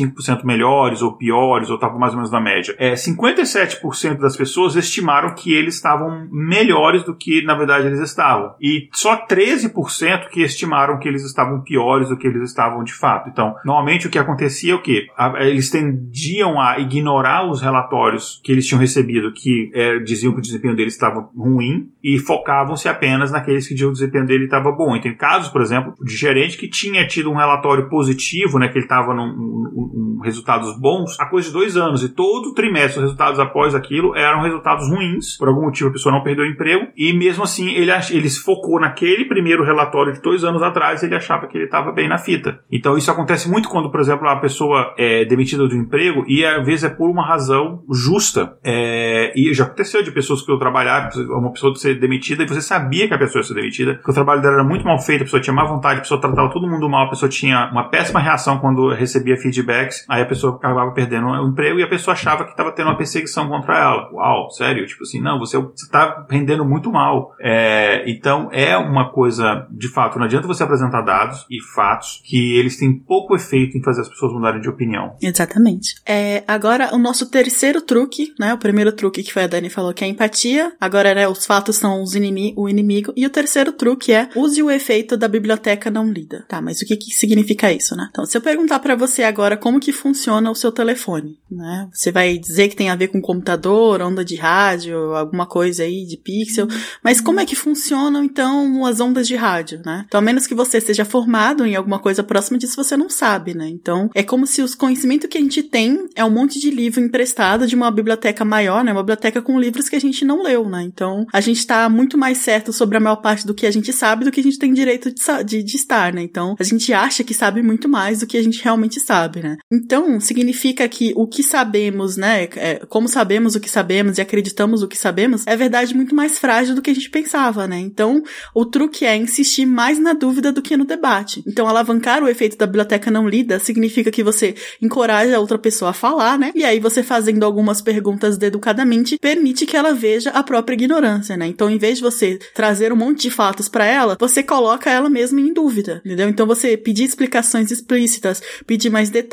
melhores ou piores, ou estava mais ou menos na média. É, 57% das pessoas estimaram que eles estavam melhores do que na verdade eles estavam. E só 13% que estimaram que eles estavam piores do que eles estavam de fato. Então, normalmente o que acontecia é o que? eles tendiam a ignorar os relatórios que eles tinham recebido que é, diziam que o desempenho deles estava ruim e focavam-se apenas naqueles que diziam que o desempenho dele estava bom. E tem casos, por exemplo, de gerente que tinha tido um relatório positivo, né, que ele estava num, um, resultados bons a coisa de dois anos. E todo trimestre, os resultados após aquilo eram resultados ruins. Por algum motivo a pessoa não perdeu o emprego. E mesmo assim, ele, ele se focou naquele primeiro relatório de dois anos atrás, ele achava que ele estava bem na fita. Então isso acontece muito quando, por exemplo, a pessoa é demitida do emprego e às vezes é por uma razão justa. É, e já aconteceu de pessoas que eu trabalhava, uma pessoa ser demitida e você sabia que a pessoa ia ser demitida, que o trabalho dela era muito mal feito, a pessoa tinha má vontade, a pessoa tratava todo mundo mal, a pessoa tinha uma péssima reação quando recebia feedbacks, aí a pessoa acabava perdendo o emprego e a pessoa achava que estava tendo uma perseguição contra ela. Uau, sério? Tipo assim, não, você está rendendo muito mal. É, então é uma coisa, de fato, não adianta você apresentar dados e fatos que eles têm pouco efeito em fazer as pessoas mudarem de opinião. Exatamente. É, agora, o nosso terceiro truque, né? O primeiro truque que foi a Dani falou que é empatia. Agora, né, os fatos são os inimi o inimigo. E o terceiro truque é use o efeito da biblioteca não lida. Tá, mas o que, que significa isso, né? Então, se eu perguntar para você agora como que funciona o seu telefone, né? Você vai dizer que tem a ver com computador, onda de rádio, alguma coisa aí de pixel. Mas como é que funcionam, então, as ondas de rádio, né? Então, a menos que você seja formado em alguma coisa próxima disso, você não sabe, né? Então, é como se os conhecimentos que a gente tem é um monte de livro emprestado de uma biblioteca maior, né? Uma biblioteca com livros que a gente não leu, né? Então, a gente tá muito mais certo sobre a maior parte do que a gente sabe do que a gente tem direito de, de, de estar, né? Então, a gente acha que sabe muito mais do que a gente realmente sabe, né? Então, significa que o que sabemos, né? É, como sabemos o que sabemos e acreditamos o que sabemos, é verdade muito mais frágil do que a gente pensava, né? Então, o truque é insistir mais na dúvida do que no debate. Então, alavancar o efeito da biblioteca não lida significa que você encoraja a outra pessoa a falar, né? E aí você fazendo algumas perguntas educadamente permite que ela veja a própria ignorância, né? Então, em vez de você trazer um monte de fatos para ela, você coloca ela mesma em dúvida, entendeu? Então, você pedir explicações explícitas, pedir mais detalhes,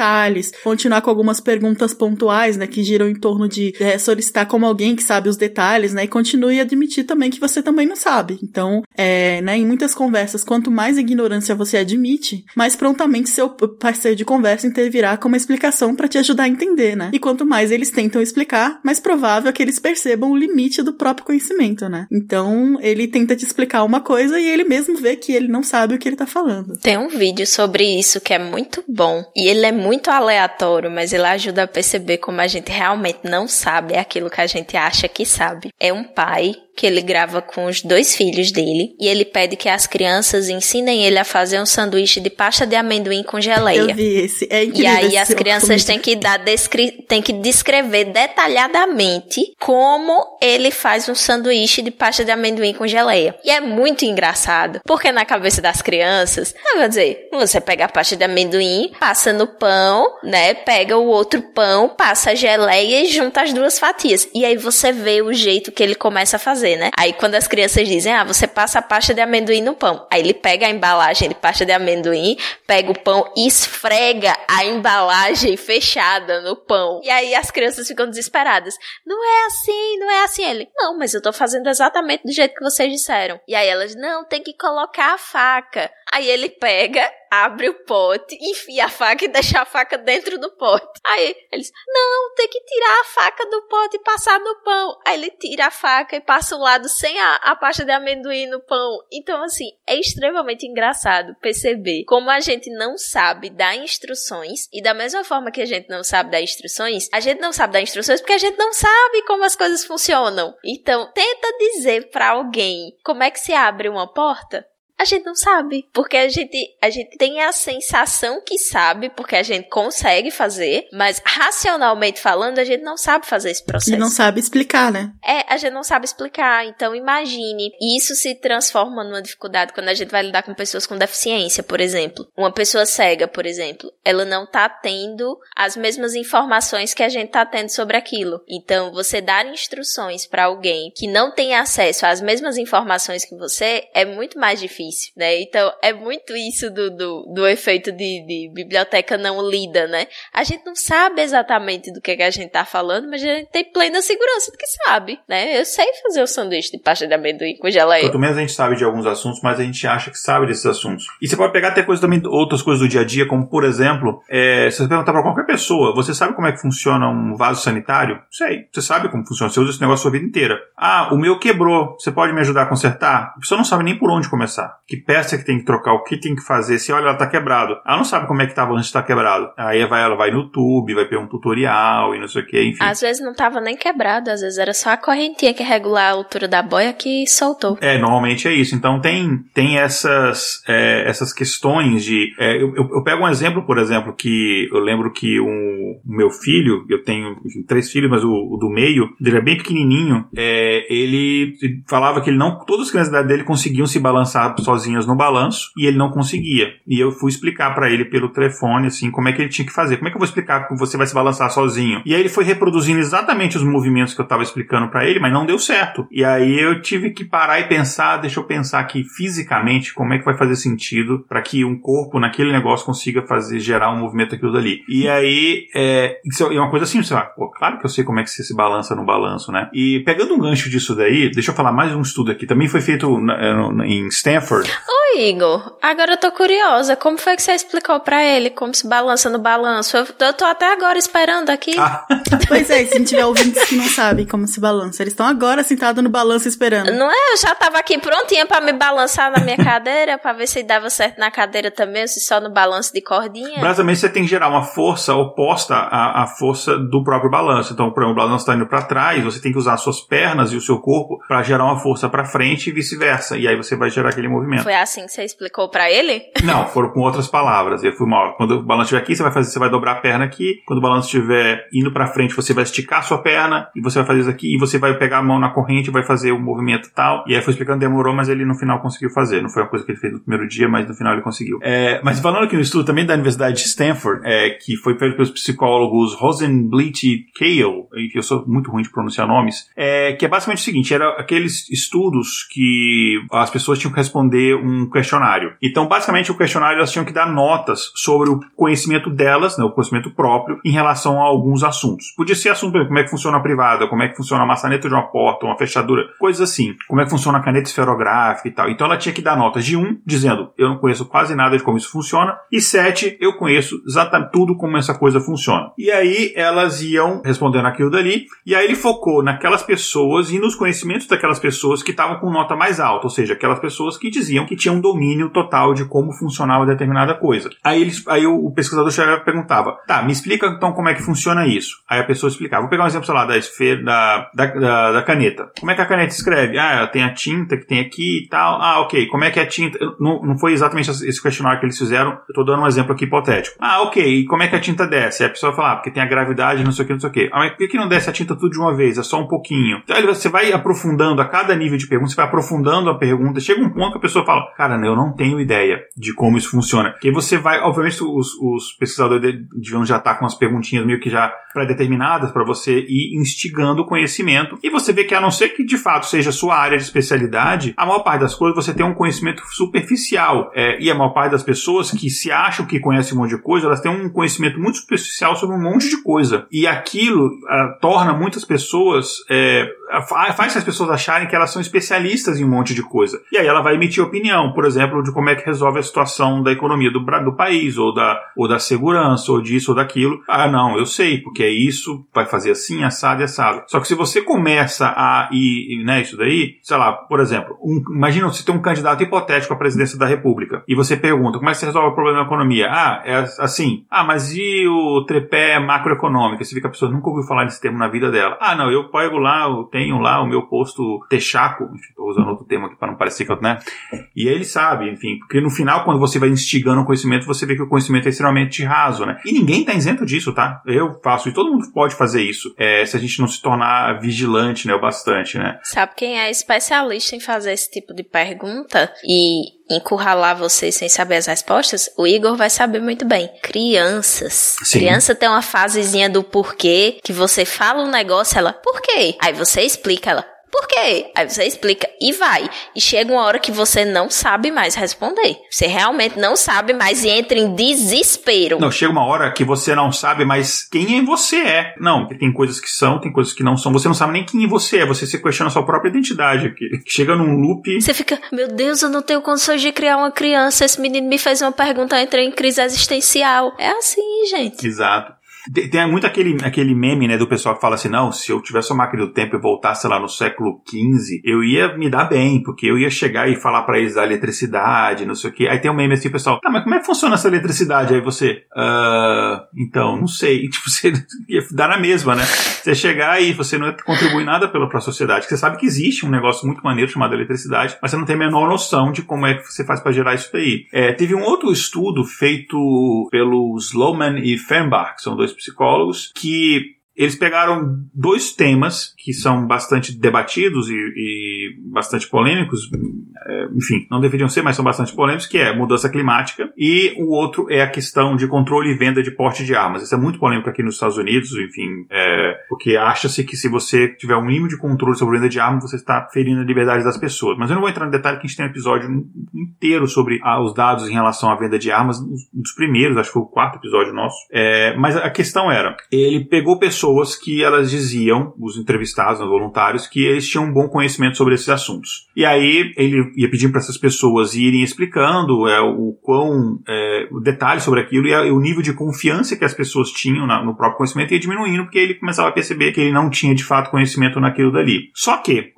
continuar com algumas perguntas pontuais, né, que giram em torno de é, solicitar como alguém que sabe os detalhes, né, e continue a admitir também que você também não sabe. Então, é, né, em muitas conversas, quanto mais ignorância você admite, mais prontamente seu parceiro de conversa intervirá com uma explicação para te ajudar a entender, né? E quanto mais eles tentam explicar, mais provável é que eles percebam o limite do próprio conhecimento, né? Então, ele tenta te explicar uma coisa e ele mesmo vê que ele não sabe o que ele tá falando. Tem um vídeo sobre isso que é muito bom. E ele é muito aleatório, mas ele ajuda a perceber como a gente realmente não sabe aquilo que a gente acha que sabe. É um pai que ele grava com os dois filhos dele e ele pede que as crianças ensinem ele a fazer um sanduíche de pasta de amendoim com geleia. Eu vi esse, é incrível. E aí as crianças têm que dar descri têm que descrever detalhadamente como ele faz um sanduíche de pasta de amendoim com geleia. E é muito engraçado, porque na cabeça das crianças, eu vou dizer, você pega a pasta de amendoim, passa no pão, né? Pega o outro pão, passa a geleia e junta as duas fatias. E aí você vê o jeito que ele começa a fazer fazer, né? Aí quando as crianças dizem, ah, você passa a pasta de amendoim no pão. Aí ele pega a embalagem de pasta de amendoim, pega o pão e esfrega a embalagem fechada no pão. E aí as crianças ficam desesperadas. Não é assim, não é assim. Ele, não, mas eu tô fazendo exatamente do jeito que vocês disseram. E aí elas, não, tem que colocar a faca. Aí ele pega, abre o pote, enfia a faca e deixa a faca dentro do pote. Aí eles, não, tem que tirar a faca do pote e passar no pão. Aí ele tira a faca e passa o lado sem a, a pasta de amendoim no pão. Então, assim, é extremamente engraçado perceber como a gente não sabe dar instruções e da mesma forma que a gente não sabe dar instruções, a gente não sabe dar instruções porque a gente não sabe como as coisas funcionam. Então, tenta dizer para alguém como é que se abre uma porta a gente não sabe, porque a gente a gente tem a sensação que sabe, porque a gente consegue fazer, mas racionalmente falando, a gente não sabe fazer esse processo. E não sabe explicar, né? É, a gente não sabe explicar. Então imagine, e isso se transforma numa dificuldade quando a gente vai lidar com pessoas com deficiência, por exemplo. Uma pessoa cega, por exemplo, ela não tá tendo as mesmas informações que a gente tá tendo sobre aquilo. Então, você dar instruções para alguém que não tem acesso às mesmas informações que você é muito mais difícil difícil, né? Então, é muito isso do, do, do efeito de, de, biblioteca não lida, né? A gente não sabe exatamente do que, que a gente tá falando, mas a gente tem plena segurança de que sabe, né? Eu sei fazer o sanduíche de pasta de amendoim com geleia. Quanto menos a gente sabe de alguns assuntos, mas a gente acha que sabe desses assuntos. E você pode pegar até coisas também, outras coisas do dia a dia, como, por exemplo, é, se você perguntar pra qualquer pessoa, você sabe como é que funciona um vaso sanitário? Sei. Você sabe como funciona, você usa esse negócio a sua vida inteira. Ah, o meu quebrou, você pode me ajudar a consertar? A pessoa não sabe nem por onde começar que peça que tem que trocar, o que tem que fazer, se olha, ela tá quebrado. Ela não sabe como é que tava antes de tá quebrado. Aí vai, ela vai no YouTube, vai pegar um tutorial e não sei o que, enfim. Às vezes não tava nem quebrado, às vezes era só a correntinha que regular a altura da boia que soltou. É, normalmente é isso. Então tem, tem essas, é, essas questões de. É, eu, eu, eu, pego um exemplo, por exemplo, que eu lembro que um, o meu filho, eu tenho enfim, três filhos, mas o, o, do meio, ele é bem pequenininho, é, ele falava que ele não. Todas as crianças dele conseguiam se balançar sozinhas no balanço e ele não conseguia. E eu fui explicar para ele pelo telefone, assim, como é que ele tinha que fazer. Como é que eu vou explicar que você vai se balançar sozinho? E aí ele foi reproduzindo exatamente os movimentos que eu estava explicando para ele, mas não deu certo. E aí eu tive que parar e pensar, deixa eu pensar aqui fisicamente como é que vai fazer sentido para que um corpo naquele negócio consiga fazer gerar um movimento aquilo dali. E aí é, isso é uma coisa assim, sei lá, pô, claro que eu sei como é que você se balança no balanço, né? E pegando um gancho disso daí, deixa eu falar mais um estudo aqui. Também foi feito na, em Stanford. Oi, Igor. Agora eu tô curiosa. Como foi que você explicou para ele como se balança no balanço? Eu, eu tô até agora esperando aqui. Ah. pois é, se não tiver ouvintes que não sabem como se balança, eles estão agora sentados no balanço esperando. Não é? Eu já tava aqui prontinha para me balançar na minha cadeira, para ver se dava certo na cadeira também, se só no balanço de cordinha. Basicamente, você tem que gerar uma força oposta à, à força do próprio balanço. Então, por exemplo, o balanço está indo para trás, você tem que usar suas pernas e o seu corpo para gerar uma força para frente e vice-versa. E aí você vai gerar aquele movimento. Foi assim que você explicou para ele? Não, foram com outras palavras. Eu fui mal. Quando o balanço estiver aqui, você vai fazer, você vai dobrar a perna aqui. Quando o balanço estiver indo para frente, você vai esticar a sua perna e você vai fazer isso aqui e você vai pegar a mão na corrente e vai fazer o movimento tal. E aí foi explicando, demorou, mas ele no final conseguiu fazer. Não foi uma coisa que ele fez no primeiro dia, mas no final ele conseguiu. É, mas falando aqui no estudo também da Universidade de Stanford, é, que foi feito pelos psicólogos Rosenblit e Kale, que eu sou muito ruim de pronunciar nomes, é, que é basicamente o seguinte, era aqueles estudos que as pessoas tinham que responder um questionário. Então, basicamente, o questionário elas tinham que dar notas sobre o conhecimento delas, né, o conhecimento próprio, em relação a alguns assuntos. Podia ser assunto, como é que funciona a privada, como é que funciona a maçaneta de uma porta, uma fechadura, coisas assim. Como é que funciona a caneta esferográfica e tal. Então, ela tinha que dar notas de um, dizendo, eu não conheço quase nada de como isso funciona, e sete, eu conheço exatamente tudo como essa coisa funciona. E aí, elas iam respondendo aquilo dali, e aí ele focou naquelas pessoas e nos conhecimentos daquelas pessoas que estavam com nota mais alta, ou seja, aquelas pessoas que diziam que tinham domínio total de como funcionava determinada coisa. Aí, eles, aí o, pesquisador chegava e perguntava, tá, me explica então como é que funciona isso. Aí a pessoa explicava. Vou pegar um exemplo, sei lá, da esfera, da, da, da, da caneta. Como é que a caneta escreve? Ah, tem a tinta que tem aqui e tal. Ah, ok. Como é que é a tinta? Não, não foi exatamente esse questionário que eles fizeram. Eu tô dando um exemplo aqui hipotético. Ah, ok. E como é que a tinta desce? Aí a pessoa fala, ah, porque tem a gravidade, não sei o que, não sei o que. Ah, mas por que não desce a tinta tudo de uma vez? É só um pouquinho. Então você vai aprofundando a cada nível de pergunta, você vai aprofundando a pergunta. Chega um ponto que a pessoa fala, cara, eu não tenho ideia de como isso funciona. Que você vai, obviamente, os, os pesquisadores deviam já estar com as perguntinhas meio que já pré-determinadas para você ir instigando o conhecimento. E você vê que, a não ser que de fato seja sua área de especialidade, a maior parte das coisas você tem um conhecimento superficial. É, e a maior parte das pessoas que se acham que conhecem um monte de coisa, elas têm um conhecimento muito superficial sobre um monte de coisa. E aquilo uh, torna muitas pessoas. É, faz as pessoas acharem que elas são especialistas em um monte de coisa. E aí ela vai emitir opinião, por exemplo, de como é que resolve a situação da economia do, do país, ou da, ou da segurança, ou disso ou daquilo. Ah, não, eu sei, porque é isso, vai fazer assim, assado e assado. Só que se você começa a ir, né, isso daí, sei lá, por exemplo, um, imagina você tem um candidato hipotético à presidência da República, e você pergunta, como é que você resolve o problema da economia? Ah, é assim. Ah, mas e o trepé macroeconômico? Você vê que a pessoa nunca ouviu falar desse termo na vida dela. Ah, não, eu pego lá, eu tenho lá o meu posto texaco, estou usando outro termo aqui para não parecer que eu, né? E ele sabe, enfim, porque no final, quando você vai instigando o conhecimento, você vê que o conhecimento é extremamente raso, né? E ninguém tá isento disso, tá? Eu faço, e todo mundo pode fazer isso, é, se a gente não se tornar vigilante, né, o bastante, né? Sabe quem é especialista em fazer esse tipo de pergunta e encurralar vocês sem saber as respostas, o Igor vai saber muito bem. Crianças. Sim. Criança tem uma fasezinha do porquê, que você fala um negócio, ela, por quê? Aí você explica ela, por quê? Aí você explica e vai. E chega uma hora que você não sabe mais responder. Você realmente não sabe mais e entra em desespero. Não, chega uma hora que você não sabe mais quem é você é. Não, tem coisas que são, tem coisas que não são. Você não sabe nem quem você é. Você se questiona a sua própria identidade. Que chega num loop. Você fica, meu Deus, eu não tenho condições de criar uma criança. Esse menino me fez uma pergunta, eu entrei em crise existencial. É assim, gente. Exato. Tem, muito aquele, aquele meme, né, do pessoal que fala assim, não, se eu tivesse uma máquina do tempo e voltasse lá no século XV, eu ia me dar bem, porque eu ia chegar e falar para eles da eletricidade, não sei o quê. Aí tem um meme assim, pessoal, ah, mas como é que funciona essa eletricidade? Aí você, uh, então, não sei. E, tipo, você ia dar na mesma, né? Você chegar e você não contribui nada pela, pra sociedade. Você sabe que existe um negócio muito maneiro chamado eletricidade, mas você não tem a menor noção de como é que você faz para gerar isso daí. É, teve um outro estudo feito pelos Sloman e Fernbach, que são dois psicólogos, que eles pegaram dois temas que são bastante debatidos e, e bastante polêmicos, é, enfim, não deveriam ser, mas são bastante polêmicos, que é mudança climática e o outro é a questão de controle e venda de porte de armas. Isso é muito polêmico aqui nos Estados Unidos, enfim, é, porque acha-se que se você tiver um mínimo de controle sobre venda de armas, você está ferindo a liberdade das pessoas. Mas eu não vou entrar no detalhe que a gente tem um episódio inteiro sobre ah, os dados em relação à venda de armas, um dos primeiros, acho que foi o quarto episódio nosso. É, mas a questão era, ele pegou pessoas pessoas que elas diziam, os entrevistados, os voluntários, que eles tinham um bom conhecimento sobre esses assuntos. E aí ele ia pedindo para essas pessoas irem explicando é, o quão é, o detalhe sobre aquilo e, o nível de confiança que as pessoas tinham na, no próprio conhecimento ia diminuindo porque ele começava a perceber que ele não tinha de fato conhecimento naquilo dali. Só que,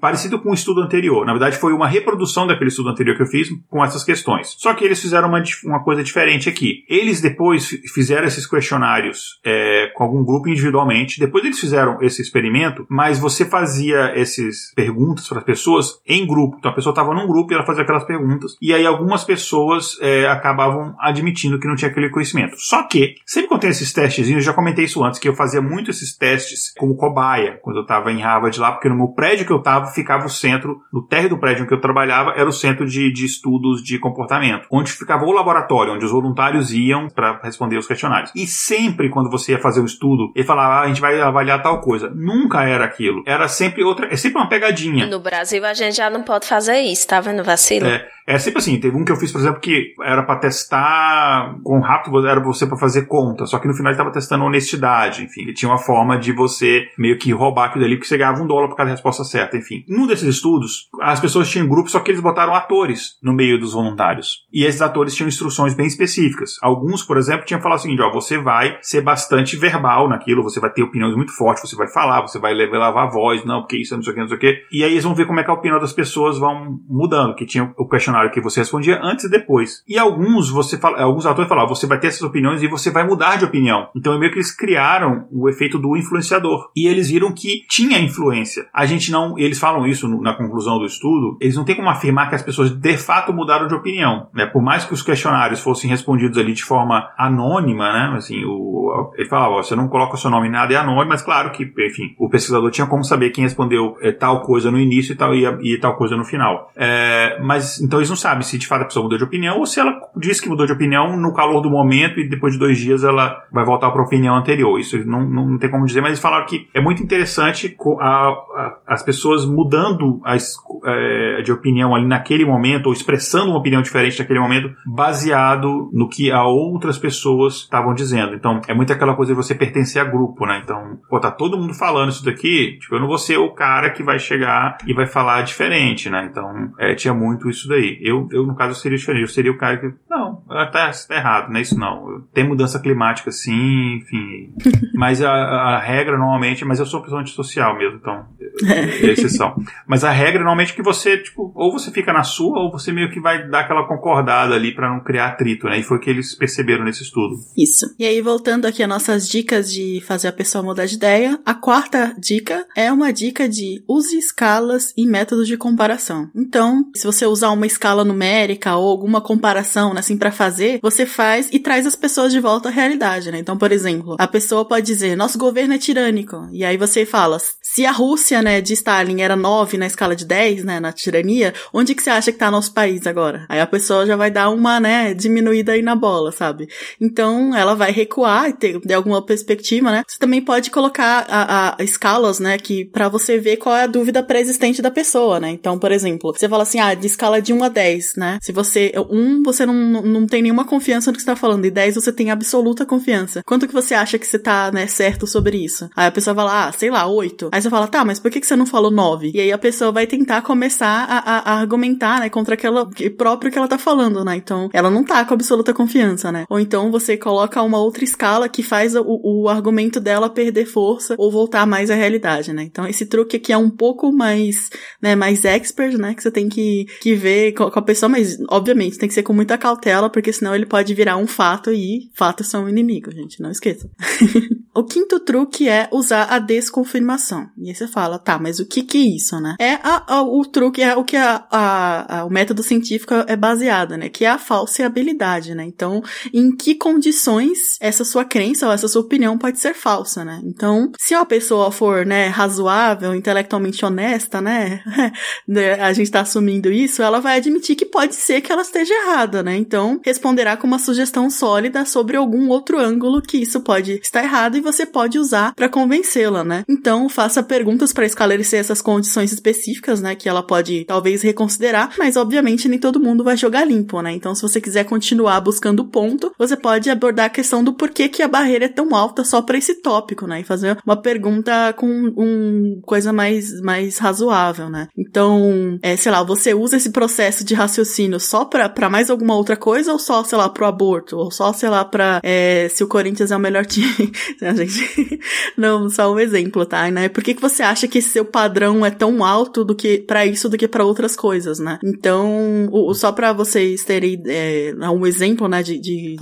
parecido com o estudo anterior, na verdade foi uma reprodução daquele estudo anterior que eu fiz com essas questões. Só que eles fizeram uma, uma coisa diferente aqui. Eles depois fizeram esses questionários é, com algum grupo individual individualmente. Depois eles fizeram esse experimento, mas você fazia essas perguntas para as pessoas em grupo. Então a pessoa estava num grupo e ela fazia aquelas perguntas. E aí algumas pessoas é, acabavam admitindo que não tinha aquele conhecimento. Só que, sempre quando tem esses testezinhos, eu já comentei isso antes, que eu fazia muito esses testes como cobaia, quando eu estava em Harvard lá, porque no meu prédio que eu estava ficava o centro, no térreo do prédio em que eu trabalhava, era o centro de, de estudos de comportamento, onde ficava o laboratório, onde os voluntários iam para responder os questionários. E sempre quando você ia fazer um estudo, ele falar, ah, a gente vai avaliar tal coisa. Nunca era aquilo. Era sempre outra, é sempre uma pegadinha. No Brasil a gente já não pode fazer isso, tá vendo vacilo? É. É sempre assim, teve um que eu fiz, por exemplo, que era para testar quão rápido era você para fazer conta, só que no final ele tava testando honestidade, enfim, ele tinha uma forma de você meio que roubar aquilo ali, porque você ganhava um dólar por cada resposta certa, enfim. Num desses estudos, as pessoas tinham grupos, só que eles botaram atores no meio dos voluntários. E esses atores tinham instruções bem específicas. Alguns, por exemplo, tinham falado o seguinte, ó, você vai ser bastante verbal naquilo, você vai ter opiniões muito fortes, você vai falar, você vai lavar a voz, não, porque isso, não sei o que, não sei o que. E aí eles vão ver como é que a opinião das pessoas vão mudando, que tinha o questionário questionário que você respondia antes e depois. E alguns você fala, alguns autores falavam, você vai ter essas opiniões e você vai mudar de opinião. Então é meio que eles criaram o efeito do influenciador. E eles viram que tinha influência. A gente não, eles falam isso na conclusão do estudo, eles não têm como afirmar que as pessoas de fato mudaram de opinião, né? Por mais que os questionários fossem respondidos ali de forma anônima, né? Assim, o, ele falava, você não coloca o seu nome em nada, é anônimo, mas claro que, enfim, o pesquisador tinha como saber quem respondeu é, tal coisa no início e tal, e, e tal coisa no final. É, mas, então eles não sabem se de fato a pessoa mudou de opinião ou se ela disse que mudou de opinião no calor do momento e depois de dois dias ela vai voltar para a opinião anterior. Isso não, não tem como dizer, mas eles falaram que é muito interessante a, a, as pessoas mudando as, é, de opinião ali naquele momento ou expressando uma opinião diferente naquele momento baseado no que a outras pessoas estavam dizendo. Então é muito aquela coisa de você pertencer a grupo, né? Então, pô, tá todo mundo falando isso daqui, tipo, eu não vou ser o cara que vai chegar e vai falar diferente, né? Então, é, tinha muito isso daí. Eu, eu, no caso, seria diferente. Eu seria o cara que. Não, tá, tá errado, não é isso não. Tem mudança climática sim, enfim. mas a, a, regra normalmente. Mas eu sou uma pessoa antissocial mesmo, então. É exceção. mas a regra normalmente é que você, tipo, ou você fica na sua, ou você meio que vai dar aquela concordada ali para não criar atrito, né? E foi o que eles perceberam nesse estudo. Isso. E aí, voltando aqui às nossas dicas de fazer a pessoa mudar de ideia, a quarta dica é uma dica de use escalas e métodos de comparação. Então, se você usar uma escala no numérica ou alguma comparação, né, assim, para fazer, você faz e traz as pessoas de volta à realidade, né? Então, por exemplo, a pessoa pode dizer, nosso governo é tirânico. E aí você fala, se a Rússia, né, de Stalin era 9 na escala de 10, né, na tirania, onde que você acha que tá nosso país agora? Aí a pessoa já vai dar uma, né, diminuída aí na bola, sabe? Então, ela vai recuar e ter, ter alguma perspectiva, né? Você também pode colocar a, a escalas, né, que para você ver qual é a dúvida pré-existente da pessoa, né? Então, por exemplo, você fala assim, ah, de escala de 1 a 10, né? Se você. Um, você não, não tem nenhuma confiança no que você tá falando, e 10 você tem absoluta confiança. Quanto que você acha que você tá, né, certo sobre isso? Aí a pessoa fala, ah, sei lá, 8. Aí você fala, tá, mas por que, que você não falou nove? E aí a pessoa vai tentar começar a, a, a argumentar, né, contra aquela próprio que ela tá falando, né? Então, ela não tá com absoluta confiança, né? Ou então você coloca uma outra escala que faz o, o argumento dela perder força ou voltar mais à realidade, né? Então, esse truque aqui é um pouco mais, né, mais expert, né? Que você tem que, que ver com, a pessoa, mas, obviamente, tem que ser com muita cautela, porque senão ele pode virar um fato e fatos são inimigos, gente, não esqueça. o quinto truque é usar a desconfirmação. E aí você fala, tá, mas o que que é isso, né? É a, a, o truque, é o que a, o método científico é baseado, né? Que é a falseabilidade, né? Então, em que condições essa sua crença ou essa sua opinião pode ser falsa, né? Então, se uma pessoa for, né, razoável, intelectualmente honesta, né a gente tá assumindo isso, ela vai admitir que pode ser que ela esteja errada, né? Então, responderá com uma sugestão sólida sobre algum outro ângulo que isso pode estar errado e você pode usar para convencê-la, né? Então, faça perguntas para esclarecer essas condições específicas, né, que ela pode talvez reconsiderar, mas obviamente nem todo mundo vai jogar limpo, né? Então, se você quiser continuar buscando ponto, você pode abordar a questão do porquê que a barreira é tão alta só para esse tópico, né? E fazer uma pergunta com um coisa mais mais razoável, né? Então, é, sei lá, você usa esse processo de raciocínio só para mais alguma outra coisa ou só, sei lá, pro aborto ou só, sei lá, para é, se o Corinthians é o melhor time, gente? Não, só um exemplo, tá? Né? Por que que você acha que seu padrão é tão alto do que para isso do que para outras coisas, né? Então, o, só para vocês terem é, um exemplo, né, de, de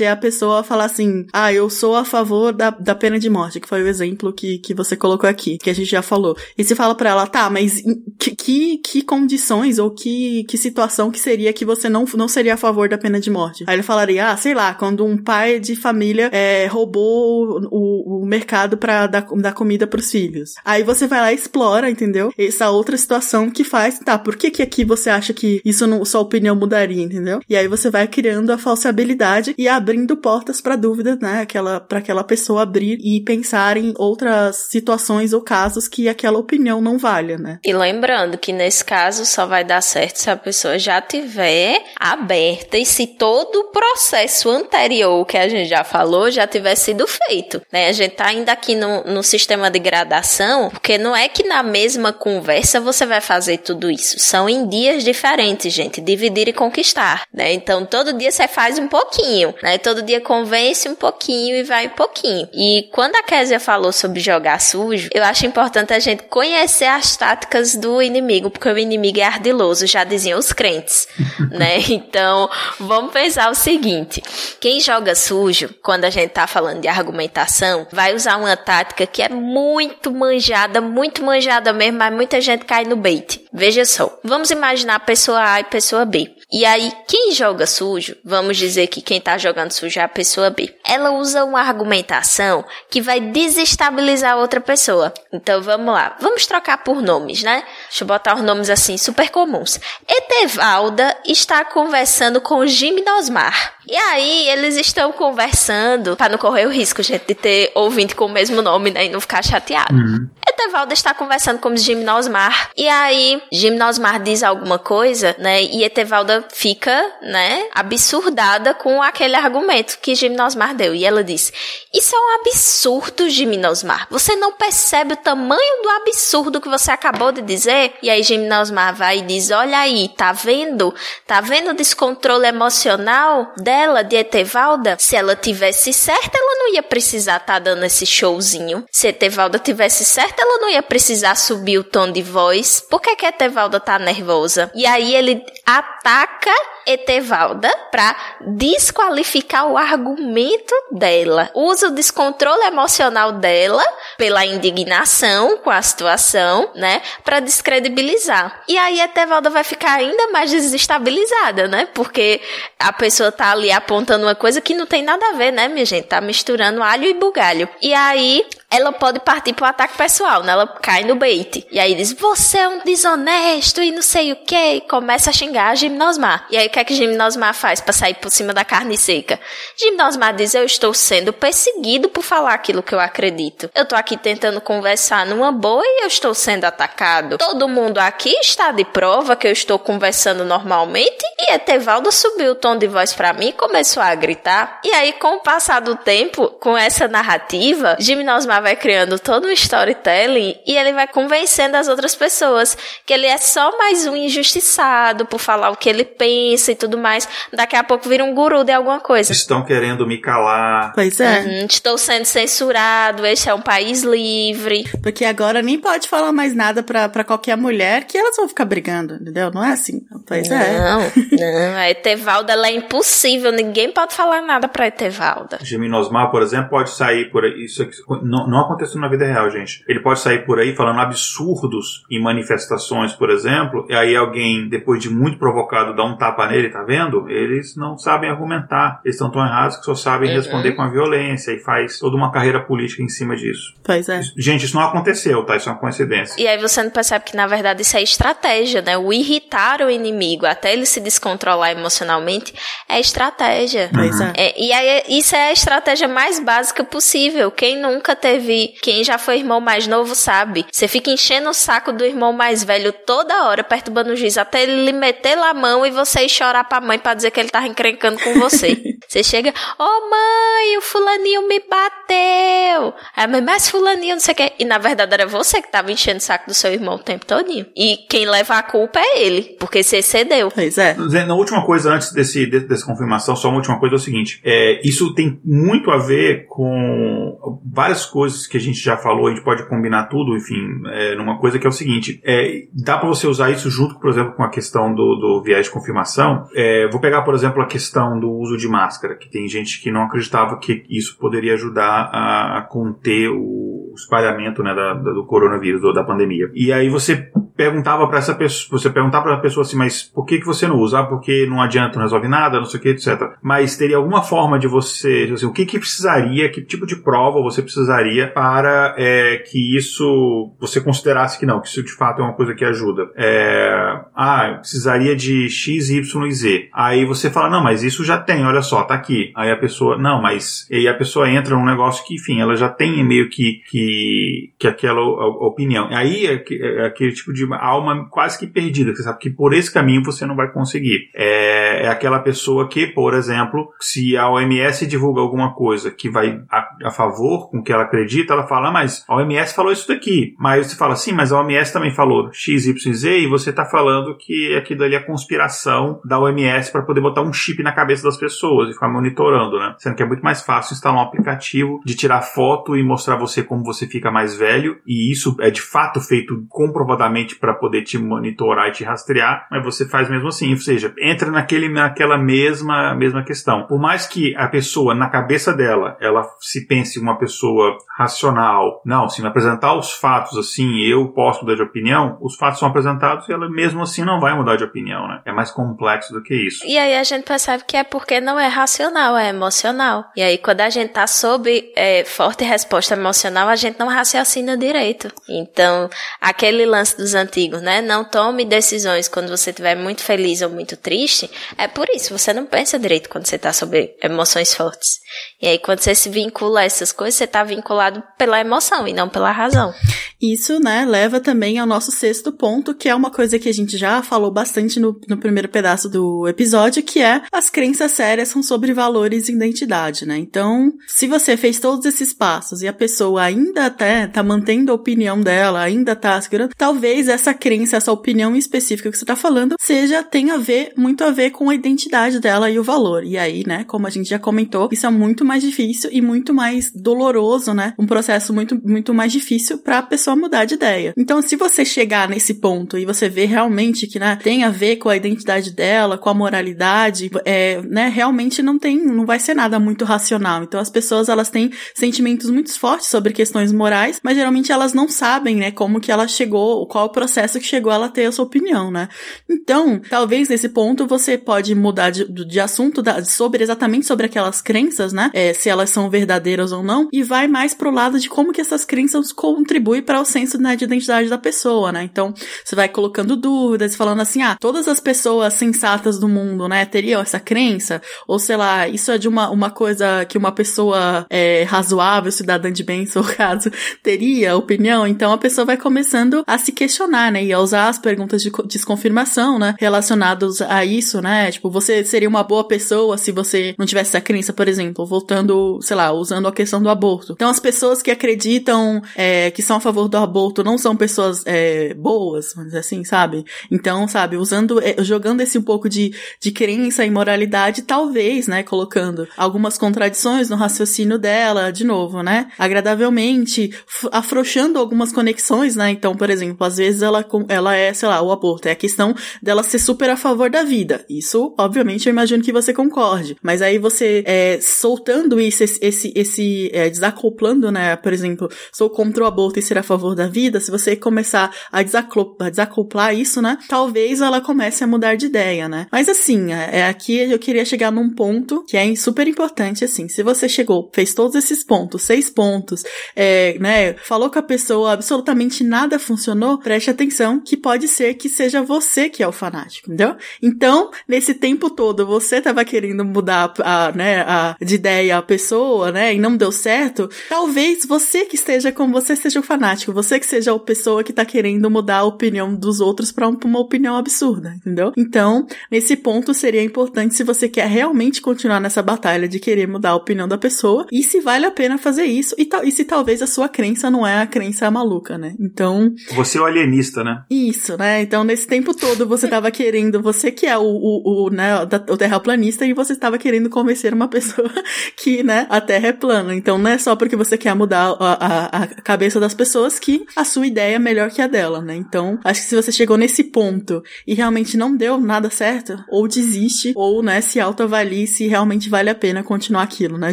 é a pessoa falar assim, ah, eu sou a favor da, da pena de morte, que foi o exemplo que, que você colocou aqui, que a gente já falou. E se fala para ela, tá, mas que, que, que condições ou que, que situação que seria que você não, não seria a favor da pena de morte? Aí ele falaria, ah, sei lá, quando um pai de família é, roubou o, o mercado para dar, dar comida pros filhos. Aí você vai lá e explora, entendeu? Essa outra situação que faz, tá, por que que aqui você acha que isso não, sua opinião mudaria, entendeu? E aí você vai criando a falsibilidade e abrindo portas para dúvidas, né? Aquela, para aquela pessoa abrir e pensar em outras situações ou casos que aquela opinião não valha, né? E lembrando que nesse caso só vai dar certo se a pessoa já tiver aberta e se todo o processo anterior que a gente já falou já tiver sido feito, né? A gente tá ainda aqui no, no sistema de gradação, porque não é que na mesma conversa você vai fazer tudo isso. São em dias diferentes, gente. Dividir e conquistar, né? Então todo dia você faz um pouquinho, né? Todo dia convence um pouquinho e vai um pouquinho. E quando a Késia falou sobre jogar sujo, eu acho importante a gente conhecer as táticas do inimigo, porque o inimigo é ardiloso, já diziam os crentes, né? Então, vamos pensar o seguinte: quem joga sujo, quando a gente tá falando de argumentação, vai usar uma tática que é muito manjada, muito manjada mesmo, mas muita gente cai no bait. Veja só, vamos imaginar pessoa A e pessoa B. E aí, quem joga sujo, vamos dizer que quem tá jogando sujo é a pessoa B. Ela usa uma argumentação que vai desestabilizar a outra pessoa. Então vamos lá, vamos trocar por nomes, né? Deixa eu botar os nomes assim super comuns. Etevalda está conversando com Gimnosmar. E aí, eles estão conversando, para não correr o risco, gente, de ter ouvinte com o mesmo nome, né, e não ficar chateado. Uhum. Etevalda está conversando com Gimnosmar, e aí, Gimnosmar diz alguma coisa, né, e Etevalda fica, né, absurdada com aquele argumento que Gimnosmar deu. E ela diz, isso é um absurdo, Gimnosmar. Você não percebe o tamanho do absurdo que você acabou de dizer? E aí, Gimnosmar vai e diz, olha aí, tá vendo? Tá vendo o descontrole emocional dela, de Etevalda, se ela tivesse certa, ela não ia precisar estar tá dando esse showzinho. Se Etevalda tivesse certa, ela não ia precisar subir o tom de voz. Por que, que Etevalda tá nervosa? E aí ele ataca Etevalda para desqualificar o argumento dela. Usa o descontrole emocional dela pela indignação com a situação, né, para descredibilizar. E aí Etevalda vai ficar ainda mais desestabilizada, né? Porque a pessoa tá ali apontando uma coisa que não tem nada a ver, né, minha gente? Tá misturando alho e bugalho. E aí ela pode partir pro ataque pessoal, né? Ela cai no bait. E aí diz, você é um desonesto e não sei o que. E começa a xingar a Gimnosmar. E aí o que é que Gimnosmar faz para sair por cima da carne seca? Gimnosmar diz, eu estou sendo perseguido por falar aquilo que eu acredito. Eu tô aqui tentando conversar numa boa e eu estou sendo atacado. Todo mundo aqui está de prova que eu estou conversando normalmente. E Etevaldo subiu o tom de voz para mim e começou a gritar. E aí, com o passar do tempo, com essa narrativa, Gimnosmar vai criando todo um storytelling e ele vai convencendo as outras pessoas que ele é só mais um injustiçado por falar o que ele pensa e tudo mais. Daqui a pouco vira um guru de alguma coisa. Estão querendo me calar. Pois é. Uhum, estou sendo censurado, este é um país livre. Porque agora nem pode falar mais nada pra, pra qualquer mulher que elas vão ficar brigando, entendeu? Não é assim. Pois é. Não, não. A Etevalda ela é impossível. Ninguém pode falar nada pra Etevalda. Geminosmar, por exemplo, pode sair por aí. Isso aqui, não, não aconteceu na vida real, gente. Ele pode sair por aí falando absurdos em manifestações, por exemplo, e aí alguém, depois de muito provocado, dá um tapa nele, tá vendo? Eles não sabem argumentar. Eles estão tão errados que só sabem Uhum. responder com a violência e faz toda uma carreira política em cima disso. Pois é. Gente, isso não aconteceu, tá? Isso é uma coincidência. E aí você não percebe que, na verdade, isso é estratégia, né? O irritar o inimigo até ele se descontrolar emocionalmente é estratégia. Pois é. É, e aí, isso é a estratégia mais básica possível. Quem nunca teve, quem já foi irmão mais novo sabe. Você fica enchendo o saco do irmão mais velho toda hora, perturbando o juiz, até ele lhe meter lá a mão e você ir chorar pra mãe pra dizer que ele tava encrencando com você. você chega, ô mãe, o fulaninho me bateu. Aí a mãe, mas fulaninho, não sei o que. E na verdade era você que tava enchendo o saco do seu irmão o tempo todinho. E quem leva a culpa é ele, porque você cedeu. Pois é. Na última coisa, antes desse, de- dessa confirmação, só uma última coisa é o seguinte: é, isso tem muito a ver com várias coisas que a gente já falou, a gente pode combinar tudo, enfim, é, numa coisa que é o seguinte: é, dá para você usar isso junto, por exemplo, com a questão do, do viés de confirmação. É, vou pegar, por exemplo, a questão do uso de máscara, que tem gente que não acreditava que isso poderia ajudar a, a conter o espalhamento né, da- da- do coronavírus ou da pandemia. E aí você perguntava para essa pessoa, você perguntava para a pessoa assim, mas por que que você não usa? Ah, porque não adianta, não resolve nada, não sei o que, etc. Mas teria alguma forma de você, assim, o que que precisaria, que tipo de prova você precisaria para é, que isso você considerasse que não, que isso de fato é uma coisa que ajuda? É, ah, precisaria de X, Y e Z. Aí você fala, não, mas isso já tem, olha só, tá aqui. Aí a pessoa, não, mas e aí a pessoa entra num negócio que, enfim, ela já tem meio que que, que aquela opinião. Aí é, que- é aquele tipo de alma quase que perdida, que você sabe que por esse caminho você não vai conseguir. É, é aquela pessoa que, por exemplo, se a OMS divulga alguma coisa que vai a, a favor com o que ela acredita, ela fala, "Ah, mas a OMS falou isso daqui. Mas você fala, sim, mas a OMS também falou X, Y, Z, e você tá falando que aquilo ali é conspiração da OMS para poder botar um chip na cabeça das pessoas e ficar monitorando, né? Sendo que é muito mais fácil instalar um aplicativo de tirar foto e mostrar você como você fica mais velho, e isso é de fato feito comprovadamente para poder te monitorar e te rastrear, mas você faz mesmo assim, ou seja, entra naquele, naquela mesma, mesma questão. Por mais que a pessoa, na cabeça dela, ela se pense uma pessoa racional, não, se me apresentar os fatos assim, eu posso mudar de opinião, os fatos são apresentados e ela mesmo assim não vai mudar de opinião, né? É mais complexo do que isso. E aí a gente percebe que é porque não é racional, é emocional. E aí quando a gente tá sob é, forte resposta emocional, a gente não raciocina direito. Então, aquele lance dos antigos, né? Não tome decisões quando você estiver muito feliz ou muito triste. É por isso, você não pensa direito quando você tá sob emoções fortes. E aí quando você se vincula a essas coisas, você tá vinculado pela emoção e não pela razão. Isso, né, leva também ao nosso sexto ponto, que é uma coisa que a gente já falou bastante no, no primeiro pedaço do episódio, que é as crenças sérias são sobre valores e identidade, né? Então, se você fez todos esses passos e a pessoa ainda até tá mantendo a opinião dela, ainda tá segurando, talvez essa crença, essa opinião específica que você tá falando, seja, tenha a ver, muito a ver com a identidade dela e o valor. E aí, né, como a gente já comentou, isso é muito mais difícil e muito mais doloroso, né? Um processo muito, muito mais difícil pra pessoa mudar de ideia. Então, se você chegar nesse ponto e você vê realmente que, né, tem a ver com a identidade dela, com a moralidade, é, né, realmente não tem, não vai ser nada muito racional. Então, as pessoas, elas têm sentimentos muito fortes sobre questões morais, mas geralmente elas não sabem, né, como que ela chegou, qual o processo que chegou ela a ter essa opinião, né? Então, talvez nesse ponto você pode mudar de, de assunto da- sobre exatamente sobre aquelas crenças, né? É, se elas são verdadeiras ou não, e vai mais pro lado de como que essas crenças contribuem para o senso né, de identidade da pessoa, né? Então, você vai colocando dúvidas, falando assim, ah, todas as pessoas sensatas do mundo, né, teriam essa crença? Ou sei lá, isso é de uma, uma coisa que uma pessoa é, razoável, cidadã de bem, em seu caso, teria opinião? Então a pessoa vai começando a se questionar, né? E a usar as perguntas de co- desconfirmação, né? Relacionados a isso, né? Tipo, você seria uma boa pessoa se você não tivesse essa crença, por exemplo, voltando, sei lá, usando à questão do aborto. Então, as pessoas que acreditam é, que são a favor do aborto não são pessoas é, boas, vamos dizer assim, sabe? Então, sabe, usando, é, jogando esse um pouco de, de crença e moralidade, talvez, né, colocando algumas contradições no raciocínio dela, de novo, né? Agradavelmente, afrouxando algumas conexões, né? Então, por exemplo, às vezes ela, ela é, sei lá, o aborto, é a questão dela ser super a favor da vida. Isso, obviamente, eu imagino que você concorde. Mas aí você, é, soltando isso, esse, esse, esse é, desacoplando, né? Por exemplo, sou contra o aborto e ser a favor da vida, se você começar a, desacoplar, desacoplar isso, né? Talvez ela comece a mudar de ideia, né? Mas assim, é, é, aqui eu queria chegar num ponto que é super importante, assim. Se você chegou, fez todos esses pontos, seis pontos, é, né? Falou com a pessoa, absolutamente nada funcionou, preste atenção que pode ser que seja você que é o fanático, entendeu? Então, nesse tempo todo, você tava querendo mudar a, né, a, de ideia a pessoa, né? E não deu certo. Talvez você que esteja com você seja o fanático, você que seja a pessoa que tá querendo mudar a opinião dos outros para uma opinião absurda, entendeu? Então, nesse ponto seria importante se você quer realmente continuar nessa batalha de querer mudar a opinião da pessoa e se vale a pena fazer isso e, e se talvez a sua crença não é a crença maluca, né? Então. Você é o alienista, né? Isso, né? Então, nesse tempo todo você tava querendo, você que é o, o, o, né, o terraplanista e você estava querendo convencer uma pessoa que, né, a Terra é plana. Então, não é só porque você quer mudar a, a, a cabeça das pessoas que a sua ideia é melhor que a dela, né? Então, acho que se você chegou nesse ponto e realmente não deu nada certo, ou desiste, ou, né, se autoavalie se realmente vale a pena continuar aquilo, né,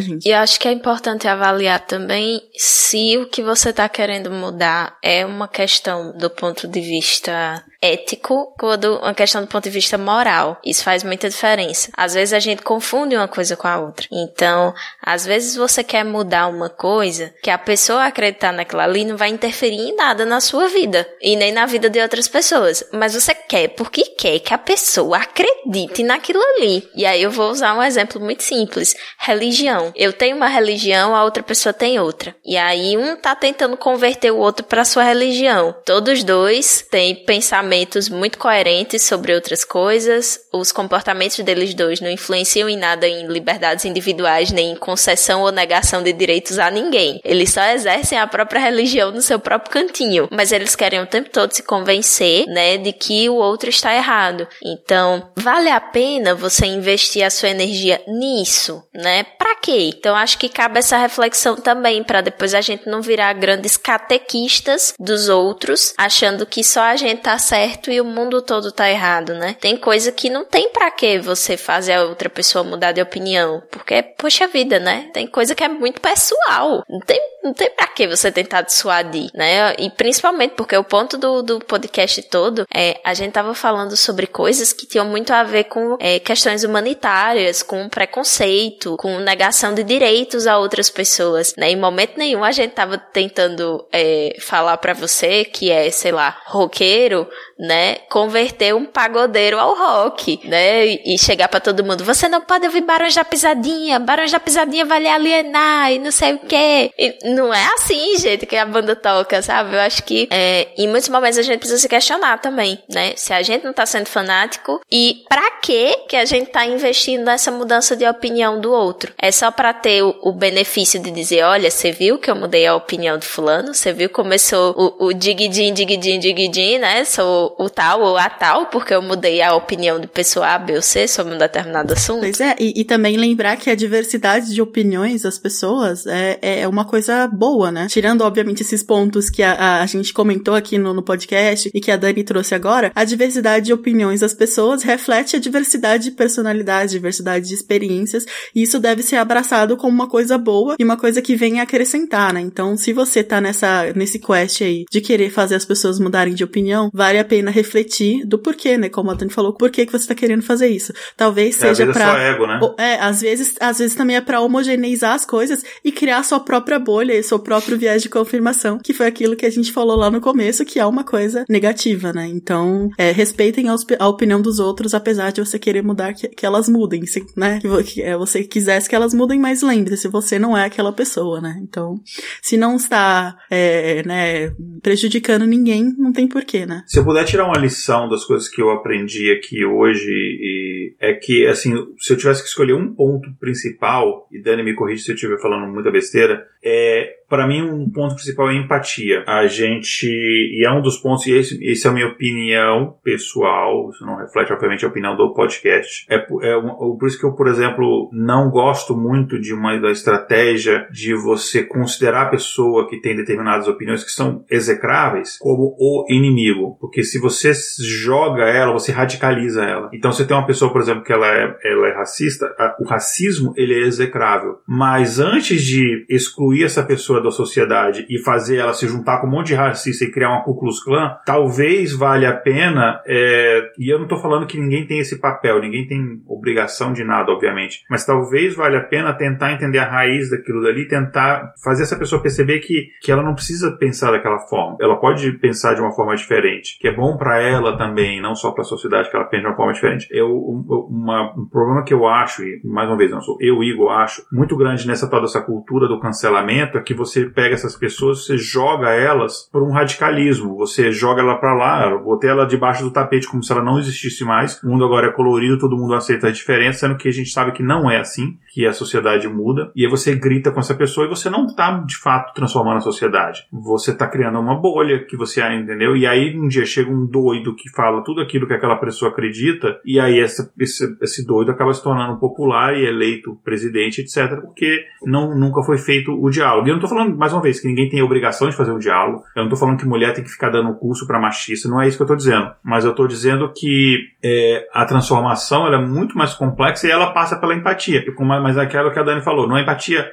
gente? E acho que é importante avaliar também se o que você tá querendo mudar é uma questão do ponto de vista ético quando uma questão do ponto de vista moral. Isso faz muita diferença. Às vezes a gente confunde uma coisa com a outra. Então, às vezes você quer mudar uma coisa que a pessoa acreditar naquilo ali não vai interferir em nada na sua vida e nem na vida de outras pessoas. Mas você quer porque quer que a pessoa acredite naquilo ali. E aí eu vou usar um exemplo muito simples: religião. Eu tenho uma religião, a outra pessoa tem outra. E aí um tá tentando converter o outro para sua religião. Todos dois têm pensamento pensamentos muito coerentes sobre outras coisas. Os comportamentos deles dois não influenciam em nada em liberdades individuais, nem em concessão ou negação de direitos a ninguém. Eles só exercem a própria religião no seu próprio cantinho. Mas eles querem o tempo todo se convencer, né, de que o outro está errado. Então, vale a pena você investir a sua energia nisso, né? Pra quê? Então, acho que cabe essa reflexão também, para depois a gente não virar grandes catequistas dos outros, achando que só a gente tá certo certo e o mundo todo tá errado, né? Tem coisa que não tem para que você fazer a outra pessoa mudar de opinião, porque poxa vida, né? Tem coisa que é muito pessoal. Não tem, não tem para que você tentar dissuadir, né? E principalmente porque o ponto do, do podcast todo é a gente tava falando sobre coisas que tinham muito a ver com é, questões humanitárias, com preconceito, com negação de direitos a outras pessoas, né? Em momento nenhum a gente tava tentando é, falar para você que é, sei lá, roqueiro, né, converter um pagodeiro ao rock, né, e chegar para todo mundo, você não pode ouvir Barões da Pisadinha, Barões da Pisadinha vai lhe alienar e não sei o quê. E não é assim, gente, que a banda toca, sabe? Eu acho que é, em muitos momentos a gente precisa se questionar também, né, se a gente não tá sendo fanático e para que que a gente tá investindo nessa mudança de opinião do outro? É só para ter o, o, benefício de dizer, olha, você viu que eu mudei a opinião do fulano? Você viu sou o, o digidin, digidin, digidin, né? Sou o, tal ou a tal, porque eu mudei a opinião de pessoa A, B ou C sobre um determinado assunto. Pois é, e, e também lembrar que a diversidade de opiniões das pessoas é, é uma coisa boa, né? Tirando, obviamente, esses pontos que a, a, a gente comentou aqui no, no podcast e que a Dani trouxe agora, a diversidade de opiniões das pessoas reflete a diversidade de personalidades, diversidade de experiências, e isso deve ser abraçado como uma coisa boa e uma coisa que vem acrescentar, né? Então, se você tá nessa, nesse quest aí de querer fazer as pessoas mudarem de opinião, vale a pena refletir do porquê, né? Como a Dani falou, por que, que você tá querendo fazer isso. Talvez é, seja é, pra. É né? É, às vezes, às vezes também é pra homogeneizar as coisas e criar sua própria bolha e seu próprio viés de confirmação, que foi aquilo que a gente falou lá no começo, que é uma coisa negativa, né? Então, é, respeitem a, a, opinião dos outros, apesar de você querer mudar, que, que elas mudem, se, né? Que, que é, você quisesse que elas mudem, mas lembre-se, você não é aquela pessoa, né? Então, se não está, é, né, prejudicando ninguém, não tem porquê, né? Se eu puder puder tirar uma lição das coisas que eu aprendi aqui hoje, e é que, assim, se eu tivesse que escolher um ponto principal, e Dani me corrige se eu estiver falando muita besteira, é para mim, um ponto principal é a empatia. A gente, e é um dos pontos, e esse, esse é a minha opinião pessoal, isso não reflete, obviamente, a opinião do podcast. É, é por isso que eu, por exemplo, não gosto muito de uma da estratégia de você considerar a pessoa que tem determinadas opiniões que são execráveis como o inimigo. Porque se você joga ela, você radicaliza ela. Então, se tem uma pessoa, por exemplo, que ela é, ela é racista, a, o racismo, ele é execrável. Mas antes de excluir essa pessoa da sociedade e fazer ela se juntar com um monte de racista e criar uma Ku Klux Klan, talvez valha a pena, é, e eu não estou falando que ninguém tem esse papel, ninguém tem obrigação de nada, obviamente, mas talvez valha a pena tentar entender a raiz daquilo dali, tentar fazer essa pessoa perceber que, que ela não precisa pensar daquela forma, ela pode pensar de uma forma diferente, que é bom para ela também, não só para a sociedade, que ela pense de uma forma diferente. Eu, uma, um problema que eu acho, e mais uma vez, não sou eu, Igor, acho, muito grande nessa toda essa cultura do cancelamento é que você você pega essas pessoas, você joga elas por um radicalismo. Você joga ela para lá, botei ela debaixo do tapete como se ela não existisse mais. O mundo agora é colorido, todo mundo aceita a diferença, sendo que a gente sabe que não é assim, que a sociedade muda. E aí você grita com essa pessoa e você não tá de fato transformando a sociedade. Você tá criando uma bolha que você entendeu? E aí um dia chega um doido que fala tudo aquilo que aquela pessoa acredita, e aí essa, esse, esse doido acaba se tornando popular e eleito presidente, etc., porque não, nunca foi feito o diálogo. E eu não tô falando falando, mais uma vez, que ninguém tem a obrigação de fazer um diálogo. Eu não tô falando que mulher tem que ficar dando curso para machista, não é isso que eu tô dizendo. Mas eu tô dizendo que é, a transformação ela é muito mais complexa e ela passa pela empatia. Mas é aquilo que a Dani falou, não é empatia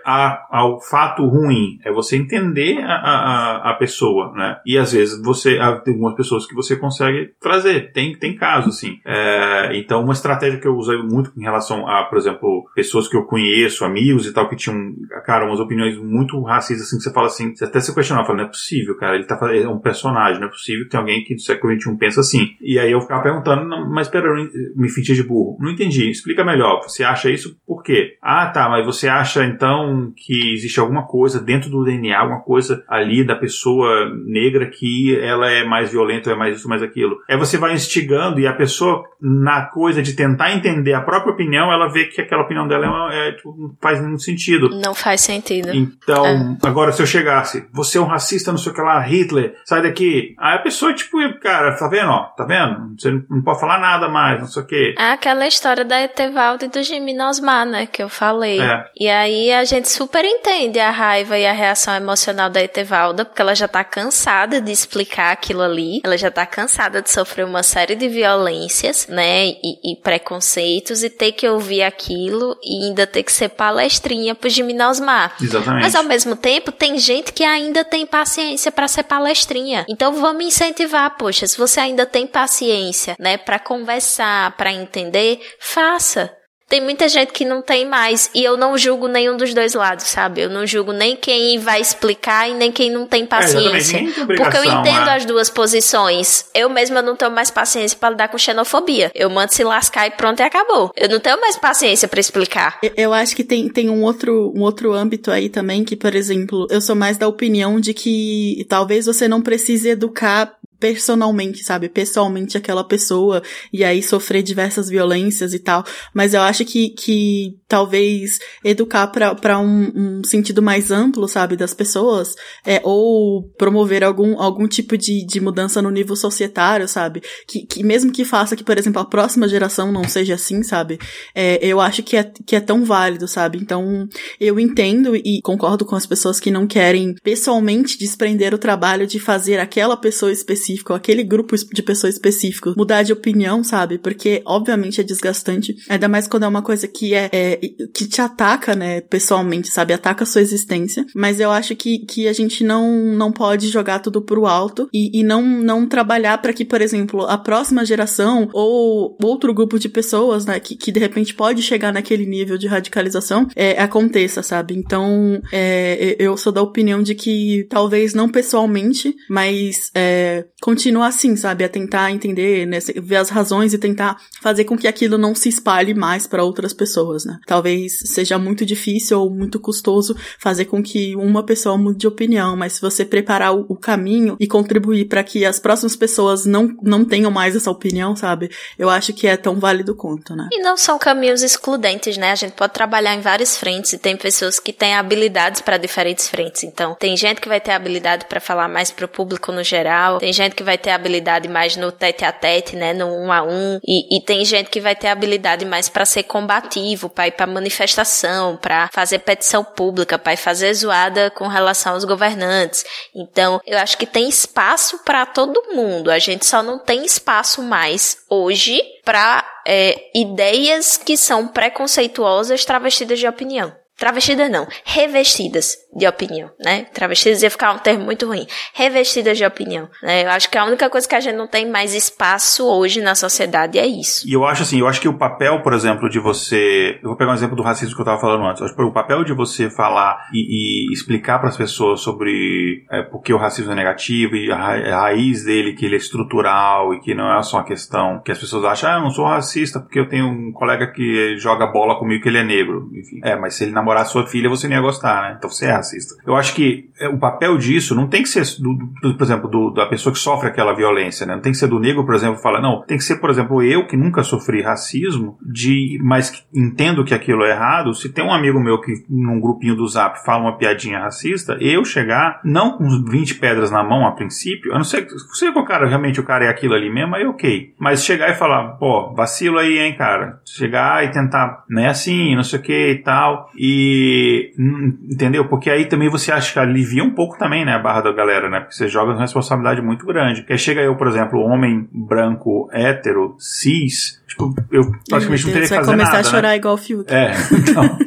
ao fato ruim, é você entender a, a, a pessoa, né? E às vezes você, tem algumas pessoas que você consegue trazer, tem, tem casos, assim. É, então, uma estratégia que eu usei muito em relação a, por exemplo, pessoas que eu conheço, amigos e tal, que tinham, cara, umas opiniões muito racistas assim que você fala assim, você até se questionar, fala, não é possível, cara, ele tá fazendo, é um personagem, não é possível que tem alguém que do século XXI pensa assim. E aí eu ficava perguntando, mas pera, me fingi de burro. Não entendi, explica melhor, você acha isso por quê? Ah, tá, mas você acha então que existe alguma coisa dentro do DNA, alguma coisa ali da pessoa negra que ela é mais violenta, ou é mais isso, mais aquilo. Aí você vai instigando e a pessoa, na coisa de tentar entender a própria opinião, ela vê que aquela opinião dela é, uma, é tipo, não faz nenhum sentido. Não faz sentido. Então, é. Agora se eu chegasse, você é um racista, não sei o que lá, Hitler, sai daqui. Aí a pessoa, tipo, cara, tá vendo, ó, tá vendo? Você não pode falar nada mais, não sei o que. É aquela história da Etevaldo e do Jimmy Nosmar, né, que eu falei. É. E aí a gente super entende a raiva e a reação emocional da Etevalda, porque ela já tá cansada de explicar aquilo ali, ela já tá cansada de sofrer uma série de violências, né, e, e preconceitos, e ter que ouvir aquilo e ainda ter que ser palestrinha pro Jimmy Nosmar. Exatamente. Mas ao mesmo tempo, tempo, tem gente que ainda tem paciência para ser palestrinha. Então vamos incentivar, poxa, se você ainda tem paciência, né, para conversar, para entender, faça. Tem muita gente que não tem mais. E eu não julgo nenhum dos dois lados, sabe? Eu não julgo nem quem vai explicar e nem quem não tem é, paciência. É, porque eu entendo é. as duas posições. Eu mesma não tenho mais paciência para lidar com xenofobia. Eu mando se lascar e pronto e acabou. Eu não tenho mais paciência para explicar. Eu, eu acho que tem, tem um, outro, um outro âmbito aí também que, por exemplo, eu sou mais da opinião de que talvez você não precise educar personalmente, sabe? Pessoalmente aquela pessoa e aí sofrer diversas violências e tal. Mas eu acho que, que talvez educar para um, um sentido mais amplo, sabe? Das pessoas, é, ou promover algum, algum tipo de, de mudança no nível societário, sabe? Que, que mesmo que faça que, por exemplo, a próxima geração não seja assim, sabe? É, eu acho que é, que é tão válido, sabe? Então, eu entendo e concordo com as pessoas que não querem pessoalmente desprender o trabalho de fazer aquela pessoa específica específico, aquele grupo de pessoas específico, mudar de opinião, sabe? Porque, obviamente, é desgastante. Ainda mais quando é uma coisa que é, é que te ataca, né, pessoalmente, sabe? Ataca a sua existência. Mas eu acho que, que a gente não, não pode jogar tudo pro alto e, e não, não trabalhar para que, por exemplo, a próxima geração ou outro grupo de pessoas, né, que, que de repente pode chegar naquele nível de radicalização, é, aconteça, sabe? Então, é, eu sou da opinião de que talvez não pessoalmente, mas é, continua assim, sabe? A tentar entender, né? Ver as razões e tentar fazer com que aquilo não se espalhe mais para outras pessoas, né? Talvez seja muito difícil ou muito custoso fazer com que uma pessoa mude de opinião, mas se você preparar o, caminho e contribuir para que as próximas pessoas não, não tenham mais essa opinião, sabe? Eu acho que é tão válido quanto, né? E não são caminhos excludentes, né? A gente pode trabalhar em várias frentes e tem pessoas que têm habilidades para diferentes frentes. Então, tem gente que vai ter habilidade para falar mais pro público no geral, tem gente que vai ter habilidade mais no tete a tete, né, no um a um, e, e tem gente que vai ter habilidade mais para ser combativo, para ir para manifestação, para fazer petição pública, para fazer zoada com relação aos governantes. Então, eu acho que tem espaço para todo mundo. A gente só não tem espaço mais hoje para é, ideias que são preconceituosas travestidas de opinião. Travestidas não, revestidas de opinião, né? Travestidas ia ficar um termo muito ruim. Revestidas de opinião, né? Eu acho que a única coisa que a gente não tem mais espaço hoje na sociedade é isso. E eu acho assim, eu acho que o papel, por exemplo, de você... Eu vou pegar um exemplo do racismo que eu estava falando antes. O papel de você falar e, e explicar para as pessoas sobre é, por que o racismo é negativo e a, a, raiz dele, que ele é estrutural e que não é só uma questão que as pessoas acham, ah, eu não sou racista porque eu tenho um colega que joga bola comigo que ele é negro. Enfim, é, mas se ele namorar sua filha, você não ia gostar, né? Então você é racista. Eu acho que é, o papel disso não tem que ser, do, do, por exemplo, do, da pessoa que sofre aquela violência, né? Não tem que ser do negro, por exemplo, falar, não, tem que ser, por exemplo, eu que nunca sofri racismo, de, mas que entendo que aquilo é errado. Se tem um amigo meu que num grupinho do Zap fala uma piadinha racista, eu chegar, não com 20 pedras na mão a princípio, a não ser se o cara realmente o cara é aquilo ali mesmo, aí ok. Mas chegar e falar, pô, vacilo aí, hein, cara. Chegar e tentar, não é assim, não sei o que e tal. E, entendeu? Porque aí também você acha que alivia um pouco também, né, a barra da galera, né? Porque você joga uma responsabilidade muito grande. Porque aí chega eu, por exemplo, homem branco, hétero, cis, tipo, eu praticamente não teria que fazer nada. Você vai começar a chorar né? igual o Fiuk. É, então,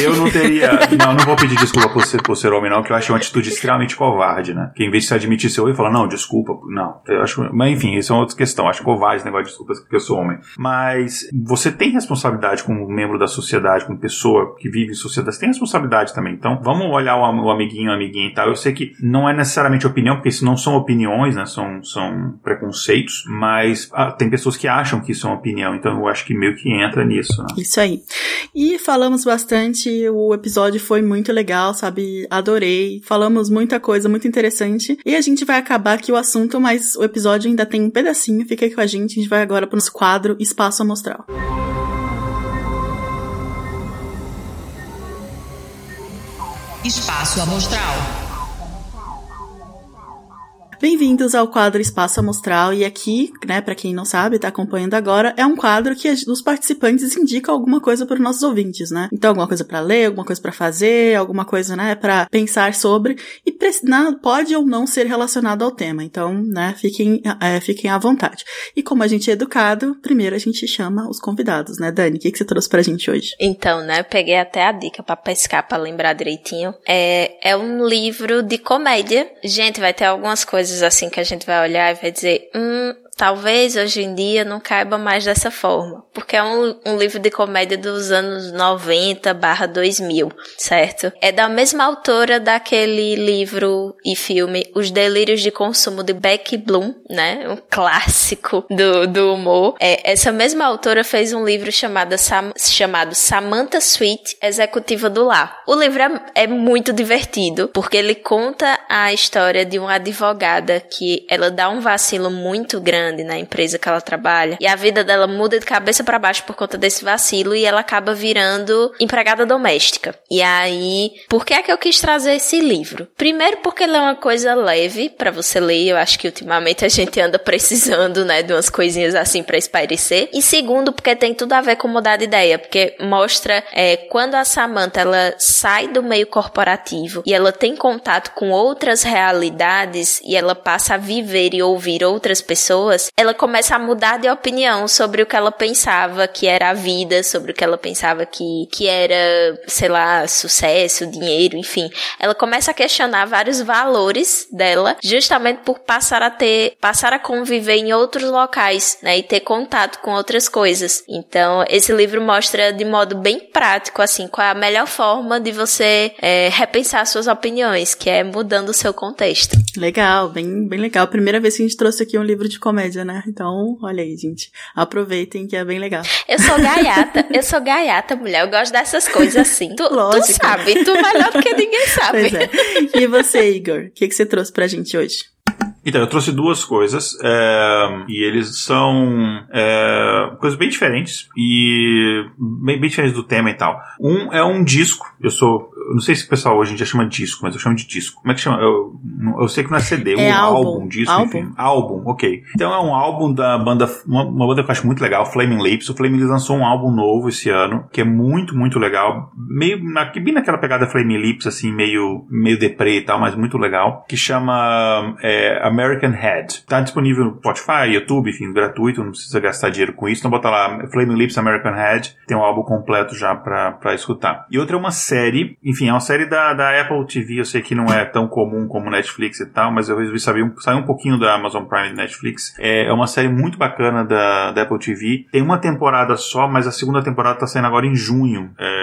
eu não teria, não, não vou pedir desculpa por ser, por ser homem não, que eu acho uma atitude extremamente covarde, né? Que em vez de se admitir seu erro falar, não, desculpa, não, eu acho, mas enfim, isso é outra questão, acho covarde esse negócio de desculpas porque eu sou homem. Mas você tem responsabilidade como membro da sociedade, como pessoa que vive em sociedade, você tem responsabilidade também. Então, vamos olhar o, o amiguinho, a amiguinha e tal. Eu sei que não é necessariamente opinião, porque isso não são opiniões, né? São, são preconceitos, mas ah, tem pessoas que acham que isso é uma opinião, então eu acho que meio que entra nisso, né? Isso aí. E falamos bastante, o episódio foi muito legal, sabe? Adorei. Falamos muita coisa muito interessante. E a gente vai acabar aqui o assunto, mas o episódio ainda tem um pedacinho. Fica aí com a gente. A gente vai agora pro nosso quadro Espaço Amostral. Espaço Amostral. Bem-vindos ao quadro Espaço Amostral e aqui, né, para quem não sabe, tá acompanhando agora, é um quadro que os participantes indicam alguma coisa para os nossos ouvintes, né? Então alguma coisa para ler, alguma coisa para fazer, alguma coisa, né, para pensar sobre e não, pode ou não ser relacionado ao tema. Então, né, fiquem, é, fiquem à vontade. E como a gente é educado, primeiro a gente chama os convidados, né, Dani? O que, que você trouxe pra gente hoje? Então, né, eu peguei até a dica para pescar, para lembrar direitinho. É, é um livro de comédia. Gente, vai ter algumas coisas assim que a gente vai olhar e vai dizer, hum, talvez hoje em dia não caiba mais dessa forma, porque é um, um livro de comédia dos anos 90 barra 2000, certo? É da mesma autora daquele livro e filme Os Delírios de Consumo de Becky Bloom, né? Um clássico do, do humor. É, essa mesma autora fez um livro chamado, Sam, chamado Samantha Sweet, Executiva do Lar. O livro é, é muito divertido, porque ele conta a história de uma advogada que ela dá um vacilo muito grande grande na empresa que ela trabalha. E a vida dela muda de cabeça para baixo por conta desse vacilo e ela acaba virando empregada doméstica. E aí, por que é que eu quis trazer esse livro? Primeiro porque ele é uma coisa leve para você ler. Eu acho que ultimamente a gente anda precisando, né, de umas coisinhas assim para espairecer. E segundo porque tem tudo a ver com mudar de ideia, porque mostra é, quando a Samantha ela sai do meio corporativo e ela tem contato com outras realidades e ela passa a viver e ouvir outras pessoas pessoas, ela começa a mudar de opinião sobre o que ela pensava que era a vida, sobre o que ela pensava que, que era, sei lá, sucesso, dinheiro, enfim. Ela começa a questionar vários valores dela, justamente por passar a ter, passar a conviver em outros locais, né, e ter contato com outras coisas. Então, esse livro mostra de modo bem prático, assim, qual é a melhor forma de você é, repensar suas opiniões, que é mudando o seu contexto. Legal, bem, bem legal. Primeira vez que a gente trouxe aqui um livro de comédia, né? Então, olha aí, gente. Aproveitem que é bem legal. Eu sou gaiata, eu sou gaiata, mulher. Eu gosto dessas coisas assim. Tu, Lógico. tu sabe, tu melhor do que ninguém sabe. Pois é. E você, Igor? O que, que você trouxe pra gente hoje? Então, eu trouxe duas coisas, é, e eles são é, coisas bem diferentes, e bem, bem, diferentes do tema e tal. Um é um disco, eu sou, eu não sei se o pessoal hoje em dia chama disco, mas eu chamo de disco. Como é que chama? Eu, eu sei que não é CD, é um álbum, álbum disco, álbum. enfim. Álbum, ok. Então é um álbum da banda, uma, uma, banda que eu acho muito legal, Flaming Lips. O Flaming Lips lançou um álbum novo esse ano, que é muito, muito legal. Meio, na, bem naquela pegada Flaming Lips, assim, meio, meio deprê e tal, mas muito legal. Que chama é, American Head. Tá disponível no Spotify, YouTube, enfim, gratuito, não precisa gastar dinheiro com isso. Então bota lá Flaming Lips American Head, tem um álbum completo já pra, pra escutar. E outra é uma série, enfim, é uma série da, da Apple TV, eu sei que não é tão comum como Netflix e tal, mas eu resolvi saber um, sair um pouquinho da Amazon Prime e Netflix. É, é uma série muito bacana da, da Apple TV. Tem uma temporada só, mas a segunda temporada tá saindo agora em junho. É,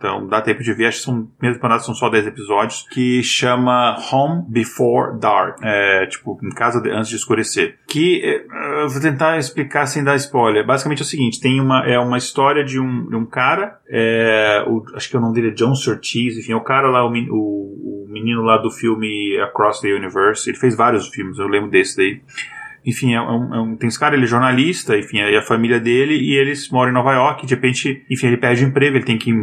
então dá tempo de ver, acho que são, primeira temporada são só 10 episódios, que chama Home Before Dark. É, tipo, em casa de, antes de escurecer. Que uh, vou tentar explicar sem dar spoiler. Basicamente é o seguinte: tem uma, é uma história de um, de um cara, é, o, acho que o nome dele é John Surtees, enfim, é o cara lá, o, o, o menino lá do filme Across the Universe. Ele fez vários filmes, eu lembro desse daí enfim, é um, é um, tem esse cara, ele é jornalista, enfim, aí a família dele, e eles moram em Nova York, de repente, enfim, ele perde o emprego, ele tem que ir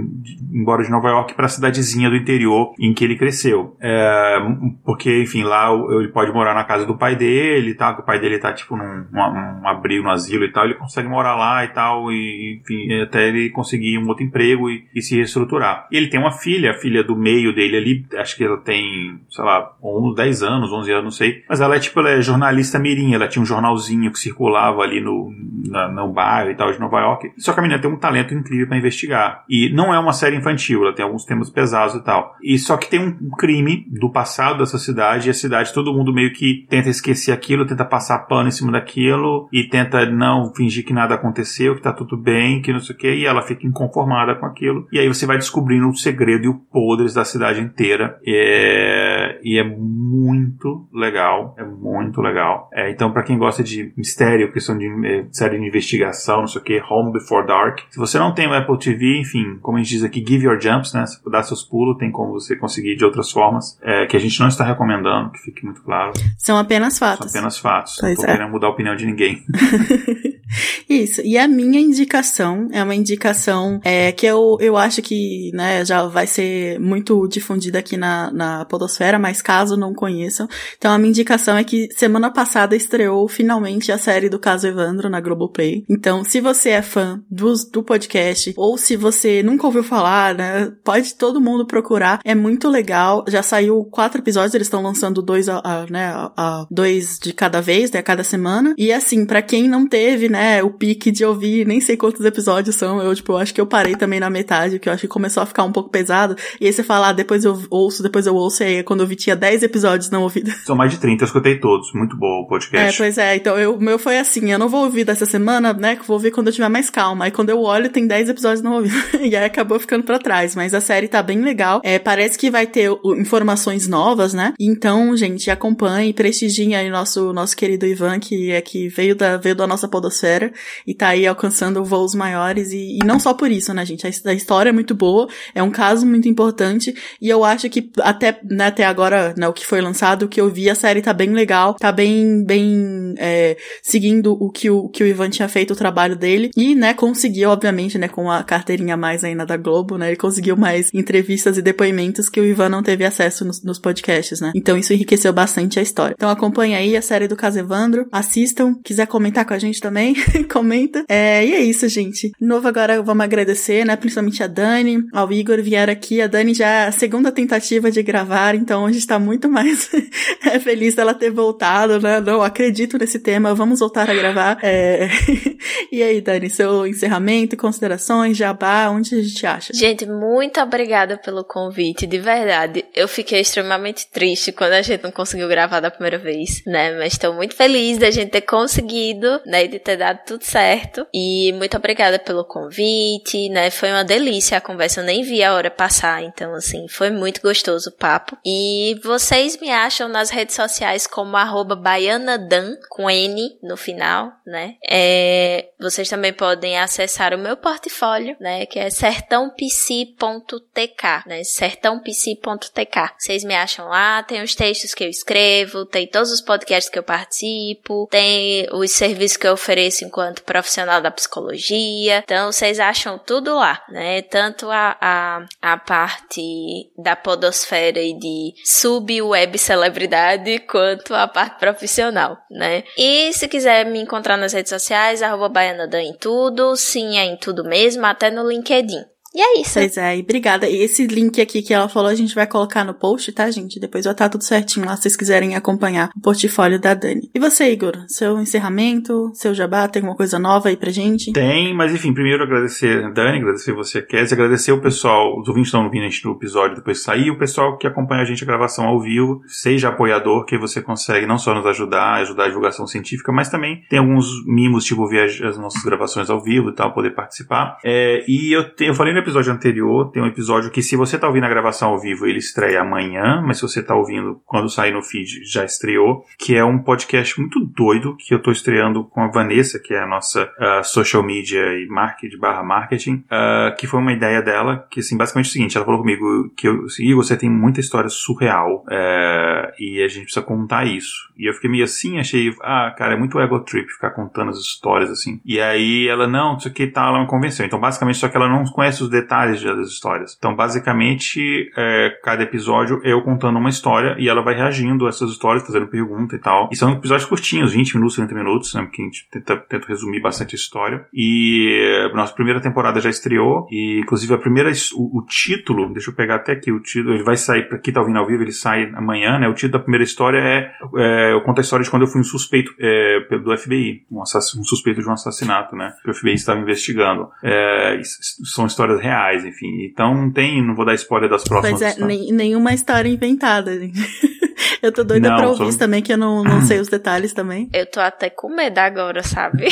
embora de Nova York para a cidadezinha do interior em que ele cresceu. É, porque, enfim, lá ele pode morar na casa do pai dele e tal, que o pai dele tá, tipo, num um, um abrigo, no asilo e tal, ele consegue morar lá e tal, e, enfim, até ele conseguir um outro emprego e, e se reestruturar. E ele tem uma filha, a filha do meio dele ali, acho que ela tem, sei lá, 11, 10 anos, 11 anos, não sei, mas ela é, tipo, ela é jornalista mirim, ela tinha um jornalzinho que circulava ali no, na, no bairro e tal de Nova York. Só que a menina tem um talento incrível para investigar. E não é uma série infantil, ela tem alguns temas pesados e tal. E só que tem um crime do passado dessa cidade e a cidade, todo mundo meio que tenta esquecer aquilo, tenta passar pano em cima daquilo e tenta não fingir que nada aconteceu, que tá tudo bem, que não sei o que, e ela fica inconformada com aquilo. E aí você vai descobrindo o segredo e o podres da cidade inteira. É... E é muito legal, é muito legal. É, então, para quem gosta de mistério, questão de é, série de investigação, não sei o que, Home Before Dark. Se você não tem o Apple TV, enfim, como a gente diz aqui, give your jumps, né? Se dar seus pulos, tem como você conseguir de outras formas, é, que a gente não está recomendando, que fique muito claro. São apenas fatos. São apenas fatos. Pois não tô é. querendo mudar a opinião de ninguém. Isso. E a minha indicação é uma indicação é, que eu, eu acho que né, já vai ser muito difundida aqui na, na Podosfera, mas caso não conheçam. Então a minha indicação é que semana passada estreou finalmente a série do caso Evandro na Globoplay. Então, se você é fã do, do podcast, ou se você nunca ouviu falar, né, pode todo mundo procurar. É muito legal. Já saiu quatro episódios, eles estão lançando dois, a, a, né, a, dois de cada vez, né, a cada semana. E assim, para quem não teve, né, o pique de ouvir, nem sei quantos episódios são. Eu, tipo, eu acho que eu parei também na metade, que eu acho que começou a ficar um pouco pesado. E aí você fala, ah, depois eu ouço, depois eu ouço, e aí quando eu vi tinha 10 episódios não ouvidos. São mais de 30, eu escutei todos. Muito bom o podcast. É, pois é. Então, eu, o meu foi assim, eu não vou ouvir dessa semana, né, que vou ouvir quando eu tiver mais calma. Aí quando eu olho, tem 10 episódios não ouvidos. e aí acabou ficando para trás. Mas a série tá bem legal. É, parece que vai ter informações novas, né? Então, gente, acompanhe, prestigiem aí nosso, nosso querido Ivan, que é que veio da, veio da nossa podosfera e tá aí alcançando voos maiores e, e, não só por isso, né, gente? A, a, história é muito boa, é um caso muito importante e eu acho que até, né, até agora, né, o que foi lançado, o que eu vi, a série tá bem legal, tá bem, bem, é, seguindo o que o, que o Ivan tinha feito, o trabalho dele e, né, conseguiu, obviamente, né, com a carteirinha mais ainda da Globo, né, ele conseguiu mais entrevistas e depoimentos que o Ivan não teve acesso nos, nos podcasts, né? Então isso enriqueceu bastante a história. Então acompanha aí a série do caso Evandro, assistam, quiser comentar com a gente também, comenta é, e é isso, gente. De novo, agora vamos agradecer, né? Principalmente a Dani, ao Igor vieram aqui. A Dani já é a segunda tentativa de gravar, então a gente muito mais feliz dela ter voltado, né? Não, acredito acredito nesse tema, vamos voltar a gravar. É... e aí, Dani, seu encerramento, considerações, jabá, onde a gente acha? Gente, muito obrigada pelo convite, de verdade. Eu fiquei extremamente triste quando a gente não conseguiu gravar da primeira vez, né? Mas estou muito feliz da gente ter conseguido, né? De ter dado tudo certo. E muito obrigada pelo convite, né? Foi uma delícia a conversa, eu nem vi a hora passar, então, assim, foi muito gostoso o papo. E vocês me acham nas redes sociais como arroba baianadan, com N no final, né? É, vocês também podem acessar o meu portfólio, né? Que é sertãopc.tk, né? sertãopc.tk. Vocês me acham lá, tem os textos que eu escrevo, tem todos os podcasts que eu participo, tem os serviços que eu ofereço enquanto profissional da psicologia. Então, vocês acham tudo lá, né? Tanto a, a, a parte da podosfera e de sub-web celebridade, quanto a parte profissional, né? E se quiser me encontrar nas redes sociais, arroba baianadan em tudo, sim é em tudo mesmo, até no LinkedIn. E é isso. Pois é, e obrigada. E esse link aqui que ela falou, a gente vai colocar no post, tá, gente? Depois vai estar tudo certinho lá, se vocês quiserem acompanhar o portfólio da Dani. E você, Igor? Seu encerramento, seu jabá, tem alguma coisa nova aí pra gente? Tem, mas enfim, primeiro agradecer a Dani, agradecer você, Kézia, agradecer o pessoal, os ouvintes estão ouvindo a gente no episódio depois sair, o pessoal que acompanha a gente a gravação ao vivo, seja apoiador, que você consegue não só nos ajudar, ajudar a divulgação científica, mas também tem alguns mimos, tipo ver as nossas gravações ao vivo e tal, poder participar. É, e eu, te, eu falei no episódio anterior, tem um episódio que se você tá ouvindo a gravação ao vivo, ele estreia amanhã, mas se você tá ouvindo quando sair no feed, já estreou, que é um podcast muito doido, que eu tô estreando com a Vanessa, que é a nossa uh, social media e marketing, barra marketing, uh, que foi uma ideia dela, que assim, basicamente é o seguinte, ela falou comigo que eu, assim, você tem muita história surreal, uh, e a gente precisa contar isso. E eu fiquei meio assim, achei, ah, cara, é muito ego trip ficar contando as histórias assim. E aí ela, não, isso aqui tá, ela me convenceu. Então, basicamente, só que ela não conhece os detalhes das histórias. Então, basicamente, é, cada episódio eu contando uma história e ela vai reagindo a essas histórias, fazendo pergunta e tal. E são episódios curtinhos, 20 minutos, 30 minutos, né? Porque a gente tenta, tenta resumir bastante a história. E a nossa primeira temporada já estreou. E, inclusive, a primeira, o, o título, deixa eu pegar até aqui o título, ele vai sair, pra quem tá ouvindo ao vivo, ele sai amanhã, né? O título da primeira história é, é eu conto a história de quando eu fui um suspeito é, do FBI, um, um, suspeito de um assassinato, né? Que o FBI estava investigando. É, são histórias reais, enfim. Então não tem, não vou dar spoiler das próximas. Pois é, nem, nenhuma história inventada. Eu tô doida não, pra ouvir só... também, que eu não, não sei os detalhes também. Eu tô até com medo agora, sabe?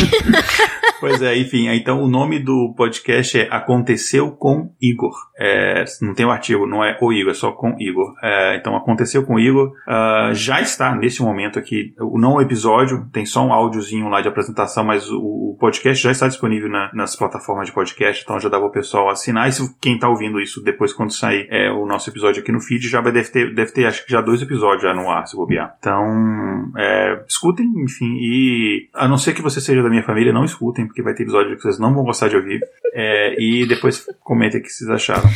pois é, enfim, então o nome do podcast é Aconteceu com Igor. É, não tem o um artigo, não é o Igor, é só com Igor. É, então Aconteceu com Igor. Uh, já está nesse momento aqui, não o episódio, tem só um áudiozinho lá de apresentação, mas o, o podcast já está disponível na, nas plataformas de podcast, então já dá para o pessoal assinar. E se quem tá ouvindo isso depois, quando sair é, o nosso episódio aqui no feed, já deve ter, deve ter acho que já dois episódios já no ar, se bobear. Então, é, escutem, enfim, e a não ser que você seja da minha família, não escutem, porque vai ter episódio que vocês não vão gostar de ouvir. É, e depois comentem o que vocês acharam.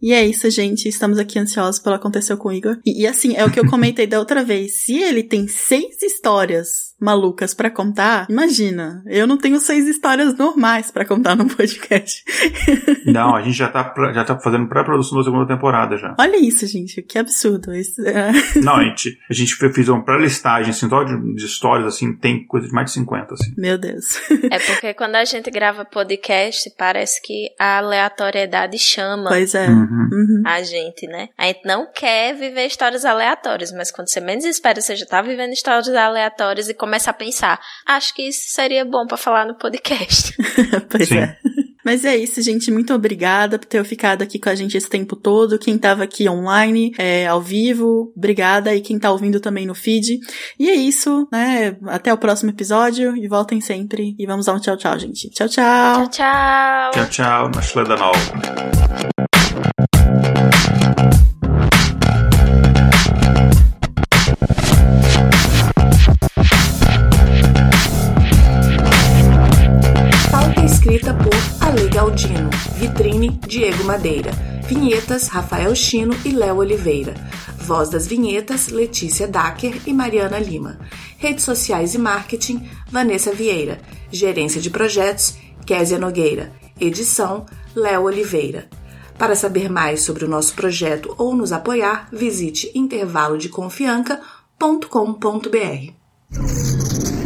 E é isso, gente. Estamos aqui ansiosos pelo aconteceu com o Igor. E, e, assim, é o que eu comentei da outra vez. Se ele tem seis histórias malucas para contar, imagina. Eu não tenho seis histórias normais para contar no podcast. Não, a gente já tá, já tá fazendo pré-produção da segunda temporada já. Olha isso, gente. Que absurdo. Isso, é... Não, a gente, a gente fez uma pré-listagem, assim, de, de histórias, assim, tem coisa de mais de 50, assim. Meu Deus. É porque quando a gente grava podcast, parece que a aleatoriedade chama. Pois é. Hum. Uhum. uhum. a gente, né? A gente não quer viver histórias aleatórias, mas quando você menos espera, você já tá vivendo histórias aleatórias e começa a pensar, acho que isso seria bom para falar no podcast. pois Sim. é. Mas é isso, gente. Muito obrigada por ter ficado aqui com a gente esse tempo todo. Quem tava aqui online, é, ao vivo, obrigada. E quem tá ouvindo também no feed. E é isso, né? Até o próximo episódio. E voltem sempre. E vamos dar um tchau, tchau, gente. Tchau, tchau. Tchau, tchau. Tchau, tchau. Na da Nova. Vitrine Diego Madeira, vinhetas Rafael Chino e Léo Oliveira, voz das vinhetas Letícia Dacker e Mariana Lima, redes sociais e marketing Vanessa Vieira, gerência de projetos Késia Nogueira, edição Léo Oliveira. Para saber mais sobre o nosso projeto ou nos apoiar, visite intervalodeconfianca.com.br.